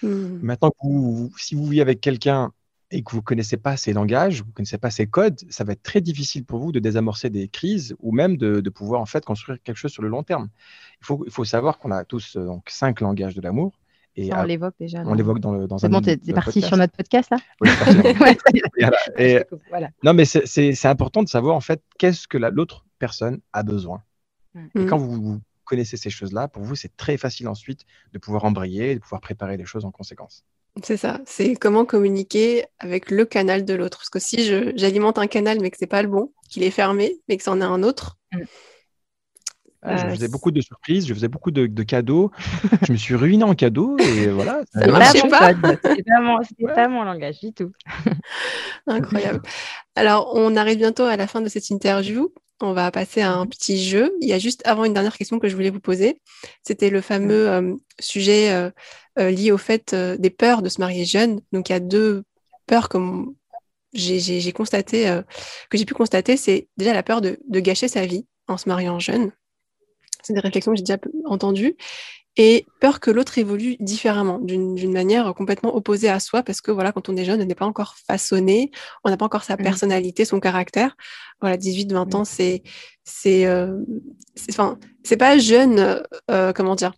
Maintenant, que vous, vous- si vous vivez avec quelqu'un et que vous ne connaissez pas ses langages, vous ne connaissez pas ses codes, ça va être très difficile pour vous de désamorcer des crises ou même de, de pouvoir en fait construire quelque chose sur le long terme. Il faut, il faut savoir qu'on a tous euh, donc cinq langages de l'amour Et on l'évoque déjà. On l'évoque dans, dans un. Bon, t'es parti sur notre podcast là? Oui, et, voilà. Non, mais c'est important de savoir en fait qu'est-ce que l'autre personne a besoin. Et quand vous, vous connaissez ces choses-là, pour vous, c'est très facile ensuite de pouvoir embrayer, de pouvoir préparer les choses en conséquence. C'est ça, c'est comment communiquer avec le canal de l'autre. Parce que si j'alimente un canal mais que c'est pas le bon, qu'il est fermé mais que c'en est un autre. Mm. Ah, je faisais beaucoup de surprises, je faisais beaucoup de, cadeaux. je me suis ruiné en cadeaux et voilà. Ça ne marchait pas. C'était pas, mon langage du tout. Incroyable. Alors, on arrive bientôt à la fin de cette interview. On va passer à un petit jeu. Il y a juste avant une dernière question que je voulais vous poser. C'était le fameux euh, sujet euh, euh, lié au fait des peurs de se marier jeune. Donc il y a deux peurs comme j'ai constaté, que j'ai pu constater, c'est déjà la peur de, de, gâcher sa vie en se mariant jeune. C'est des réflexions que j'ai déjà entendues et peur que l'autre évolue différemment, d'une manière complètement opposée à soi, parce que voilà, quand on est jeune, on n'est pas encore façonné, on n'a pas encore sa mmh. personnalité, son caractère. Voilà, 18, 20 ans, c'est, c'est, euh, enfin, c'est pas jeune, euh, comment dire,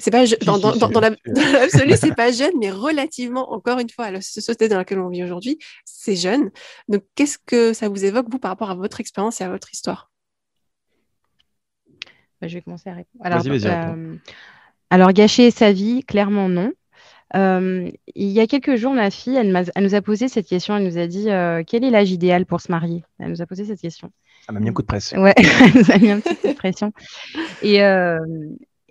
c'est pas dans, dans, dans, l'absolu, c'est pas jeune, mais relativement, encore une fois, à la société dans laquelle on vit aujourd'hui, c'est jeune. Donc, qu'est-ce que ça vous évoque, vous, par rapport à votre expérience et à votre histoire? Bah, je vais commencer à répondre. Alors, euh, alors, gâcher sa vie, clairement non. Euh, il y a quelques jours, ma fille, elle, nous a posé cette question. Elle nous a dit euh, quel est l'âge idéal pour se marier? Elle nous a posé cette question. Ça m'a mis un coup de pression. Ouais, ça m'a mis un petit coup de pression. Et, euh,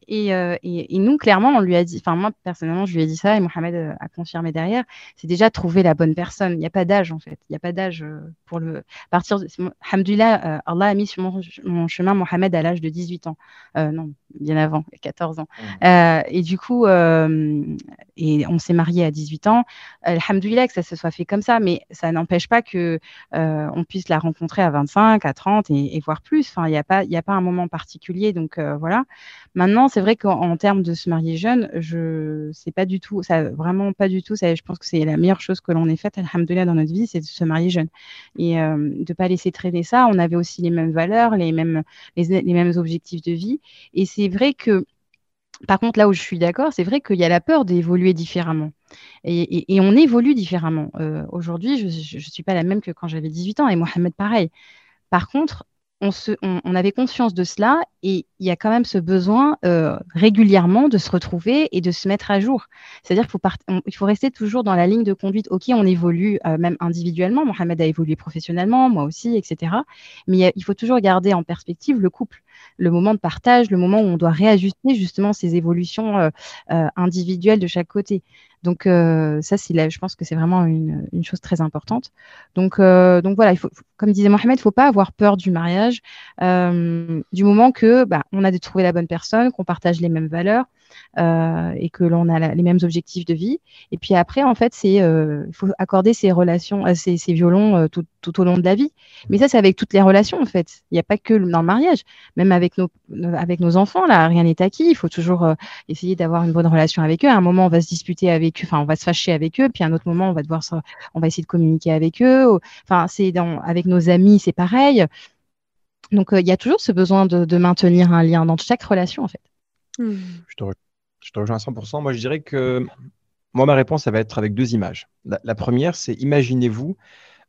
et, et, nous, clairement, on lui a dit, enfin moi personnellement, je lui ai dit ça et Mohamed euh, a confirmé derrière, c'est déjà trouver la bonne personne. Il n'y a pas d'âge en fait. Il n'y a pas d'âge euh, pour le. Partir de... Alhamdulillah, Allah a mis sur mon, chemin Mohamed à l'âge de 18 ans. non, bien avant, 14 ans. Mmh. et du coup, et on s'est marié à 18 ans. Alhamdulillah que ça se soit fait comme ça, mais ça n'empêche pas que on puisse la rencontrer à 25, à 30 et, et voire plus. Enfin, il n'y a pas, il a pas un moment particulier. Donc voilà. Maintenant, c'est vrai qu'en termes de se marier jeune, je sais pas du tout, ça vraiment pas du tout. Ça, je pense que c'est la meilleure chose que l'on ait faite, alhamdoulilah, dans notre vie, c'est de se marier jeune et euh, de pas laisser traîner ça. On avait aussi les mêmes valeurs, les mêmes les, mêmes objectifs de vie. Et c'est vrai que par contre, là où je suis d'accord, c'est vrai qu'il y a la peur d'évoluer différemment. Et, on évolue différemment. Euh, aujourd'hui, je ne suis pas la même que quand j'avais 18 ans, et Mohamed, pareil. Par contre, on, avait conscience de cela et il y a quand même ce besoin euh, régulièrement de se retrouver et de se mettre à jour. C'est-à-dire qu'il faut, il faut rester toujours dans la ligne de conduite. Ok, on évolue euh, même individuellement. Mohamed a évolué professionnellement, moi aussi, etc. Mais il faut toujours garder en perspective le couple, le moment de partage, le moment où on doit réajuster justement ces évolutions euh, individuelles de chaque côté. Donc ça, c'est je pense que c'est vraiment une, chose très importante. Donc, donc voilà, comme disait Mohamed, il ne faut pas avoir peur du mariage du moment que bah, on a trouvé la bonne personne, qu'on partage les mêmes valeurs, euh, et que l'on a les mêmes objectifs de vie. Et puis après, en fait, c'est euh, il faut accorder ces relations, euh, ces, ces, violons tout, tout, au long de la vie. Mais ça, c'est avec toutes les relations, en fait. Il n'y a pas que dans le mariage. Même avec nos, avec nos enfants, là, rien n'est acquis. Il faut toujours essayer d'avoir une bonne relation avec eux. À un moment, on va se disputer avec eux, enfin, on va se fâcher avec eux. Puis à un autre moment, on va devoir, on va essayer de communiquer avec eux. Enfin, c'est dans, avec nos amis, c'est pareil. Donc, il y a toujours ce besoin de, de, maintenir un lien dans chaque relation, en fait. Je, te je, te rejoins à 100%. Moi, je dirais que moi, ma réponse, ça va être avec deux images. La, première, c'est imaginez-vous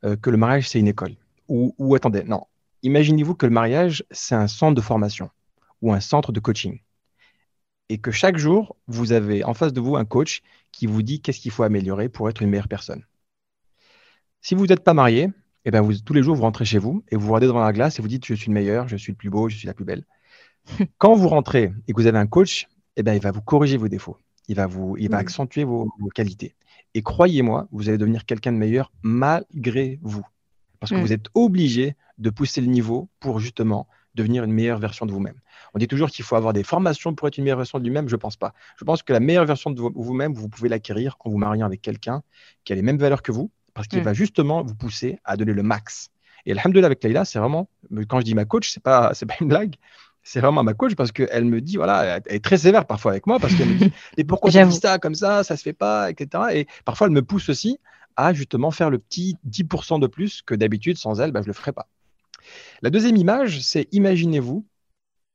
euh, que le mariage, c'est une école. Ou, ou attendez, non. Imaginez-vous que le mariage, c'est un centre de formation ou un centre de coaching. Et que chaque jour, vous avez en face de vous un coach qui vous dit qu'est-ce qu'il faut améliorer pour être une meilleure personne. Si vous n'êtes pas marié, eh ben vous, tous les jours, vous rentrez chez vous et vous vous regardez devant la glace et vous dites Je suis le meilleur, je suis le plus beau, je suis la plus belle. Quand vous rentrez et que vous avez un coach, eh ben, il va vous corriger vos défauts. Il va, vous, il va mm. accentuer vos, qualités. Et croyez-moi, vous allez devenir quelqu'un de meilleur malgré vous. Parce que mm. vous êtes obligé de pousser le niveau pour justement devenir une meilleure version de vous-même. On dit toujours qu'il faut avoir des formations pour être une meilleure version de lui-même. Je ne pense pas. Je pense que la meilleure version de vous-même, vous pouvez l'acquérir en vous mariant avec quelqu'un qui a les mêmes valeurs que vous, parce qu'il mm. va justement vous pousser à donner le max. Et alhamdoulilah avec Leïla, c'est vraiment, quand je dis ma coach, ce n'est pas, pas une blague, c'est vraiment ma coach parce qu'elle me dit, voilà, elle est très sévère parfois avec moi parce qu'elle me dit, mais pourquoi tu dis ça comme ça, ça se fait pas, etc. Et parfois, elle me pousse aussi à justement faire le petit 10% de plus que d'habitude, sans elle, bah, je ne le ferais pas. La deuxième image, c'est imaginez-vous,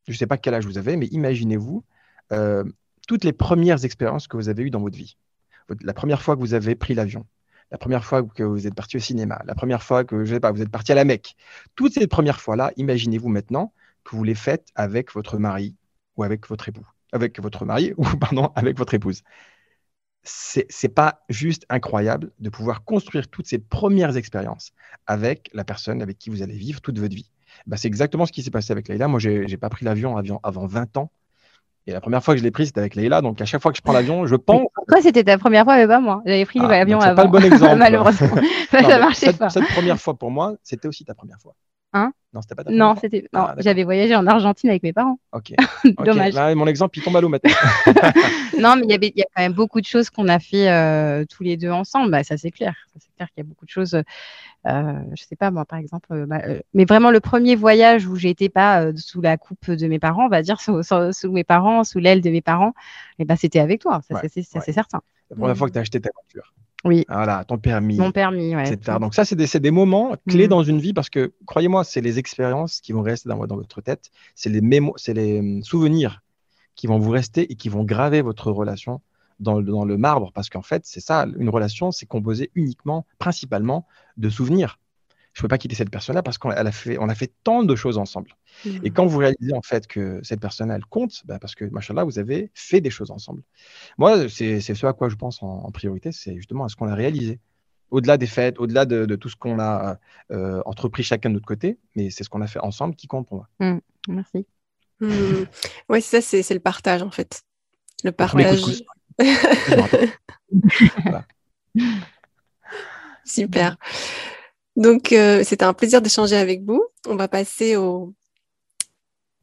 je ne sais pas quel âge vous avez, mais imaginez-vous, euh, toutes les premières expériences que vous avez eues dans votre vie. La première fois que vous avez pris l'avion, la première fois que vous êtes parti au cinéma, la première fois que je sais pas, vous êtes parti à la Mecque. Toutes ces premières fois-là, imaginez-vous maintenant que vous les faites avec votre mari ou avec votre époux, avec votre mari ou pardon, avec votre épouse. C'est n'est pas juste incroyable de pouvoir construire toutes ces premières expériences avec la personne avec qui vous allez vivre toute votre vie. Bah, c'est exactement ce qui s'est passé avec Leïla. Moi, je n'ai pas pris l'avion avant 20 ans. Et la première fois que je l'ai pris, c'était avec Leïla. Donc, à chaque fois que je prends l'avion, je pense. Pourquoi c'était ta première fois, mais pas moi? J'avais pris ah, l'avion avant. C'est pas le bon exemple. Malheureusement. ça marchait cette, pas. Cette première fois pour moi, c'était aussi ta première fois. Hein non, c'était pas ta Non, c'était. Ah, j'avais voyagé en Argentine avec mes parents. Ok. Dommage. Mon exemple, il tombe à l'eau maintenant. non, mais il y avait, y a quand même beaucoup de choses qu'on a fait euh, tous les deux ensemble. Bah, ça c'est clair. c'est clair qu'il y a beaucoup de choses. Euh, je sais pas moi, par exemple. Euh, bah, euh, mais vraiment le premier voyage où j'étais pas sous la coupe de mes parents, on va dire sous, sous, mes parents, sous l'aile de mes parents, et eh ben c'était avec toi. Ça c'est certain. La première fois que tu as acheté ta voiture. Oui. Voilà, ton permis. Mon permis, ouais. Etc. Donc ça, c'est des, des, moments clés mm. dans une vie parce que, croyez-moi, c'est les expériences qui vont rester dans, dans votre tête, c'est les, c'est les hum, souvenirs qui vont vous rester et qui vont graver votre relation dans, dans le marbre parce qu'en fait, c'est ça, une relation, c'est composé uniquement, principalement de souvenirs je ne peux pas quitter cette personne-là parce qu'on a fait, on a fait tant de choses ensemble. Et quand vous réalisez en fait que cette personne elle compte, bah, parce que machallah, vous avez fait des choses ensemble. Moi, c'est ce à quoi je pense en, priorité, c'est justement à ce qu'on a réalisé. Au-delà des fêtes, au-delà de, tout ce qu'on a euh, entrepris chacun de notre côté, mais c'est ce qu'on a fait ensemble qui compte pour moi. Mmh. Merci. Mmh. Oui, ça, c'est le partage en fait. Le partage. Super. Donc, euh, c'était un plaisir d'échanger avec vous. On va passer au,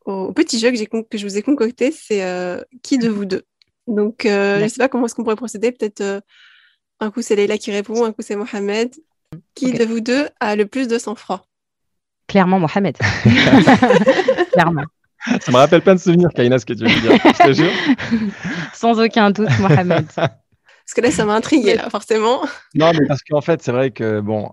au petit jeu que, que je vous ai concocté. C'est euh, qui de vous deux? Donc, euh, je ne sais pas comment est-ce qu'on pourrait procéder. Peut-être un coup, c'est Leïla qui répond, un coup, c'est Mohamed. Qui de vous deux a le plus de sang-froid? Clairement, Mohamed. Clairement. Ça me rappelle plein de souvenirs, Kaina, ce que tu veux dire. Je te jure. Sans aucun doute, Mohamed. Parce que là, ça m'a intrigué, là, forcément. Non, mais parce qu'en fait, c'est vrai que, bon,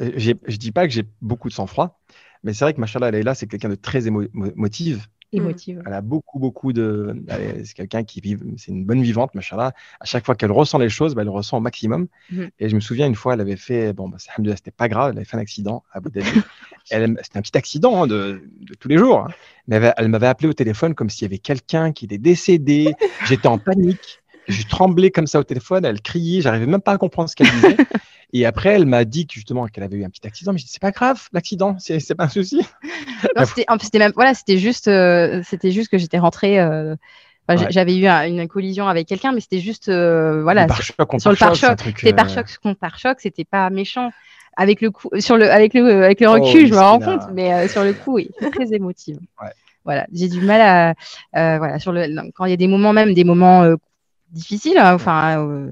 euh, je dis pas que j'ai beaucoup de sang-froid, mais c'est vrai que Machallah là, c'est quelqu'un de très émotive. Émotive. Elle a beaucoup, beaucoup de. C'est quelqu'un qui vit. C'est une bonne vivante, Machallah. À chaque fois qu'elle ressent les choses, bah, elle ressent au maximum. Mhm. Et je me souviens une fois, elle avait fait. Bon, bah, c'était pas grave, elle avait fait un accident à Abu Dhabi. C'était un petit accident hein, de, tous les jours. Hein. Mais elle m'avait appelé au téléphone comme s'il y avait quelqu'un qui était décédé. J'étais en panique. Je tremblais comme ça au téléphone. Elle criait. J'arrivais même pas à comprendre ce qu'elle disait. Et après, elle m'a dit justement qu'elle avait eu un petit accident. Mais je dis, c'est pas grave, l'accident, c'est pas un souci. c'était même, voilà, c'était juste, euh, c'était juste que j'étais rentrée. Euh, j'avais eu une collision avec quelqu'un, mais c'était juste, euh, voilà, sur, le pare-choc. C'était pare-choc contre pare-choc, c'était pas méchant. Avec le coup, sur le, avec le, avec le oh, recul, je me rends compte, mais sur le coup, oui, très émotive. Voilà, j'ai du mal à, voilà, sur le, quand il y a des moments même, des moments difficiles, hein, enfin,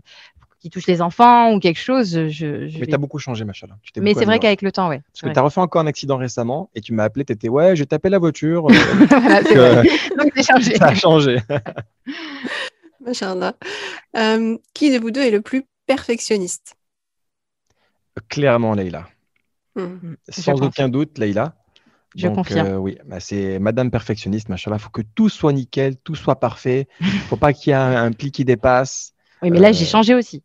qui touche les enfants ou quelque chose. Je, mais tu as beaucoup changé, machin. Mais c'est vrai qu'avec le temps, ouais. Parce que tu as refait encore un accident récemment et tu m'as appelé, tu étais ouais, je tapé la voiture. Euh, donc, c'est changé. Ça a changé. Machallah. Euh, qui de vous deux est le plus perfectionniste? Clairement, Leïla. Hmm. Hmm. Sans aucun doute, Leïla. Je confirme. Euh, oui, bah, c'est Madame perfectionniste, machin. Il faut que tout soit nickel, tout soit parfait. Il ne faut pas qu'il y ait un, un, pli qui dépasse. Oui, mais là, j'ai changé aussi.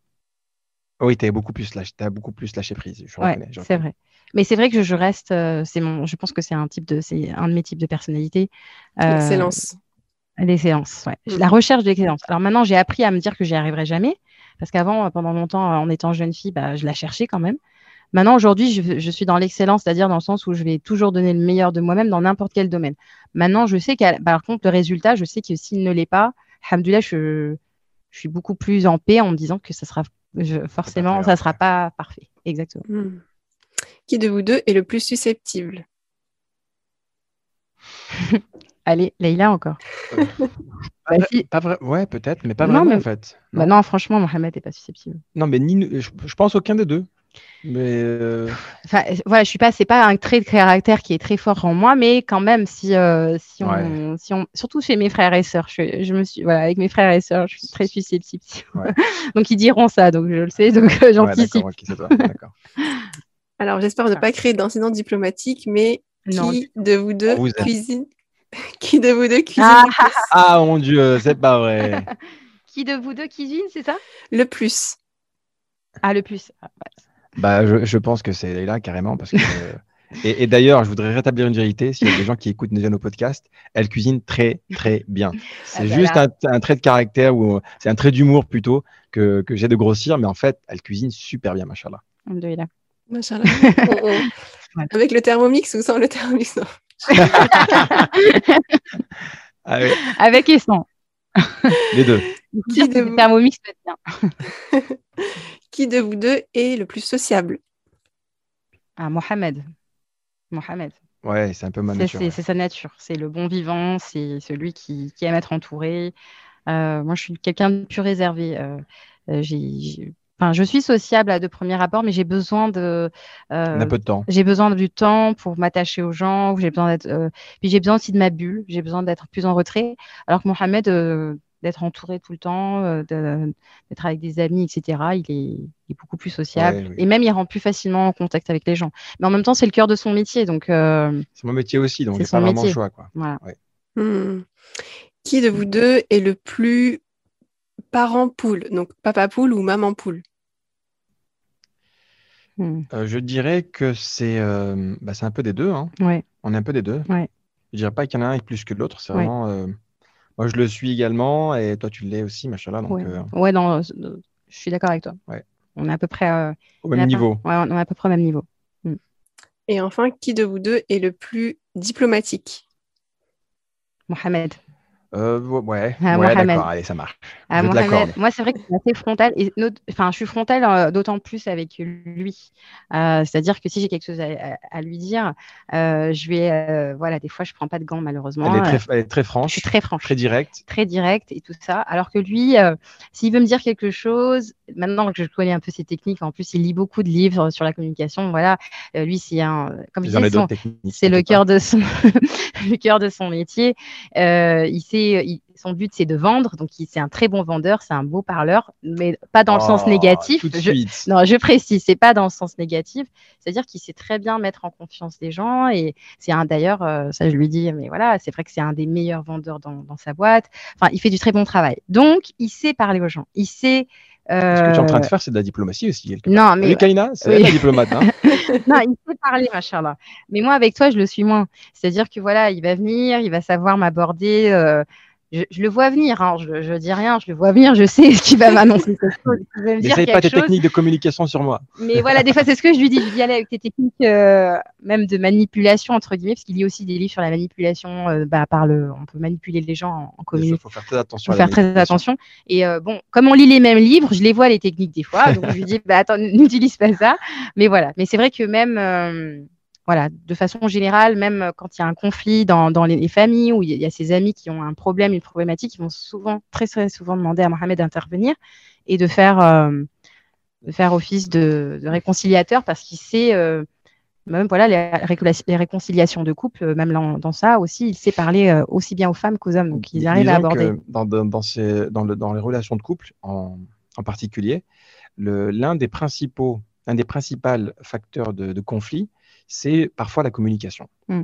Oui, tu as beaucoup plus lâché, as beaucoup plus lâché prise. c'est vrai. Mais c'est vrai que je reste, euh, c'est mon, je pense que c'est un type de, c'est un de mes types de personnalité. Euh, l'excellence. L'excellence, ouais. Mm. La recherche de l'excellence. Alors maintenant, j'ai appris à me dire que j'y arriverai jamais, parce qu'avant, pendant longtemps, en étant jeune fille, bah, je la cherchais quand même. Maintenant, aujourd'hui, je, suis dans l'excellence, c'est-à-dire dans le sens où je vais toujours donner le meilleur de moi-même dans n'importe quel domaine. Maintenant, je sais qu'à, par contre, le résultat, je sais que s'il ne l'est pas, alhamdoulilah, je, je suis beaucoup plus en paix en me disant que ça sera forcément, ça ne sera pas parfait. Exactement. Hmm. Qui de vous deux est le plus susceptible? Allez, Leïla encore. Euh, pas, vrai, ouais, peut-être, mais pas vraiment en fait. Bah non. franchement, Mohamed n'est pas susceptible. Non, mais ni, je pense aucun des deux. Mais euh, enfin, voilà, je suis pas, c'est pas un trait de caractère qui est très fort en moi, mais quand même, si, euh, si, on, si on, surtout chez mes frères et sœurs, je, je, me suis, voilà, avec mes frères et sœurs, je suis très susceptible. donc ils diront ça, donc je le sais, donc euh, j'anticipe. Alors j'espère ne pas créer d'incident diplomatique, mais qui de vous deux cuisine? Qui de vous deux cuisine Ah. le plus? Ah mon dieu, c'est pas vrai. Qui de vous deux cuisine, c'est ça? Le plus. Ah, le plus. Ah, Bah, je, je pense que c'est Leïla carrément parce que. Et, et d'ailleurs, je voudrais rétablir une vérité. S'il y a des gens qui écoutent déjà nos podcasts, elle cuisine très très bien. C'est Ah bah juste là. un, un trait de caractère ou c'est un trait d'humour plutôt que, que j'ai de grossir, mais en fait, elle cuisine super bien, machallah. Machallah. On- Voilà. Avec le thermomix ou sans le thermomix non. Ah ouais, Avec et sans. Les deux. Qui de vous- Thermomix peut être bien. Qui de vous deux est le plus sociable? Ah, Mohamed. Mohamed. Ouais, c'est un peu ma C'est- nature. C'est ouais. sa nature. C'est le bon vivant, c'est celui qui, qui aime être entouré. Euh, moi, je suis quelqu'un de plus réservé. Euh, euh, j'ai- enfin, je suis sociable à de premiers rapports, mais j'ai besoin de. On euh, a peu de temps. j'ai besoin du temps pour m'attacher aux gens. J'ai besoin d'être. euh, puis j'ai besoin aussi de ma bulle. J'ai besoin d'être plus en retrait. Alors que Mohamed, euh, d'être entouré tout le temps, euh, d'être avec des amis, etc. Il est, il est beaucoup plus sociable Ouais, oui. et même il rentre plus facilement en contact avec les gens. Mais en même temps, c'est le cœur de son métier, donc euh, C'est mon métier aussi, donc C'est j'ai pas son vraiment le métier. choix. Quoi. voilà. Hmm. Qui de vous deux est le plus parent poule? Donc papa poule ou maman poule? Hmm. Euh, je dirais que c'est euh, bah, c'est un peu des deux. Hein. Ouais. On est un peu des deux. Ouais. Je dirais pas qu'il y en a un est plus que l'autre. C'est Ouais. vraiment. euh, Moi, je le suis également et toi, tu l'es aussi, machallah. Donc, Ouais, euh, ouais non, je suis d'accord avec toi. Ouais. On est à peu près euh, au même niveau. Ouais, on est à peu près au même niveau. Et enfin, qui de vous deux est le plus diplomatique? Mohamed. Euh, ouais, Ah, d'accord, allez, ça marche. Ah, Je moi, c'est vrai que c'est assez frontal. Et enfin, je suis frontale euh, d'autant plus avec lui. Euh, C'est-à-dire que si j'ai quelque chose à, lui dire, euh, je vais. voilà, des fois, je prends pas de gants, malheureusement. Elle est très, elle est très je franche, suis très franche. très directe. très direct et tout ça. Alors que lui, s'il veut me dire quelque chose, maintenant que je connais un peu ses techniques, en plus, il lit beaucoup de livres sur la communication. Voilà, lui, c'est un, comme je c'est le cœur de son, le cœur de son métier. Il sait, il- son but, c'est de vendre. Donc, c'est un très bon vendeur, c'est un beau parleur, mais pas dans le sens Oh, négatif. Tout de Je- suite. non, je précise, c'est pas dans le sens négatif. C'est-à-dire qu'il sait très bien mettre en confiance les gens et c'est un d'ailleurs, euh, ça je lui dis, mais voilà, c'est vrai que c'est un des meilleurs vendeurs dans, dans sa boîte. Enfin, il fait du très bon travail. Donc, il sait parler aux gens. Il sait. Ce que tu es en train de euh, faire, c'est de la diplomatie aussi. quelque Non, part. mais Oui, Kaina, c'est Oui. la diplomate. Hein. non, il sait parler, machallah. Mais moi, avec toi, je le suis moins. C'est-à-dire que voilà, il va venir, il va savoir m'aborder. euh, je, je le vois venir, hein, je, je dis rien, je le vois venir, je sais qu'il va m'annoncer quelque chose, N'essaye pas tes chose. techniques de communication sur moi. Mais voilà, des fois, c'est ce que je lui dis. Je lui dis, allez, avec tes techniques, euh, même de manipulation, entre guillemets, parce qu'il lit aussi des livres sur la manipulation, euh, bah, par le, on peut manipuler les gens en, en Il communication. faut faire très attention. faut faire très attention. Et euh, bon, comme on lit les mêmes livres, je les vois les techniques des fois. Donc je lui dis, bah attends, n'utilise pas ça. Mais voilà. Mais c'est vrai que même, voilà, de façon générale, même euh, quand il y a un conflit dans, dans les, les familles ou il y a- ses amis qui ont un problème, une problématique, ils vont souvent, très très souvent demander à Mohamed d'intervenir et de faire, euh, de faire office de, de réconciliateur parce qu'il sait. euh, même voilà les, les réconciliations de couple, même dans, dans ça aussi, il sait parler aussi bien aux femmes qu'aux hommes, donc ils arrivent à aborder. dans, dans, dans, ces- dans, le- dans les relations de couple en, en particulier, l'un des principaux, un des principaux facteurs de, de conflit, c'est parfois la communication. Mm.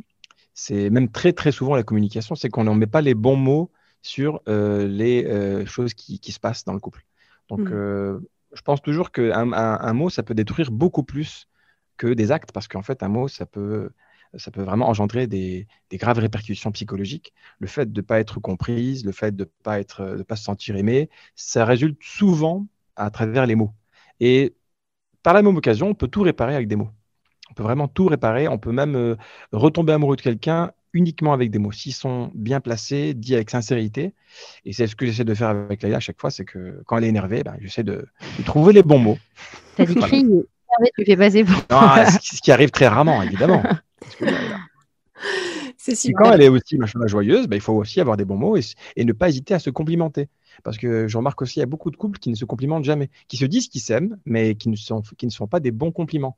C'est même très très souvent la communication, c'est qu'on ne met pas les bons mots sur euh, les euh, choses qui, qui se passent dans le couple. Donc, Mm. euh, je pense toujours qu'un un, un mot, ça peut détruire beaucoup plus que des actes, parce qu'en fait, un mot, ça peut, ça peut vraiment engendrer des, des graves répercussions psychologiques. Le fait de ne pas être comprise, le fait de ne pas, être, de pas se sentir aimé, ça résulte souvent à travers les mots. Et par la même occasion, on peut tout réparer avec des mots. On peut vraiment tout réparer. On peut même euh, retomber amoureux de quelqu'un uniquement avec des mots, s'ils sont bien placés, dits avec sincérité. Et c'est ce que j'essaie de faire avec Laïla à chaque fois, c'est que quand elle est énervée, ben, j'essaie de, de trouver les bons mots. T'as dit cri, mais tu fais passer pour. Non, ce qui arrive très rarement, évidemment. C'est quand elle est aussi machin, joyeuse, ben, il faut aussi avoir des bons mots et, et ne pas hésiter à se complimenter. Parce que je remarque aussi, il y a beaucoup de couples qui ne se complimentent jamais, qui se disent qu'ils s'aiment, mais qui ne, sont, qui ne sont pas des bons compliments.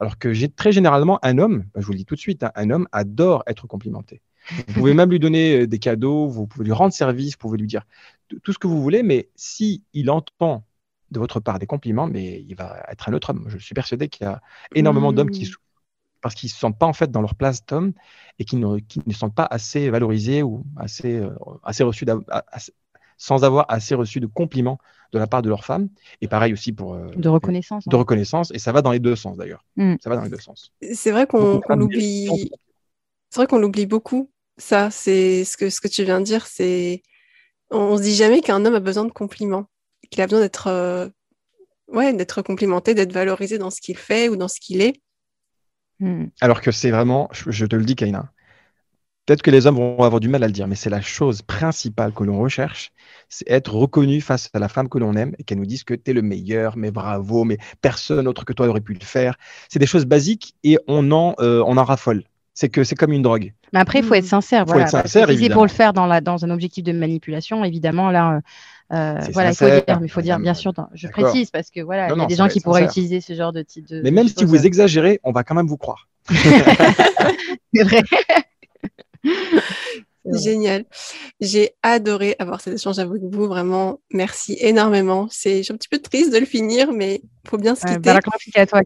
Alors que j'ai très généralement un homme, ben, je vous le dis tout de suite, hein, un homme adore être complimenté. Vous pouvez même lui donner euh, des cadeaux, vous pouvez lui rendre service, vous pouvez lui dire tout ce que vous voulez, mais si il entend de votre part des compliments, mais il va être un autre homme. Je suis persuadé qu'il y a énormément d'hommes qui souffrent parce qu'ils ne se sentent pas en fait dans leur place d'homme et qui ne, qui se sentent pas assez valorisés ou assez, euh, assez reçus sans avoir assez reçu de compliments de la part de leur femme. Et pareil aussi pour euh, de reconnaissance. De reconnaissance. Et ça va dans les deux sens d'ailleurs. Mm. Ça va dans les deux sens. C'est vrai qu'on l'oublie. C'est vrai qu'on l'oublie beaucoup. Ça, c'est ce que ce que tu viens de dire. C'est on, se dit jamais qu'un homme a besoin de compliments, qu'il a besoin d'être euh, ouais d'être complimenté, d'être valorisé dans ce qu'il fait ou dans ce qu'il est. Mm. Alors que c'est vraiment, je, te le dis, Kaina, peut-être que les hommes vont avoir du mal à le dire, mais c'est la chose principale que l'on recherche, c'est être reconnu face à la femme que l'on aime et qu'elle nous dise que tu es le meilleur, mais bravo, mais personne autre que toi n'aurait pu le faire. C'est des choses basiques et on en, euh, on en raffole. C'est que c'est comme une drogue. Mais après, il faut être sincère. Il faut être sincère, C'est pour le faire dans, la, dans un objectif de manipulation, évidemment, là, euh, voilà, il faut dire, mais faut dire, bien sûr, je précise parce que voilà, il y a des gens qui pourraient utiliser ce genre de type de. Mais même si vous exagérez, on va quand même vous croire. c'est vrai. Génial. J'ai adoré avoir cet échange avec vous. Vraiment, merci énormément. C'est, je suis un petit peu triste de le finir, mais il faut bien se quitter.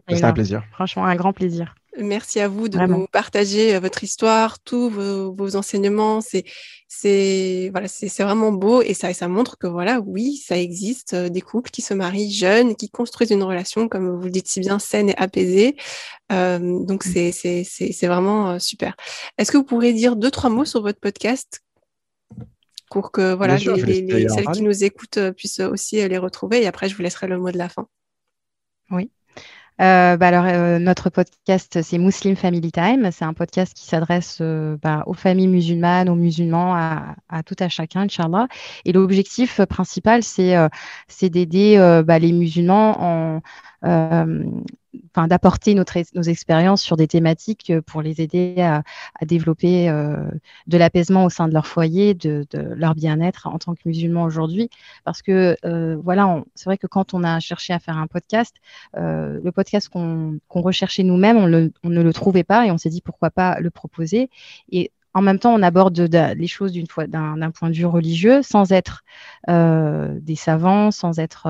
C'est un plaisir. Franchement, un grand plaisir. Merci à vous de nous partager euh, votre histoire, tous vos, enseignements. C'est, c'est, voilà, c'est, vraiment beau et ça, ça montre que voilà, oui, ça existe euh, des couples qui se marient jeunes, qui construisent une relation, comme vous le dites si bien, saine et apaisée. Euh, donc mmh. c'est, c'est, vraiment super. Est-ce que vous pourrez dire deux trois mots sur votre podcast? Pour que voilà, les, celles qui nous écoutent puissent aussi les retrouver et après je vous laisserai le mot de la fin. Oui. Euh, bah alors, euh, notre podcast, c'est Muslim Family Time. C'est un podcast qui s'adresse euh, bah, aux familles musulmanes, aux musulmans, à, à, tout à chacun, Inch'Allah. Et l'objectif principal, c'est d'aider bah, les musulmans en, enfin, d'apporter nos expériences sur des thématiques euh, pour les aider à, développer euh, de l'apaisement au sein de leur foyer, de, leur bien-être en tant que musulmans aujourd'hui. Parce que euh, voilà, c'est vrai que quand on a cherché à faire un podcast, le podcast qu'on recherchait nous-mêmes, on, ne le trouvait pas et on s'est dit pourquoi pas le proposer. Et en même temps, on aborde les choses d'un point de vue religieux, sans être des savants, sans être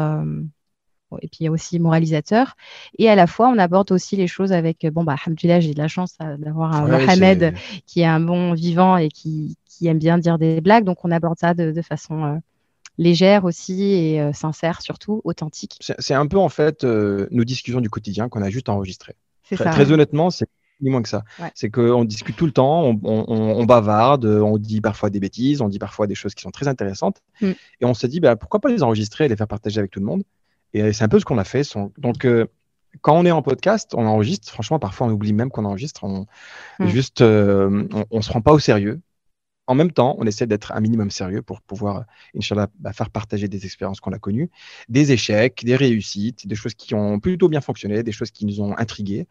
et puis il y a aussi moralisateur. Et à la fois, on aborde aussi les choses avec, bon, bah, Alhamdulillah, j'ai de la chance euh, d'avoir un Mohamed qui est un bon vivant et qui, qui, aime bien dire des blagues. Donc, on aborde ça de, de façon euh, légère aussi et euh, sincère, surtout, authentique. C'est un peu, en fait, nos discussions du quotidien qu'on a juste enregistrées. Très, ça, très honnêtement, c'est ni moins que ça. C'est qu'on discute tout le temps, on, on, on, bavarde, on dit parfois des bêtises, on dit parfois des choses qui sont très intéressantes. Mm. Et on s'est dit, bah, pourquoi pas les enregistrer et les faire partager avec tout le monde? Et c'est un peu ce qu'on a fait. Donc, euh, quand on est en podcast, on enregistre. Franchement, parfois, on oublie même qu'on enregistre. On, hmm. Juste, euh, on, ne se prend pas au sérieux. En même temps, on essaie d'être un minimum sérieux pour pouvoir, Inch'Allah, bah, faire partager des expériences qu'on a connues, des échecs, des réussites, des choses qui ont plutôt bien fonctionné, des choses qui nous ont intrigués.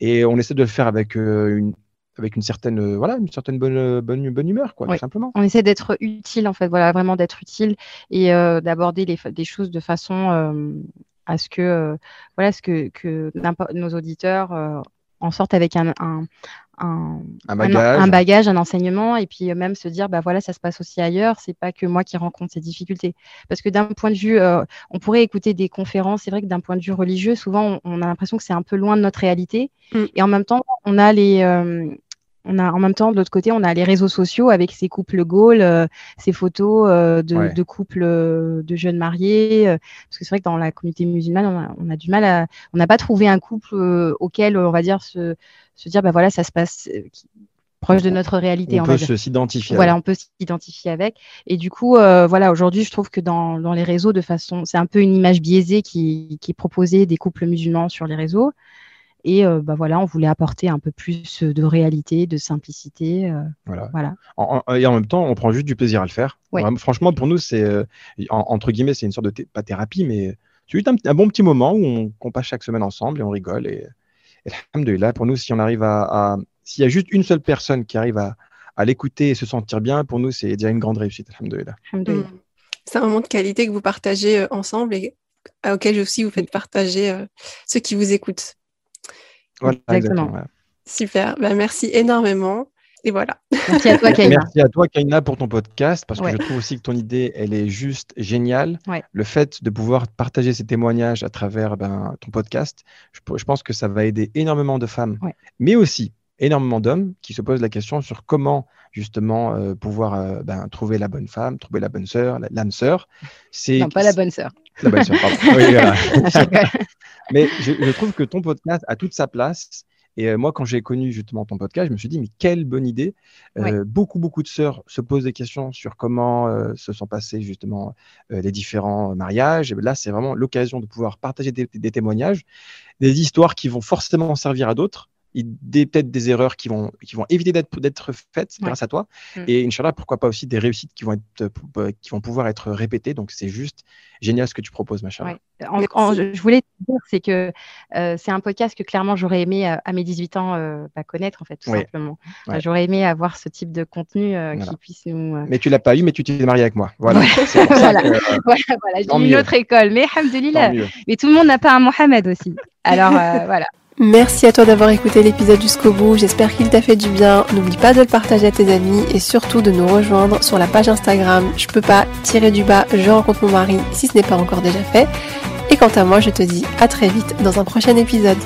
Et on essaie de le faire avec euh, une, avec une certaine, euh, voilà, une certaine bonne, euh, bonne, bonne humeur, quoi, tout simplement. On essaie d'être utile, en fait, voilà, vraiment d'être utile et euh, d'aborder des choses de façon à ce que, voilà, ce que, que nos auditeurs en sortent avec un, un, un, bagage. Un, bagage. un enseignement, et puis même se dire, bah voilà, ça se passe aussi ailleurs, c'est pas que moi qui rencontre ces difficultés. Parce que d'un point de vue, on pourrait écouter des conférences, c'est vrai que d'un point de vue religieux, souvent on, a l'impression que c'est un peu loin de notre réalité, mm. et en même temps, on a les, on a en même temps de l'autre côté on a les réseaux sociaux avec ces couples Gaulle, euh, ces photos euh, de, couples euh, de jeunes mariés parce que c'est vrai que dans la communauté musulmane on a, du mal à on n'a pas trouvé un couple auquel on va dire se, se dire bah voilà ça se passe proche de notre réalité. On, peut s'identifier. Voilà, on peut s'identifier avec. Et du coup, voilà, aujourd'hui, je trouve que dans, dans, les réseaux, de façon, c'est un peu une image biaisée qui, qui est proposée des couples musulmans sur les réseaux. Et euh, bah voilà, on voulait apporter un peu plus de réalité, de simplicité. Euh, voilà. voilà. et en même temps, on prend juste du plaisir à le faire. franchement, pour nous, c'est euh, entre guillemets, c'est une sorte de pas thérapie, mais c'est juste un, bon petit moment où on, passe chaque semaine ensemble et on rigole. Et, et là, pour nous, si on arrive à, s'il y a juste une seule personne qui arrive à, à l'écouter et se sentir bien, pour nous, c'est déjà une grande réussite. Mm. C'est un moment de qualité que vous partagez ensemble et auquel aussi vous faites partager ceux qui vous écoutent. Exactement. Super, bah, merci énormément. Et voilà. Merci à toi, Kaina. Merci à toi, Kaina, pour ton podcast, parce que je trouve aussi que ton idée, elle est juste géniale. Le fait de pouvoir partager ces témoignages à travers ben, ton podcast, je, je, pense que ça va aider énormément de femmes, mais aussi énormément d'hommes qui se posent la question sur comment justement euh, pouvoir euh, ben, trouver la bonne femme, trouver la bonne sœur, l'âme sœur. C'est non pas la bonne sœur. Mais je, je, trouve que ton podcast a toute sa place. Et euh, moi, quand j'ai connu justement ton podcast, je me suis dit, mais quelle bonne idée. Euh, beaucoup, beaucoup de sœurs se posent des questions sur comment euh, se sont passés justement les différents mariages. Et là, c'est vraiment l'occasion de pouvoir partager des, témoignages, des histoires qui vont forcément servir à d'autres peut-être des erreurs qui vont, qui vont éviter d'être faites grâce à toi. Mm. Et Inch'Allah, pourquoi pas aussi des réussites qui vont, être, qui vont pouvoir être répétées. Donc, c'est juste génial ce que tu proposes, ma chère. je voulais te dire, c'est que euh, c'est un podcast que clairement j'aurais aimé euh, à mes 18 ans euh, bah, connaître, en fait, tout simplement. J'aurais aimé avoir ce type de contenu qui puisse nous. Mais tu l'as pas eu, mais tu t'es marié avec moi. Voilà. voilà. voilà, j'ai une autre école. Mais, mais tout le monde n'a pas un Mohamed aussi. Alors, voilà. Merci à toi d'avoir écouté l'épisode jusqu'au bout, j'espère qu'il t'a fait du bien. N'oublie pas de le partager à tes amis et surtout de nous rejoindre sur la page Instagram Je peux pas tirer du bas, je rencontre mon mari si ce n'est pas encore déjà fait. Et quant à moi, je te dis à très vite dans un prochain épisode.